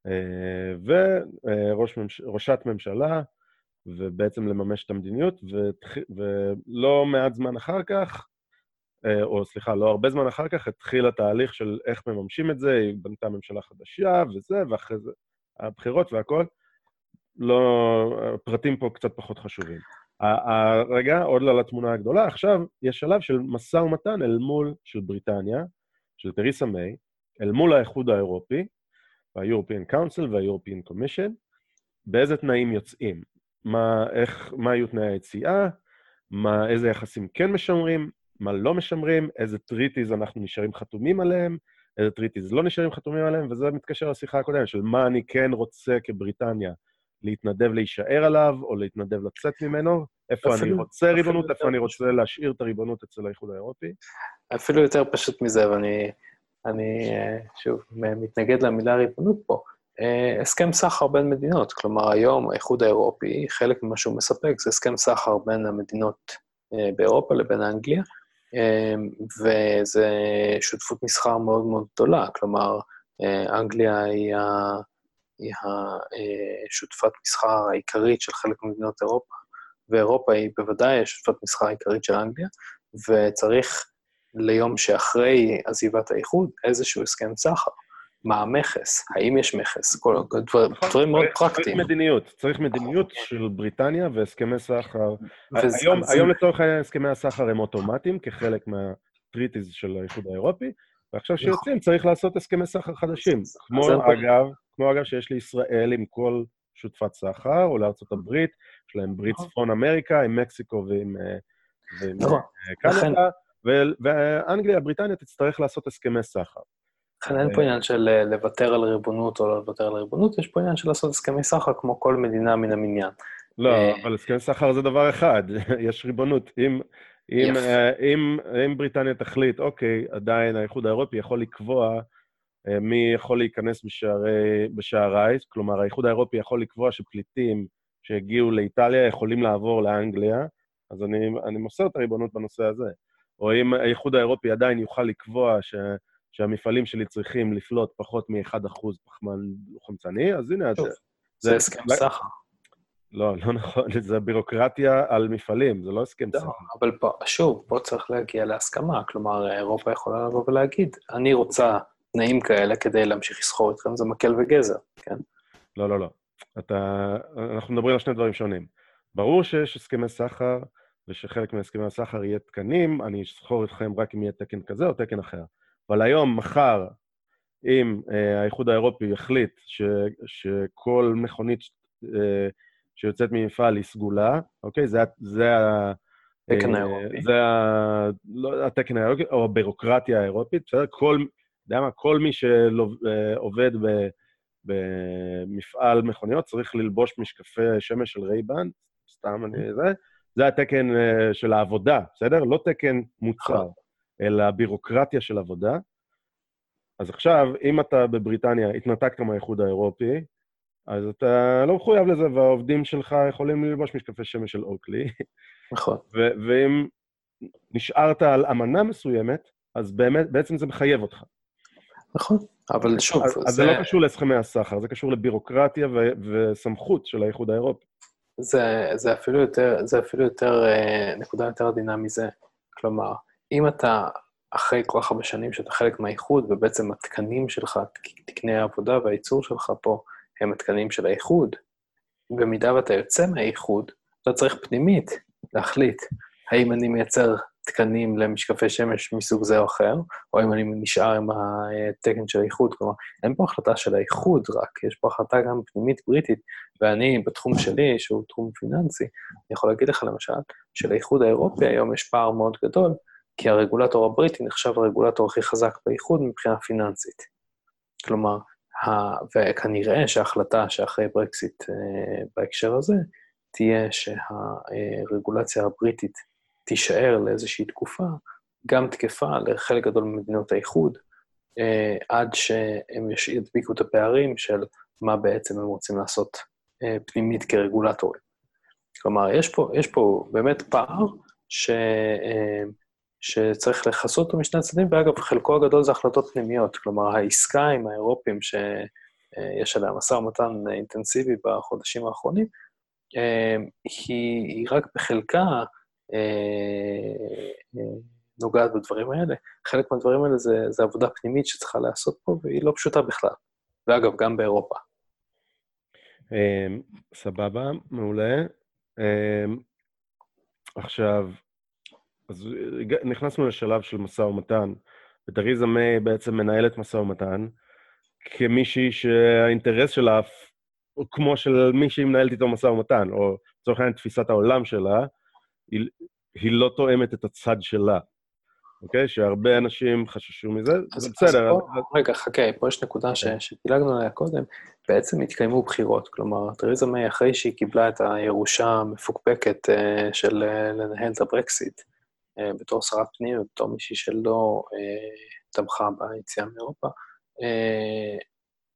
אה, וראשת ממשלה, ובעצם לממש את המדיניות, ותח... ולא מעט זמן אחר כך, אה, או סליחה, לא הרבה זמן אחר כך, התחיל התהליך של איך מממשים את זה, היא בנתה ממשלה חדשה וזה, ואחרי זה הבחירות והכול. לא, הפרטים פה קצת פחות חשובים. רגע, עוד לא לתמונה הגדולה, עכשיו יש שלב של משא ומתן אל מול, של בריטניה, של תרזה מיי, אל מול האיחוד האירופי, ה-European Council וה-European Commission, באיזה תנאים יוצאים. מה, איך, מה היו תנאי היציאה, מה, איזה יחסים כן משמרים, מה לא משמרים, איזה treaties אנחנו נשארים חתומים עליהם, איזה treaties לא נשארים חתומים עליהם, וזה מתקשר לשיחה הקודמת של מה אני כן רוצה כבריטניה, להתנדב להישאר עליו, או להתנדב לצאת ממנו, איפה אפילו- אני רוצה אפילו ריבונות, יותר איפה אני פשוט. רוצה להשאיר את הריבונות אצל האיחוד האירופי. אפילו יותר פשוט מזה, ואני, אני, אה, שוב, מתנגד למילה ריבונות פה. אה, הסכם סחר בין מדינות, כלומר, היום האיחוד האירופי, חלק ממה שהוא מספק זה הסכם סחר בין המדינות אה, באירופה לבין אנגליה, אה, וזה שותפות מסחר מאוד מאוד גדולה, כלומר, אנגליה היא ה- היא השותפת מסחר העיקרית של חלק ממדינות אירופה, ואירופה היא בוודאי השותפת מסחר העיקרית של אנגליה, וצריך ליום שאחרי עזיבת האיחוד איזשהו הסכם סחר. מה המכס? האם יש מכס? כל דבר, דברים מאוד צריך- צריך פרקטיים. מדיניות, צריך מדיניות של בריטניה והסכמי סחר. וזה- היום, זה- היום לצורך העניין הסכמי הסחר הם אוטומטיים כחלק מהטריטיז של האיחוד האירופי, ועכשיו נכון. שיוצאים צריך לעשות הסכמי סחר חדשים. כמו אגב, כמו אגב שיש לישראל עם כל שותפת סחר, או לארצות הברית, יש להם ברית נכון. צפון אמריקה, עם מקסיקו ועם, אה, ועם נכון. אה, קנדה, ואנגליה, בריטניה תצטרך לעשות הסכמי סחר. לכן אין פה עניין של אה, לוותר על ריבונות או לא לוותר על ריבונות, יש פה עניין של לעשות הסכמי סחר כמו כל מדינה מן המניין. לא, אה, אבל הסכם סחר זה דבר אחד, <laughs> יש ריבונות. אם, אם. אה, אם, אם בריטניה תחליט, אוקיי, עדיין האיחוד האירופי יכול לקבוע מי יכול להיכנס בשערי, בשערי, כלומר, האיחוד האירופי יכול לקבוע שפליטים שהגיעו לאיטליה יכולים לעבור לאנגליה, אז אני, אני מוסר את הריבונות בנושא הזה. או אם האיחוד האירופי עדיין יוכל לקבוע ש, שהמפעלים שלי צריכים לפלוט פחות מ-1% פחמן חומצני, אז הנה, טוב, זה, זה הסכם סחר. לא, לא נכון, <laughs> זה בירוקרטיה על מפעלים, זה לא הסכם לא, סחר. אבל פה, שוב, פה צריך להגיע להסכמה. כלומר, אירופה יכולה לבוא ולהגיד, אני רוצה תנאים כאלה כדי להמשיך לסחור איתכם, זה מקל וגזר, כן? לא, לא, לא. אתה... אנחנו מדברים על שני דברים שונים. ברור שיש הסכמי סחר, ושחלק מהסכמי הסחר יהיה תקנים, אני אסחור איתכם רק אם יהיה תקן כזה או תקן אחר. אבל היום, מחר, אם אה, האיחוד האירופי יחליט ש... שכל מכונית אה, שיוצאת ממפעל היא סגולה, אוקיי? זה, זה ה... תקן אה, האירופי. זה ה... לא, התקן האירופי, או הבירוקרטיה האירופית, בסדר? כל, יודע מה, כל מי שעובד ב... במפעל מכוניות צריך ללבוש משקפי שמש של רייבן, סתם אני זה, זה התקן אה, של העבודה, בסדר? לא תקן מוצר, נכון. אלא בירוקרטיה של עבודה. אז עכשיו, אם אתה בבריטניה התנתקת מהאיחוד האירופי, אז אתה לא מחויב לזה, והעובדים שלך יכולים ללבוש משקפי שמש של אוקלי, נכון. ואם נשארת על אמנה מסוימת, אז באמת, בעצם זה מחייב אותך. נכון, אבל שוב, אז, אז זה לא קשור להסכמי הסחר, זה קשור לבירוקרטיה ו- וסמכות של האיחוד האירופי. זה, זה אפילו יותר, זה אפילו יותר, אה, נקודה יותר עדינה מזה. כלומר, אם אתה, אחרי כל כך הרבה שנים שאתה חלק מהאיחוד, ובעצם התקנים שלך, תק- תקני העבודה והייצור שלך פה, הם התקנים של האיחוד, במידה ואתה יוצא מהאיחוד, אתה צריך פנימית להחליט האם אני מייצר תקנים למשקפי שמש מסוג זה או אחר, או אם אני נשאר עם התקן של האיחוד. כלומר, אין פה החלטה של האיחוד רק, יש פה החלטה גם פנימית בריטית, ואני, בתחום שלי, שהוא תחום פיננסי, אני יכול להגיד לך למשל, שלאיחוד האירופי היום יש פער מאוד גדול, כי הרגולטור הבריטי נחשב הרגולטור הכי חזק באיחוד מבחינה פיננסית. כלומר, ה... וכנראה שההחלטה שאחרי ברקסיט אה, בהקשר הזה, תהיה שהרגולציה הבריטית תישאר לאיזושהי תקופה, גם תקפה לחלק גדול ממדינות האיחוד, אה, עד שהם ידביקו את הפערים של מה בעצם הם רוצים לעשות אה, פנימית כרגולטורים. כלומר, יש פה, יש פה באמת פער ש, שצריך לכסות אותו משני הצדדים, ואגב, חלקו הגדול זה החלטות פנימיות. כלומר, העסקה עם האירופים, שיש עליה משא ומתן אינטנסיבי בחודשים האחרונים, אה, היא, רק בחלקה אה, אה, נוגעת בדברים האלה. חלק מהדברים האלה זה, זה עבודה פנימית שצריכה להיעשות פה, והיא לא פשוטה בכלל. ואגב, גם באירופה. סבבה, מעולה. עכשיו, אז הגע- נכנסנו לשלב של משא ומתן, ותריזה מיי בעצם מנהלת משא ומתן, כמישהי שהאינטרס שלה, הוא כמו של מי שהיא מנהלת איתו משא ומתן, או לצורך העניין תפיסת העולם שלה, היא, היא לא תואמת את הצד שלה. אוקיי? שהרבה אנשים חששו מזה, אז, זה בסדר. אז פה, רגע, חכה, פה יש נקודה ש, שדילגנו עליה קודם. בעצם התקיימו בחירות, כלומר, תריזה מיי, אחרי שהיא קיבלה את הירושה המפוקפקת uh, של uh, לנהל את הברקסיט, בתור שרת פנים ובתור מישהי שלא uh, תמכה ביציאה מאירופה, uh,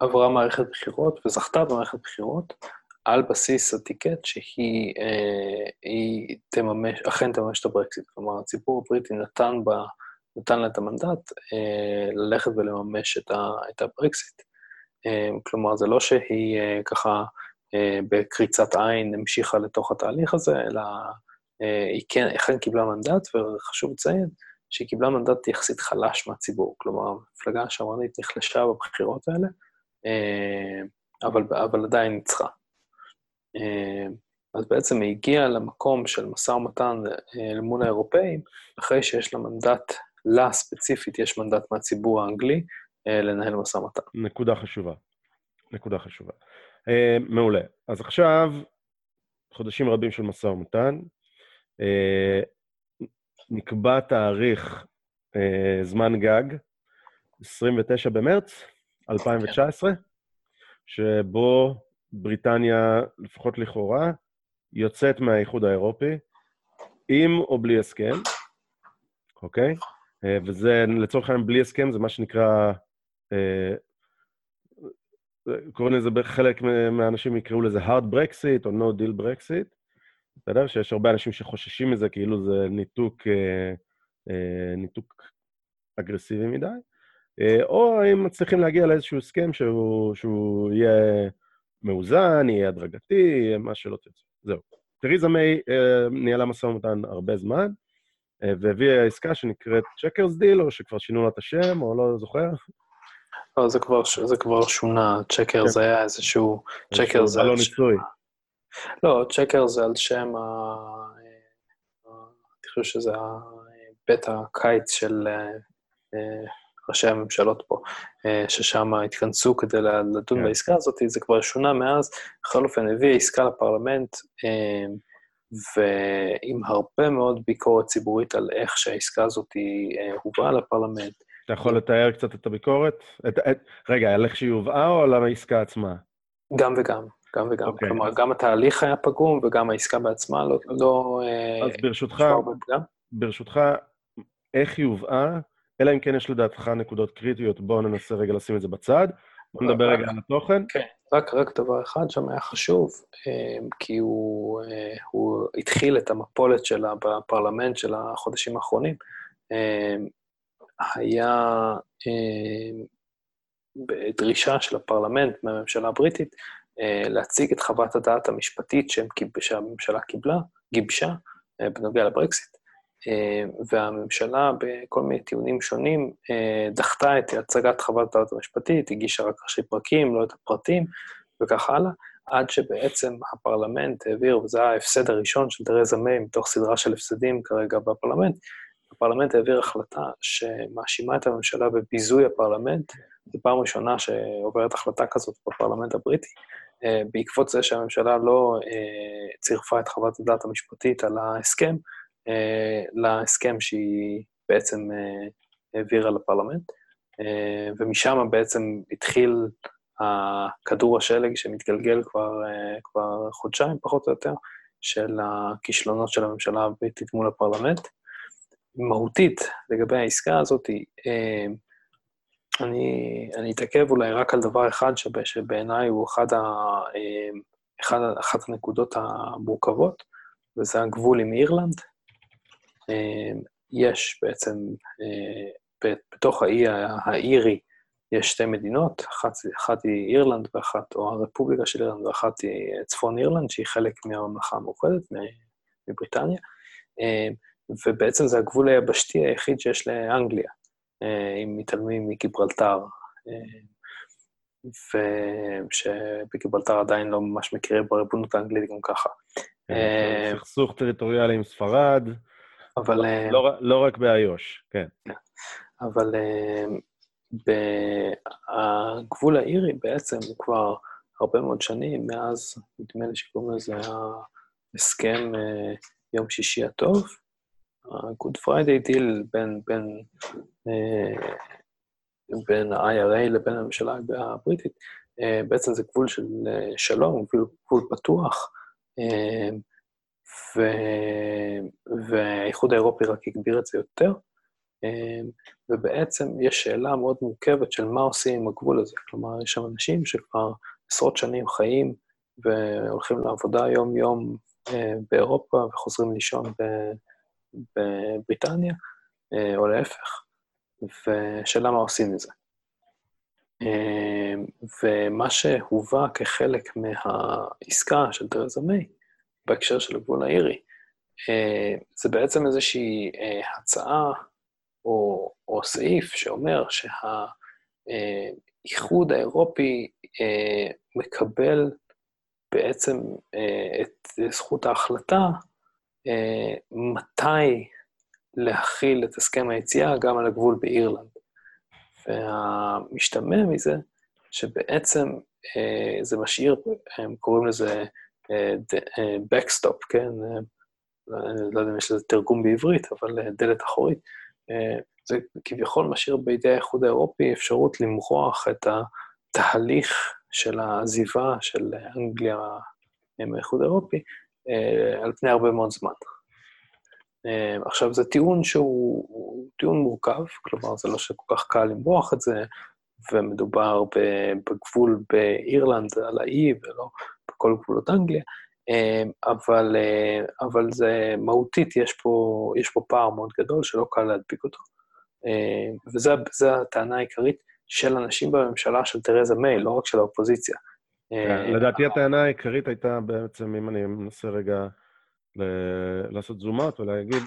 עברה מערכת בחירות וזכתה במערכת בחירות על בסיס הטיקט שהיא uh, תממש, אכן תממש את הברקסיט. כלומר, הציבור הבריטי נתן, ב, נתן לה את המנדט ללכת ולממש את, ה, את הברקסיט. כלומר, זה לא שהיא ככה בקריצת עין המשיכה לתוך התהליך הזה, אלא היא כן, אכן קיבלה מנדט, וחשוב לציין שהיא קיבלה מנדט יחסית חלש מהציבור. כלומר, המפלגה השמרנית נחלשה בבחירות האלה, uh, אבל, אבל עדיין ניצחה. אז בעצם היא הגיעה למקום של משא ומתן אל מול האירופאים, אחרי שיש לה מנדט, לה ספציפית יש מנדט מהציבור האנגלי לנהל משא ומתן. נקודה חשובה. נקודה חשובה. מעולה. אז עכשיו, חודשים רבים של משא ומתן, נקבע תאריך uh, זמן גג, 29 במרץ 2019, כן. שבו בריטניה, לפחות לכאורה, יוצאת מהאיחוד האירופי, עם או בלי הסכם, אוקיי? וזה, לצורך העניין, בלי הסכם, זה מה שנקרא קוראים לזה, חלק מהאנשים יקראו לזה hard Brexit או no deal Brexit, בסדר? שיש הרבה אנשים שחוששים מזה כאילו זה ניתוק, אה, אה, ניתוק אגרסיבי מדי, אה, או אם מצליחים להגיע לאיזשהו הסכם שהוא, שהוא יהיה מאוזן, יהיה הדרגתי, יהיה מה שלא תרצו. זהו. תרזה מיי ניהלה משא ומתן הרבה זמן, והביאה עסקה שנקראת Chequers deal, או שכבר שינו לה את השם, או לא זוכר. לא, זה כבר, זה כבר שונה, Chequers, כן. זה היה איזשהו... Chequers זה... לא ניסוי. לא, Chequers זה על שם ה... אני חושב שזה בית הקיץ של אה, אה, ראשי הממשלות פה, אה, ששם התכנסו כדי לדון כן. בעסקה הזאת, זה כבר שונה מאז. בכל אופן, הביאה עסקה לפרלמנט, ועם הרבה מאוד ביקורת ציבורית על איך שהעסקה הזאת הובאה לפרלמנט. אתה יכול לתאר קצת את הביקורת? את, את, רגע, על איך שהיא הובאה או על העסקה עצמה? גם וגם, גם וגם. Okay. אוקיי. כלומר, גם התהליך היה פגום וגם העסקה בעצמה לא... לא אה, אז ברשותך, ברשותך, איך היא הובאה, אלא אם כן יש לדעתך נקודות קריטיות, בואו ננסה רגע לשים את זה בצד. בואו נדבר רגע על התוכן. כן, רק, רק דבר אחד שם היה חשוב, אה, כי הוא, אה, הוא התחיל את המפולת שלה בפרלמנט של החודשים האחרונים. היה אה, דרישה של הפרלמנט מהממשלה הבריטית אה, להציג את חוות הדעת המשפטית שהממשלה קיבלה, גיבשה, אה, בנוגע לברקסיט, אה, והממשלה בכל מיני טיעונים שונים אה, דחתה את הצגת חוות הדעת המשפטית, הגישה רק ראשי פרקים, לא את הפרטים, וכך הלאה, עד שבעצם הפרלמנט העביר, וזה ההפסד הראשון של תרזה מיי מתוך סדרה של הפסדים כרגע בפרלמנט, הפרלמנט העביר החלטה שמאשימה את הממשלה בביזוי הפרלמנט, זו פעם ראשונה שעוברת החלטה כזאת בפרלמנט הבריטי, אה, בעקבות זה שהממשלה לא אה, צירפה את חוות הדעת המשפטית על ההסכם, אה, להסכם שהיא בעצם העבירה לפרלמנט, ומשם בעצם התחיל הכדור השלג שמתגלגל כבר, כבר חודשיים, פחות או יותר, של הכישלונות של הממשלה הבריטית מול הפרלמנט. מהותית לגבי העסקה הזאת, אה, אני, אני אתעכב אולי רק על דבר אחד שבעיניי הוא אחד, ה, אה, אחד, אחת הנקודות המורכבות, וזה הגבול עם אירלנד. אה, יש בעצם, בתוך האי האירי, יש שתי מדינות, אחת, אחת היא אירלנד ואחת, או הרפובליקה של אירלנד, ואחת היא צפון אירלנד, שהיא חלק מהממלכה המאוחדת, מבריטניה. ובעצם זה הגבול היבשתי היחיד שיש לאנגליה, אה, אם מתעלמים מגיברלטר, אה, ושבגיברלטר עדיין לא ממש מכירים בריבונות האנגלית גם ככה. כן, אה, סכסוך טריטוריאלי עם ספרד, אבל... לא, לא, לא רק באיו"ש, כן. אבל הגבול האירי בעצם הוא כבר הרבה מאוד שנים, מאז, נדמה לי שקוראים לזה ההסכם יום שישי הטוב, ה-Good Friday Deal בין, בין, אה, בין ה-IRA לבין הממשלה הבריטית, אה, בעצם זה גבול של אה, שלום, גבול, גבול פתוח, אה, ו... והאיחוד האירופי רק הגביר את זה יותר. אה, ובעצם יש שאלה מאוד מורכבת של מה עושים עם הגבול הזה. כלומר, יש שם אנשים שכבר עשרות שנים חיים והולכים לעבודה יום-יום אה, באירופה וחוזרים לישון בבריטניה, אה, או להפך, ושאלה מה עושים מזה. ומה שהובא כחלק מהעסקה של תרזה מיי, בהקשר של הגבול האירי, זה בעצם איזושהי הצעה או, או סעיף שאומר שהאיחוד האירופי אה, מקבל בעצם אה, את זכות ההחלטה אה, מתי להכיל את הסכם היציאה גם על הגבול באירלנד. והמשתמע מזה, שבעצם זה משאיר, הם קוראים לזה backstop, כן? לא יודע אם יש לזה תרגום בעברית, אבל דלת אחורית. זה כביכול משאיר בידי האיחוד האירופי אפשרות למרוח את התהליך של העזיבה של אנגליה מהאיחוד האירופי אה, על פני הרבה מאוד זמן. אה, עכשיו, זה טיעון שהוא טיעון מורכב, כלומר, זה לא שכל כך קל למרוח את זה, ומדובר בגבול באירלנד על האי ולא בכל גבולות אנגליה, אה, אבל, אבל זה מהותית, יש פה, יש פה פער מאוד גדול שלא קל להדביק אותו. אה, וזו הטענה העיקרית של אנשים בממשלה של תרזה מיי, לא רק של האופוזיציה. אה, לדעתי הטענה העיקרית הייתה בעצם, אם אני מנסה רגע לעשות זום אאוט ולהגיד,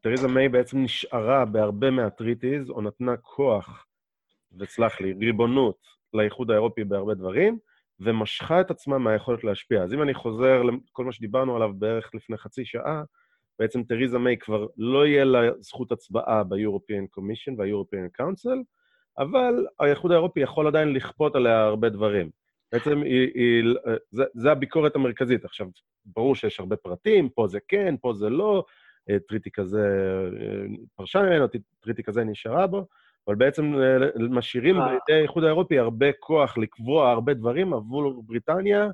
תרזה מיי בעצם נשארה בהרבה מהטריטיז, או נתנה כוח, וסלח לי, ריבונות לאיחוד האירופי בהרבה דברים, ומשכה את עצמה מהיכולת להשפיע. אז אם אני חוזר לכל מה שדיברנו עליו בערך לפני חצי שעה, בעצם תריזה מיי כבר לא יהיה לה זכות הצבעה ב-European Commission וה-European Council, אבל האיחוד האירופי יכול עדיין לכפות עליה הרבה דברים. בעצם היא, היא, זה, זה הביקורת המרכזית. עכשיו, ברור שיש הרבה פרטים, פה זה כן, פה זה לא, אה, טריטי כזה אה, פרשה ממנו, טריטי כזה נשארה בו, אבל בעצם אה, משאירים בידי האיחוד האירופי הרבה כוח לקבוע הרבה דברים עבור בריטניה,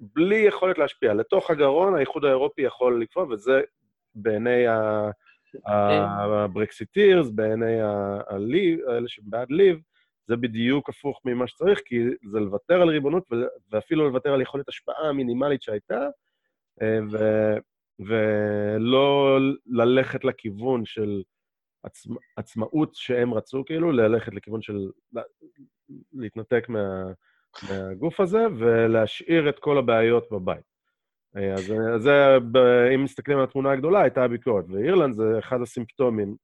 בלי יכולת להשפיע. לתוך הגרון האיחוד האירופי יכול לקבוע, וזה בעיני הברקסיטירס, בעיני אלה שבעד ליב, זה בדיוק הפוך ממה שצריך, כי זה לוותר על ריבונות ואפילו לוותר על יכולת השפעה המינימלית שהייתה, אה, ו, ולא ללכת לכיוון של עצמא, עצמאות שהם רצו, כאילו, ללכת לכיוון של להתנתק מה, מהגוף הזה ולהשאיר את כל הבעיות בבית. אה, אז זה, אם מסתכלים על התמונה הגדולה, הייתה הביקורת. ואירלנד זה אחד הסימפטומים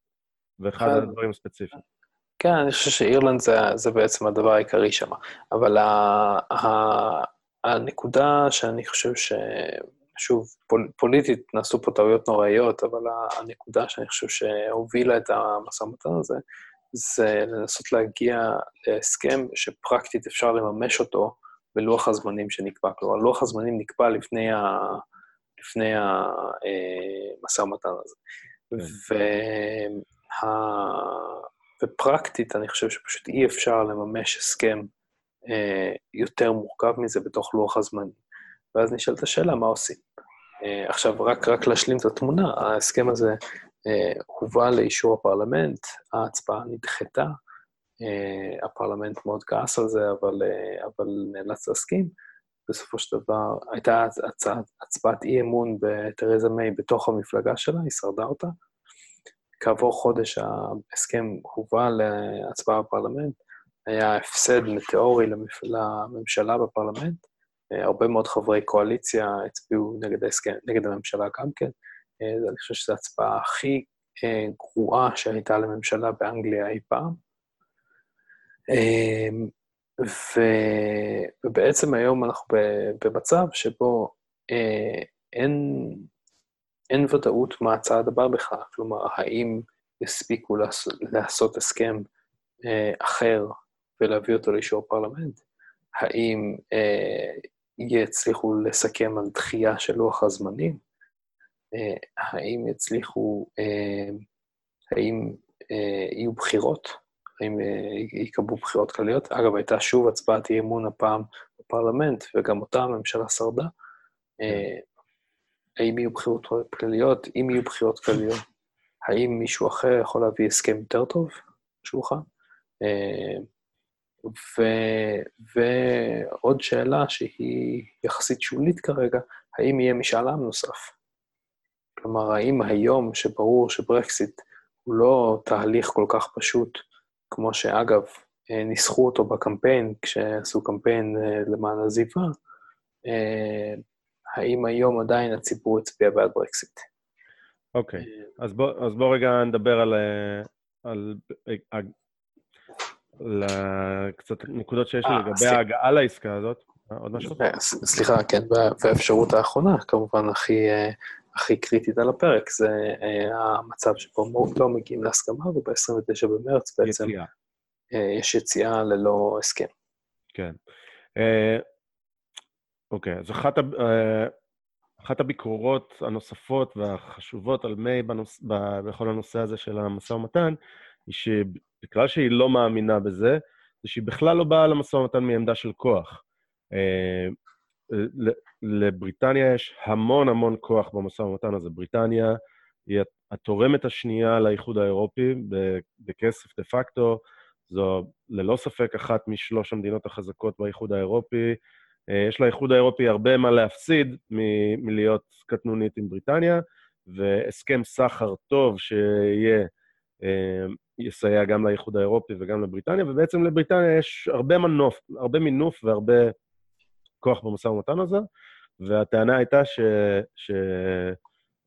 ואחד הדברים הספציפיים. כן, אני חושב שאירלנד זה, זה בעצם הדבר העיקרי שם. אבל ה, ה, הנקודה שאני חושב ש... שוב, פול, פוליטית נעשו פה טעויות נוראיות, אבל הנקודה שאני חושב שהובילה את המשא ומתן הזה, זה לנסות להגיע להסכם שפרקטית אפשר לממש אותו בלוח הזמנים שנקבע. כלומר, לוח הזמנים נקבע לפני, ה... לפני המשא ומתן הזה. כן. וה... ופרקטית, אני חושב שפשוט אי אפשר לממש הסכם אה, יותר מורכב מזה בתוך לוח הזמנים. ואז נשאלת השאלה, מה עושים? אה, עכשיו, רק, רק להשלים את התמונה, ההסכם הזה אה, הובא לאישור הפרלמנט, ההצבעה נדחתה, אה, הפרלמנט מאוד כעס על זה, אבל, אה, אבל נאלץ להסכים. בסופו של דבר, הייתה הצעת, הצבעת אי אמון בתרזה מיי בתוך המפלגה שלה, היא שרדה אותה. כעבור חודש ההסכם הובא להצבעה בפרלמנט, היה הפסד מטאורי. לממשלה בפרלמנט. אה, הרבה מאוד חברי קואליציה הצביעו נגד ההסכם, נגד הממשלה גם כן. אני חושב שזו ההצבעה הכי גרועה שהייתה לממשלה באנגליה אי פעם. אמ, ו... ובעצם היום אנחנו במצב שבו אה, אין, אין ודאות מה הצעד הבא בכלל. כלומר, האם יספיקו לעשות, הסכם אה, אחר ולהביא אותו לאישור פרלמנט? האם אה, יצליחו לסכם על דחייה של לוח הזמנים? אה, האם יצליחו, אה, האם אה, יהיו בחירות, האם אה, ייקבעו בחירות כלליות. אגב, הייתה שוב הצבעת אי אמון הפעם בפרלמנט, וגם אותה הממשלה שרדה. האם יהיו בחירות כלליות? אם יהיו בחירות כלליות, האם מישהו אחר יכול להביא הסכם יותר טוב לשולחן? אה, ו, ועוד שאלה שהיא יחסית שולית כרגע, האם יהיה משאל עם נוסף? כלומר, האם היום שברור שברקסיט הוא לא תהליך כל כך פשוט, כמו שאגב, אה, ניסחו אותו בקמפיין, כשעשו קמפיין אה, למען עזיבה, האם היום עדיין הציבור הצביע בעד ברקסיט? אוקיי, okay. אז בוא, אז בוא רגע נדבר על, על, על לקצת נקודות שיש לי אה, לגבי ההגעה לעסקה הזאת. עוד משהו? אה, סליחה, כן, והאפשרות האחרונה, כמובן, הכי, אה, הכי קריטית על הפרק, זה המצב שבו לא מגיעים להסכמה, וב-29 במרץ בעצם יציאה. יש יציאה ללא הסכם. כן. אוקיי, אז אחת, אחת הביקורות הנוספות והחשובות על מיי בכל הנושא הזה של המשא ומתן, היא שבגלל שהיא לא מאמינה בזה, זה שהיא בכלל לא באה למשא ומתן מעמדה של כוח. אה, לבריטניה יש המון המון כוח במשא ומתן הזה. בריטניה היא התורמת השנייה לאיחוד האירופי בכסף דה פקטו, זו ללא ספק אחת משלוש המדינות החזקות באיחוד האירופי. אה, יש לאיחוד האירופי הרבה מה להפסיד מ- מלהיות קטנונית עם בריטניה, והסכם סחר טוב שיהיה אה, יסייע גם לאיחוד האירופי וגם לבריטניה, ובעצם לבריטניה יש הרבה מנוף, הרבה מינוף והרבה כוח במשא ומתן הזה, והטענה הייתה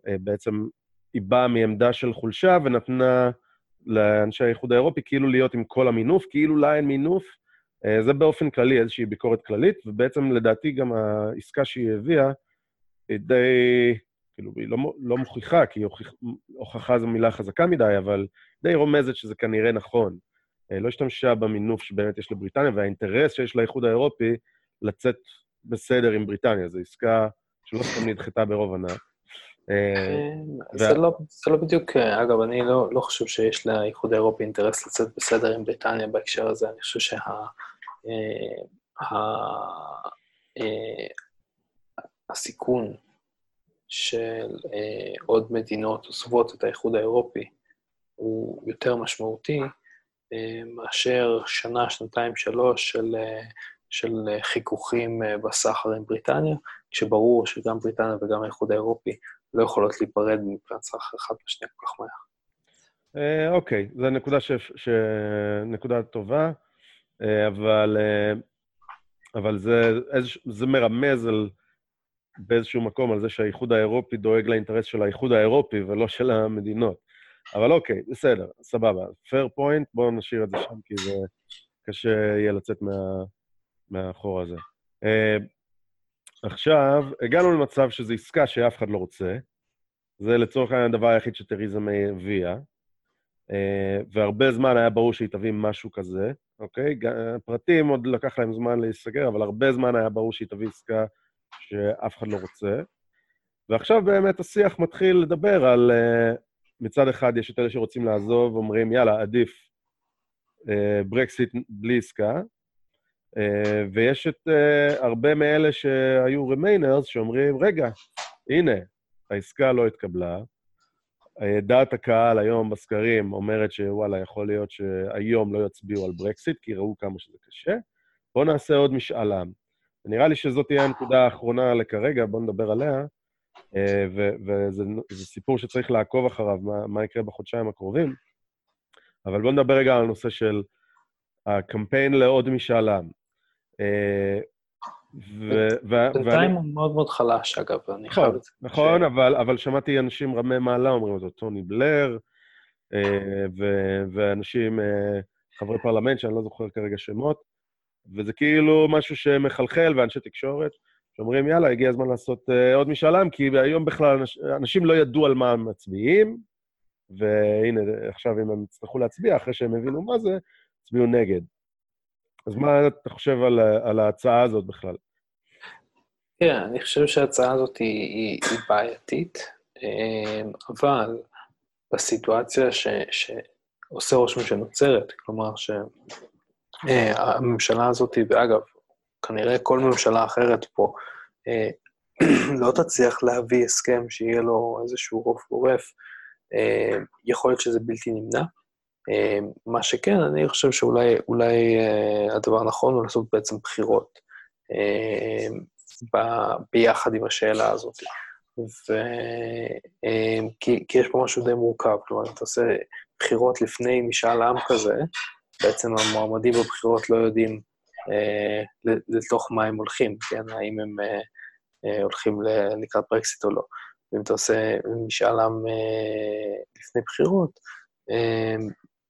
שבעצם אה, היא באה מעמדה של חולשה ונתנה לאנשי האיחוד האירופי כאילו להיות עם כל המינוף, כאילו לה אין מינוף. אה, זה באופן כללי איזושהי ביקורת כללית, ובעצם לדעתי גם העסקה שהיא הביאה היא די כאילו, היא לא, לא מוכיחה, כי הוכיח, הוכחה זו מילה חזקה מדי, אבל די רומזת שזה כנראה נכון. אה, לא השתמשה במינוף שבאמת יש לבריטניה, והאינטרס שיש לאיחוד האירופי לצאת בסדר עם בריטניה. זו עסקה שלא סתם נדחתה ברוב ענק. אה, זה, לא, זה לא בדיוק, אה, אגב, אני לא, לא חושב שיש לאיחוד האירופי אינטרס לצאת בסדר עם בריטניה בהקשר הזה, אני חושב שה... הסיכון של אה, עוד מדינות עוזבות את האיחוד האירופי הוא יותר משמעותי אה, מאשר שנה, שנתיים, שלוש של, אה, של חיכוכים אה, בסחר עם בריטניה, כשברור שגם בריטניה וגם האיחוד האירופי לא יכולות להיפרד מבחינת סחר אחד בשנייה כל כך מהר. אה, אוקיי, זו נקודה, ש... ש... נקודה טובה, אה, אבל, אה, אבל זה, זה מרמז על באיזשהו מקום על זה שהאיחוד האירופי דואג לאינטרס של האיחוד האירופי ולא של המדינות. אבל אוקיי, בסדר, סבבה. פייר פוינט, בואו נשאיר את זה שם, כי זה קשה יהיה לצאת מה, מהחור הזה. עכשיו, הגענו למצב שזו עסקה שאף אחד לא רוצה. זה לצורך העניין הדבר היחיד שתריזה מיי הביאה. Uh, והרבה זמן היה ברור שהיא תביא משהו כזה, אוקיי? פרטים עוד לקח להם זמן להיסגר, אבל הרבה זמן היה ברור שהיא תביא עסקה שאף אחד לא רוצה. ועכשיו באמת השיח מתחיל לדבר על... Uh, מצד אחד יש את אלה שרוצים לעזוב, אומרים, יאללה, עדיף אה, ברקסיט בלי עסקה, ויש את אה, הרבה מאלה שהיו Remainers שאומרים, רגע, הנה, העסקה לא התקבלה, דעת הקהל היום בסקרים אומרת שוואלה, יכול להיות שהיום לא יצביעו על ברקסיט, כי ראו כמה שזה קשה. בואו נעשה עוד משאל עם. נראה לי שזאת תהיה הנקודה האחרונה לכרגע, בואו נדבר עליה, אה, וזה סיפור שצריך לעקוב אחריו, מה, מה יקרה בחודשיים הקרובים. אבל בואו נדבר רגע על הנושא של הקמפיין לעוד משאל עם. אה, בינתיים הוא מאוד מאוד חלש, אגב, אני נכון, חייב את זה. נכון, אבל שמעתי אנשים רמי מעלה אומרים את זה, טוני בלר, אה, ואנשים, חברי פרלמנט, שאני לא זוכר כרגע שמות, וזה כאילו משהו שמחלחל, ואנשי תקשורת שאומרים, יאללה, הגיע הזמן לעשות עוד משאל עם, כי היום בכלל אנש, אנשים לא ידעו על מה הם מצביעים, והנה, עכשיו אם הם יצטרכו להצביע, אחרי שהם הבינו מה זה, הצביעו נגד. אז מה אתה חושב על, על ההצעה הזאת בכלל? כן, אני חושב שההצעה הזאת היא, היא, היא בעייתית. אה, אבל בסיטואציה ש, שעושה רושם שנוצרת, כלומר שהממשלה הזאת, ואגב, כנראה כל ממשלה אחרת פה, אה, <clears throat> לא תצליח להביא הסכם שיהיה לו איזשהו רוב גורף, אה, יכול להיות שזה בלתי נמנע. מה שכן, אני חושב שאולי אולי, הדבר הנכון הוא לעשות בעצם בחירות ב, ביחד עם השאלה הזאת. ו... אמ, כי, כי יש פה משהו די מורכב, כלומר, אתה עושה בחירות לפני משאל עם כזה, בעצם המועמדים בבחירות לא יודעים אה, לתוך מה הם הולכים, כן? האם הם אה, אה, הולכים לקראת ברקסיט או לא. ואם אתה עושה משאל עם אה, לפני בחירות, אה,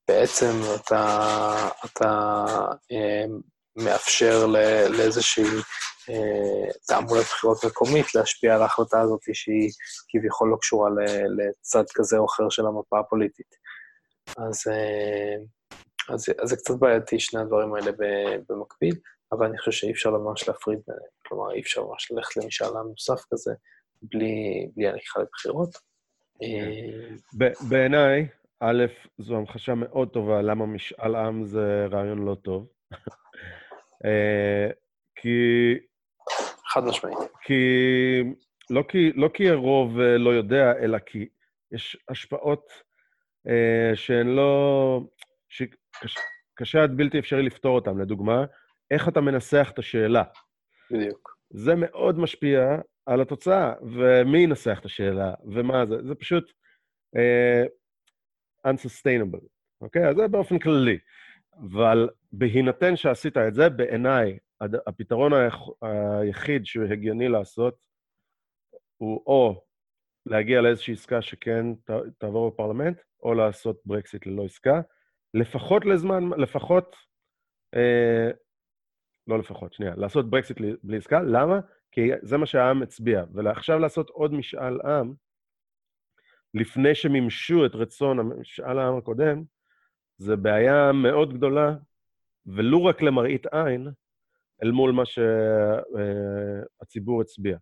בעצם אתה, אתה אה, מאפשר לאיזושהי אה, תעמולת בחירות מקומית להשפיע על ההחלטה הזאת שהיא כביכול לא קשורה לצד כזה או אחר של המפה הפוליטית. אז, אה, אז, אז זה קצת בעייתי, שני הדברים האלה במקביל, אבל אני חושב שאי אפשר ממש להפריד ביניהם. כלומר, אי אפשר ממש ללכת למשאל עם נוסף כזה בלי, בלי הליכה לבחירות. אה, בעיניי, א', זו המחשה מאוד טובה למה משאל עם זה רעיון לא טוב. <laughs> כי חד משמעית. כי... לא כי, לא כי הרוב אה, לא יודע, אלא כי יש השפעות אה, שהן לא... שקשה עד בלתי אפשרי לפתור אותן. לדוגמה, איך אתה מנסח את השאלה. בדיוק. זה מאוד משפיע על התוצאה, ומי ינסח את השאלה, ומה זה. זה פשוט אה, unsustainable, אוקיי? אז זה באופן כללי. אבל בהינתן שעשית את זה, בעיניי, הפתרון היחיד שהוא הגיוני לעשות הוא או להגיע לאיזושהי עסקה שכן תעבור בפרלמנט, או לעשות ברקסיט ללא עסקה, לפחות לזמן, לפחות, אה, לא לפחות, שנייה, לעשות ברקסיט בלי עסקה. למה? כי זה מה שהעם הצביע. ועכשיו לעשות עוד משאל עם, לפני שמימשו את רצון משאל העם הקודם, זה בעיה מאוד גדולה, ולו רק למראית עין, אל מול מה שהציבור הצביע.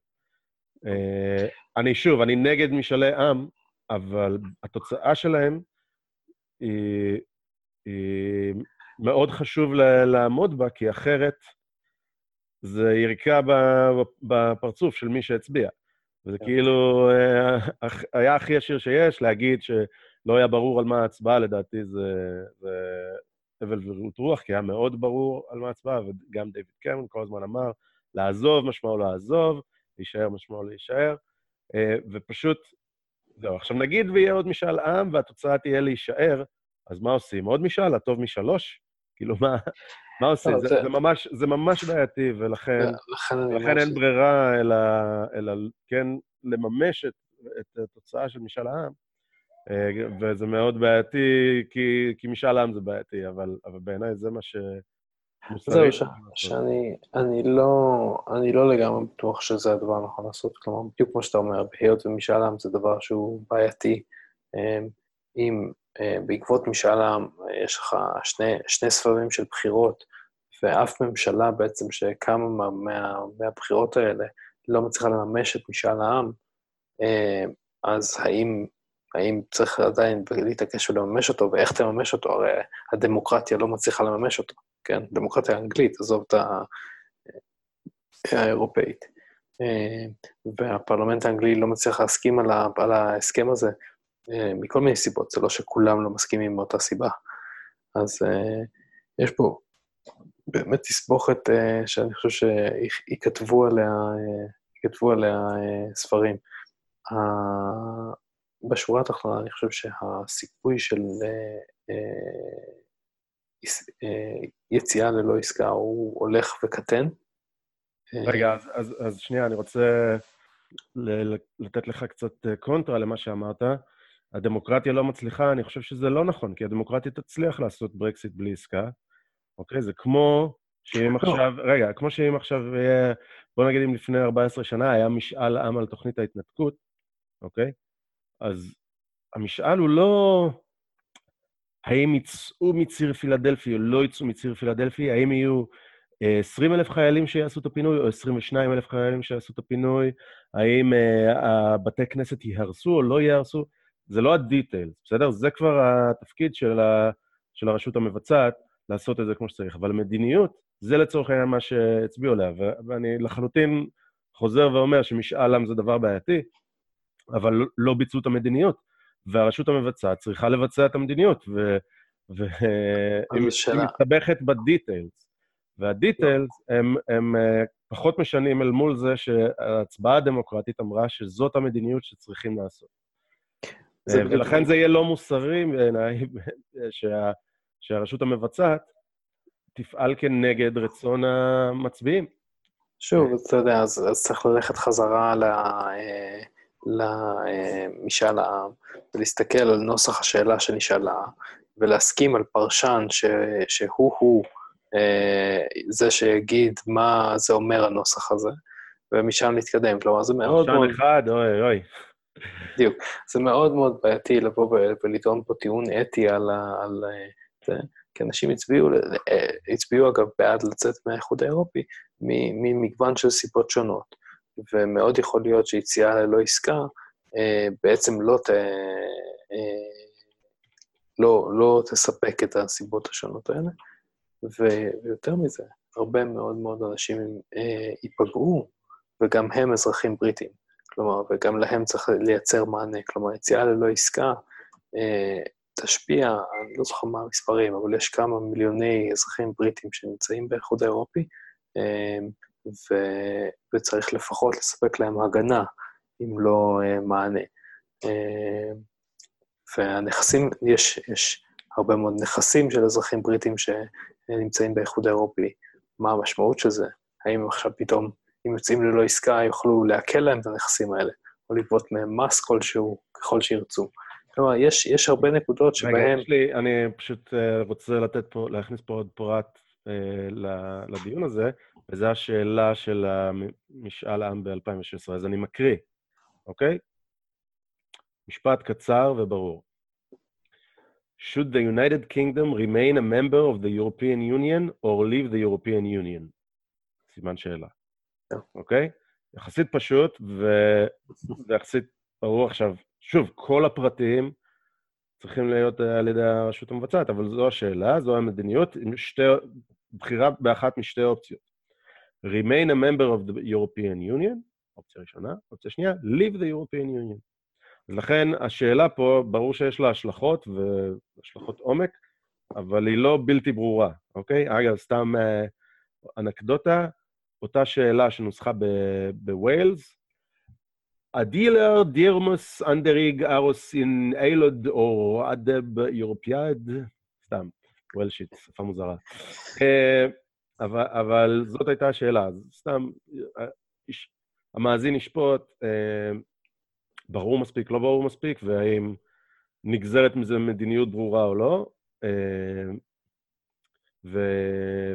אה, אני שוב, אני נגד משאלי עם, אבל התוצאה שלהם היא, היא מאוד חשוב לעמוד בה, כי אחרת זה יריקה בפרצוף של מי שהצביע. וזה כן. כאילו אה, היה הכי ישיר שיש, להגיד שלא היה ברור על מה ההצבעה, לדעתי זה, זה הבל ורעות רוח, כי היה מאוד ברור על מה ההצבעה, וגם דיוויד קמרון כל הזמן אמר, לעזוב משמעו לעזוב, להישאר משמעו להישאר, אה, ופשוט, זהו. עכשיו נגיד ויהיה עוד משאל עם והתוצאה תהיה להישאר, אז מה עושים? עוד משאל? הטוב משלוש? כאילו, מה, מה עושים? לא, זה, זה, ממש, זה ממש בעייתי, ולכן לכן אין ברירה אלא, אלא כן לממש את, את התוצאה של משאל העם. אה, וזה מאוד בעייתי, כי, כי משאל עם זה בעייתי, אבל, אבל בעיניי זה מה ש... זהו, ש... שאני אני לא, אני לא לגמרי בטוח שזה הדבר הנכון לעשות. כלומר, בדיוק כמו שאתה אומר, היות ומשאל עם זה דבר שהוא בעייתי, אה, אם בעקבות משאל עם יש לך שני, שני סבבים של בחירות, ואף ממשלה בעצם שקמה מה, מה, מהבחירות האלה לא מצליחה לממש את משאל העם, אז האם האם צריך עדיין להתעקש ולממש אותו, ואיך תממש אותו? הרי הדמוקרטיה לא מצליחה לממש אותו, כן? דמוקרטיה אנגלית, עזוב את האירופאית. והפרלמנט האנגלי לא מצליח להסכים על, ה, על ההסכם הזה מכל מיני סיבות, זה לא שכולם לא מסכימים מאותה סיבה. אז יש פה באמת תסבוכת שאני חושב שייכתבו עליה, עליה ספרים. בשורה התחתונה אני חושב שהסיכוי של אה, אה, יציאה ללא עסקה הוא הולך וקטן. רגע, אז, אז, אז שנייה, אני רוצה לתת לך קצת אה, קונטרה למה שאמרת. הדמוקרטיה לא מצליחה, אני חושב שזה לא נכון, כי הדמוקרטיה תצליח לעשות ברקסיט בלי עסקה. אוקיי? זה כמו שאם לא. עכשיו, רגע, כמו שאם עכשיו יהיה, בוא נגיד אם לפני 14 שנה היה משאל עם על תוכנית ההתנתקות, אוקיי? אז המשאל הוא לא האם יצאו מציר פילדלפי או לא יצאו מציר פילדלפי, האם יהיו 20 אלף חיילים שיעשו את הפינוי, או 22 אלף חיילים שיעשו את הפינוי, האם uh, הבתי כנסת ייהרסו או לא ייהרסו, זה לא הדיטייל, בסדר? זה כבר התפקיד של, ה, של הרשות המבצעת, לעשות את זה כמו שצריך. אבל מדיניות, זה לצורך העניין מה שהצביעו עליה, ואני לחלוטין חוזר ואומר שמשאל עם זה דבר בעייתי, אבל לא, ביצעו את המדיניות, והרשות המבצעת צריכה לבצע את המדיניות, והיא מסתבכת בדיטיילס. והדיטיילס הם, הם אה, פחות משנים אל מול זה שההצבעה הדמוקרטית אמרה שזאת המדיניות שצריכים לעשות. ולכן זה יהיה לא מוסרי בעיניי <laughs> שה, שהרשות המבצעת תפעל כנגד רצון המצביעים. שוב, אתה יודע, אז, אז צריך ללכת חזרה ל... אה, למשאל העם, ולהסתכל על נוסח השאלה שנשאלה, ולהסכים על פרשן ש, שהוא-הוא אה, זה שיגיד מה זה אומר הנוסח הזה, ומשם להתקדם. כלומר, זה מאוד מאוד... פרשן אחד, אוי אוי. בדיוק. זה מאוד מאוד בעייתי לבוא ולטעון פה טיעון אתי על, על זה, כי אנשים הצביעו, אה, הצביעו אגב בעד לצאת מהאיחוד האירופי ממגוון של סיבות שונות. ומאוד יכול להיות שיציאה ללא עסקה אה, בעצם לא, ת, אה, לא, לא תספק את הסיבות השונות האלה, ויותר מזה, הרבה מאוד מאוד אנשים אה, ייפגעו, וגם הם אזרחים בריטים. כלומר, וגם להם צריך לייצר מענה. כלומר, יציאה ללא עסקה אה, תשפיע, אני לא זוכר מה המספרים, אבל יש כמה מיליוני אזרחים בריטים שנמצאים באיחוד האירופי, אה, ו... וצריך לפחות לספק להם הגנה, אם לא uh, מענה. והנכסים, יש, יש הרבה מאוד נכסים של אזרחים בריטים שנמצאים באיחוד האירופי. מה המשמעות של זה? האם עכשיו פתאום, אם יוצאים ללא עסקה, יוכלו לעקל להם את הנכסים האלה, או לגבות מהם מס כלשהו, ככל שירצו. כלומר, יש, יש הרבה נקודות שבהן... רגע, יש לי, אני פשוט uh, רוצה לתת פה, להכניס פה עוד פרט uh, לדיון הזה. וזו השאלה של משאל העם ב-2016. אז אני מקריא, אוקיי? משפט קצר וברור. Should the United Kingdom remain a member of the European Union or leave the European Union? סימן שאלה. אוקיי? יחסית פשוט, ויחסית ברור עכשיו. שוב, כל הפרטים צריכים להיות על ידי הרשות המבצעת, אבל זו השאלה, זו המדיניות, עם שתי, בחירה באחת משתי אופציות. remain a member of the European Union, אופציה ראשונה, אופציה שנייה, leave the European Union. אז לכן השאלה פה, ברור שיש לה השלכות והשלכות עומק, אבל היא לא בלתי ברורה, אוקיי? אגב, סתם אה, אנקדוטה, אותה שאלה שנוסחה בווילס, A ddylai'r Deyrnas Unedig aros yn aelod o'r Undeb Ewropeaidd, סתם, וולשית, שפה מוזרה. אה, אבל, זאת הייתה השאלה. סתם, איש, המאזין ישפוט, אה, ברור מספיק, לא ברור מספיק, והאם נגזרת מזה מדיניות ברורה או לא. ו,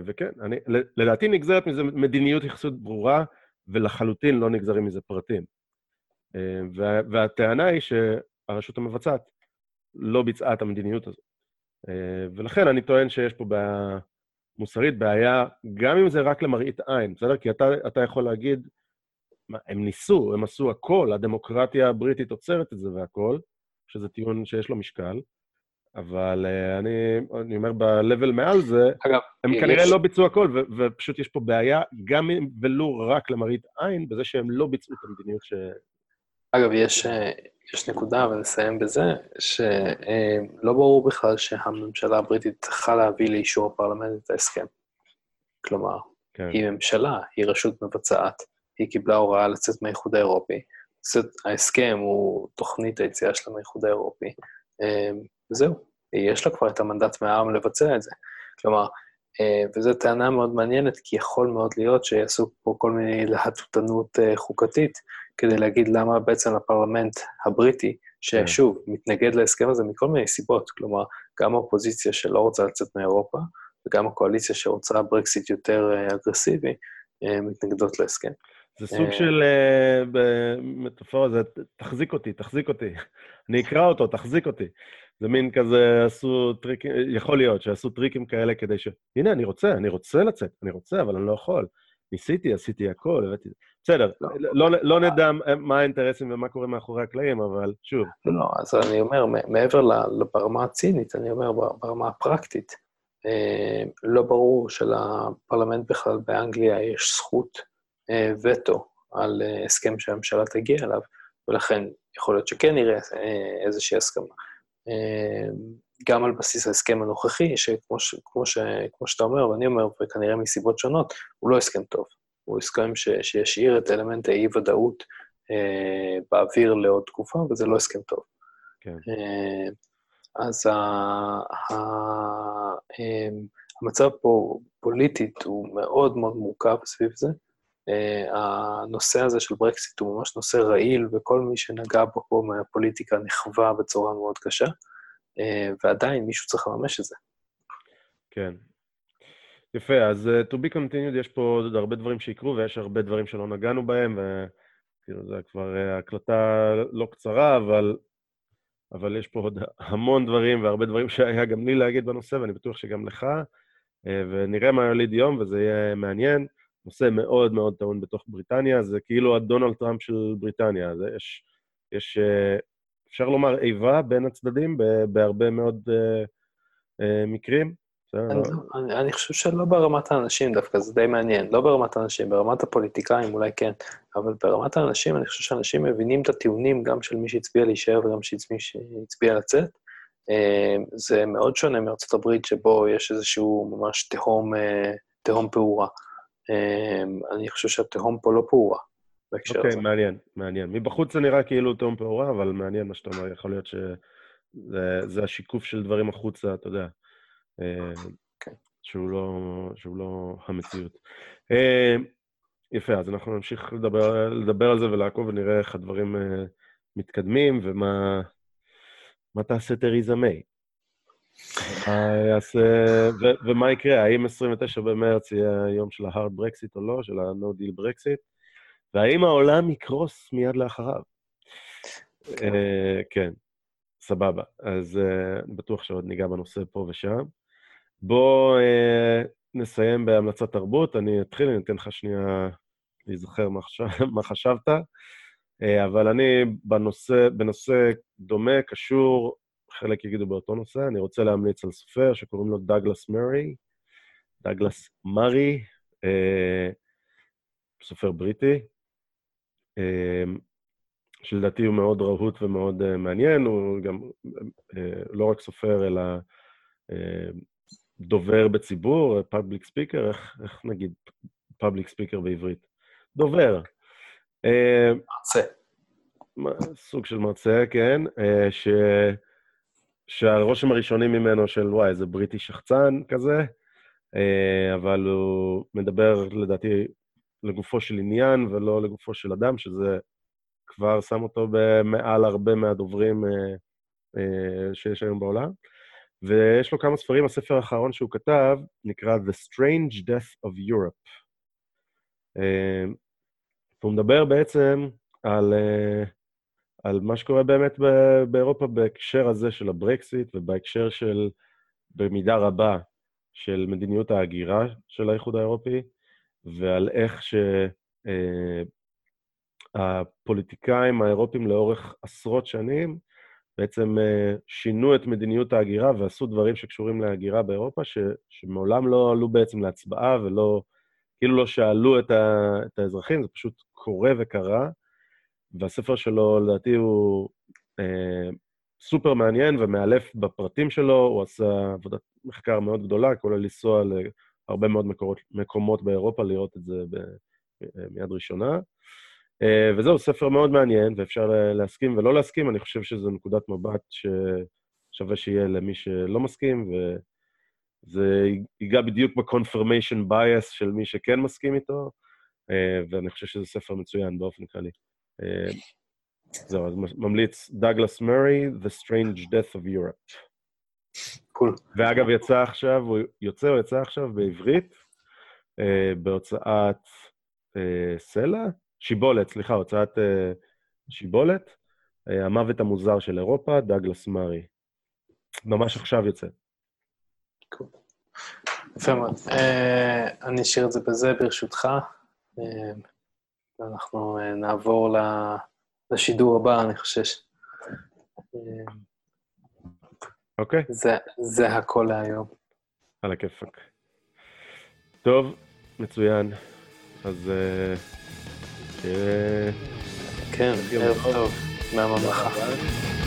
וכן, אני, לדעתי נגזרת מזה מדיניות יחסות ברורה, ולחלוטין לא נגזרים מזה פרטים. אה, וה, והטענה היא שהרשות המבצעת לא ביצעה את המדיניות הזאת. אה, ולכן אני טוען שיש פה בעיה... מוסרית בעיה, גם אם זה רק למראית עין, בסדר? כי אתה, אתה יכול להגיד, מה, הם ניסו, הם עשו הכל, הדמוקרטיה הבריטית עוצרת את זה והכל, שזה טיעון שיש לו משקל, אבל uh, אני, אני אומר, ב-level מעל זה, אגב, הם יש... כנראה לא ביצעו הכל, ו- ופשוט יש פה בעיה, גם אם ולו רק למראית עין, בזה שהם לא ביצעו את המדיניות ש... אגב, יש, אה, יש נקודה, ונסיים בזה, שלא ברור בכלל שהממשלה הבריטית צריכה להביא לאישור הפרלמנט את ההסכם. כלומר, כן. היא ממשלה, היא רשות מבצעת, היא קיבלה הוראה לצאת מהאיחוד האירופי, ההסכם הוא תוכנית היציאה שלה מהאיחוד האירופי, וזהו, יש לה כבר את המנדט מהעם לבצע את זה. כלומר, וזו טענה מאוד מעניינת, כי יכול מאוד להיות שיעשו פה כל מיני להטוטנות חוקתית, כדי להגיד למה בעצם הפרלמנט הבריטי, ששוב, כן. מתנגד להסכם הזה מכל מיני סיבות, כלומר, גם האופוזיציה שלא רוצה לצאת מאירופה, וגם הקואליציה שרוצה ברקסיט יותר אה, אגרסיבי, אה, מתנגדות להסכם. זה סוג אה, של, מטאפורה, זה תחזיק אותי, תחזיק אותי. <laughs> אני אקרא אותו, תחזיק אותי. זה מין כזה, עשו טריקים, יכול להיות שעשו טריקים כאלה כדי ש... הנה, אני רוצה, אני רוצה לצאת, אני רוצה, אבל אני לא יכול. ניסיתי, עשיתי הכל, הבאתי... בסדר, לא, לא, לא נדע מה האינטרסים ומה קורה מאחורי הקלעים, אבל שוב. לא, אז אני אומר, מעבר לברמה הצינית, אני אומר, ברמה הפרקטית, אה, לא ברור שלפרלמנט בכלל באנגליה יש זכות אה, וטו על אה, הסכם שהממשלה תגיע אליו, ולכן יכול להיות שכן נראה איזושהי הסכמה. גם על בסיס ההסכם הנוכחי, שכמו ש, כמו ש, כמו שאתה אומר, ואני אומר, וכנראה מסיבות שונות, הוא לא הסכם טוב. הוא הסכם ש, שישאיר את אלמנט האי-ודאות אה, באוויר לעוד תקופה, וזה לא הסכם טוב. כן. אה, אז ה, ה, אה, המצב פה פוליטית הוא מאוד מאוד מורכב סביב זה. Uh, הנושא הזה של ברקסיט הוא ממש נושא רעיל, וכל מי שנגע בו פה מהפוליטיקה נכווה בצורה מאוד קשה. אה, ועדיין מישהו צריך לממש את זה. כן. יפה, אז uh, to be continued, יש פה עוד הרבה דברים שיקרו, ויש הרבה דברים שלא נגענו בהם, וכאילו זה כבר uh, הקלטה לא קצרה, אבל, אבל יש פה עוד המון דברים והרבה דברים שהיה גם לי להגיד בנושא, ואני בטוח שגם לך, ונראה מה יוליד יום, וזה יהיה מעניין. נושא מאוד מאוד טעון בתוך בריטניה, זה כאילו הדונלד טראמפ של בריטניה. זה יש, יש uh, אפשר לומר, איבה בין הצדדים בהרבה מאוד uh, uh, מקרים. אני, אני, אני חושב שלא ברמת האנשים דווקא, זה די מעניין. לא ברמת האנשים, ברמת הפוליטיקאים אולי כן, אבל ברמת האנשים, אני חושב שאנשים מבינים את הטיעונים גם של מי שהצביע להישאר וגם של מי שהצביע לצאת. Uh, זה מאוד שונה מארצות הברית, שבו יש איזשהו ממש תהום, uh, תהום פעורה. Uh, אני חושב שהתהום פה לא פעורה. בהקשר okay. אוקיי, מעניין, מעניין. מבחוץ זה נראה כאילו תהום פעורה, אבל מעניין מה שאתה אומר, יכול להיות שזה השיקוף של דברים החוצה, אתה יודע, okay. אה, כן. שהוא, לא, שהוא לא המציאות. אה, יפה, אז אנחנו נמשיך לדבר, לדבר על זה ולעקוב ונראה איך הדברים אה, מתקדמים ומה מה תעשה תריזה מיי. יעשה, ו, ומה יקרה, האם 29 במרץ יהיה היום של ה-hard Brexit או לא, של ה-no deal Brexit? והאם העולם יקרוס מיד לאחריו? כן, uh, כן. סבבה. אז אני בטוח שעוד ניגע בנושא פה ושם. בוא uh, נסיים בהמלצת תרבות. אני אתחיל, אני אתן לך שנייה להיזכר מה, חשב, <laughs> מה חשבת. אבל אני בנושא, בנושא דומה, קשור, חלק יגידו באותו נושא, אני רוצה להמליץ על סופר שקוראים לו דאגלס מרי, דאגלס מרי, uh, סופר בריטי, אמ, שלדעתי הוא מאוד רהוט ומאוד אה, מעניין, הוא גם אה, לא רק סופר, אלא אה, דובר בציבור, public speaker, איך, איך נגיד public speaker בעברית? דובר. מרצה. סוג של מרצה, כן, ש... שהרושם הראשוני ממנו של וואי, איזה בריטי שחצן כזה, אבל הוא מדבר לדעתי לגופו של עניין ולא לגופו של אדם, שזה כבר שם אותו מעל הרבה מהדוברים אה, אה, שיש היום בעולם. ויש לו כמה ספרים, הספר האחרון שהוא כתב נקרא The Strange Death of Europe. אה, והוא מדבר בעצם על, אה, על מה שקורה באמת באירופה בהקשר הזה של הברקסיט ובהקשר של, במידה רבה, של מדיניות ההגירה של האיחוד האירופי, ועל איך שהפוליטיקאים האירופים לאורך עשרות שנים בעצם אה, שינו את מדיניות ההגירה ועשו דברים שקשורים להגירה באירופה, ש, שמעולם לא עלו בעצם להצבעה ולא, כאילו לא שאלו את, ה, את האזרחים, זה פשוט קורה וקרה. והספר שלו, לדעתי, הוא אה, סופר מעניין ומאלף בפרטים שלו, הוא עשה עבודת מחקר מאוד גדולה, כולל לנסוע הרבה מאוד מקורות, מקומות באירופה לראות את זה ב, מיד ראשונה. אה, וזהו, ספר מאוד מעניין, ואפשר להסכים ולא להסכים, אני חושב שזו נקודת מבט ששווה שיהיה למי שלא מסכים, וזה ייגע בדיוק ב-confirmation bias של מי שכן מסכים איתו, אה, ואני חושב שזה ספר מצוין באופן כללי. אה, זהו, אז ממליץ דאגלס מרי, The Strange Death of Europe. קול. ואגב, יצא עכשיו, הוא יוצא או יצא עכשיו בעברית, אה, בהוצאת אה, סלע? שיבולת, סליחה, הוצאת שיבולת. המוות המוזר של אירופה, דאגלס מארי. ממש עכשיו יוצא. יפה מאוד. אני אשאיר את זה בזה, ברשותך. ואנחנו אה, נעבור לשידור הבא, אני חושש. אוקיי? זה, זה הכל להיום. על הכיפאק. טוב, מצוין. אז אה, שיהיה... כן, ערב טוב. טוב, מהממלכה.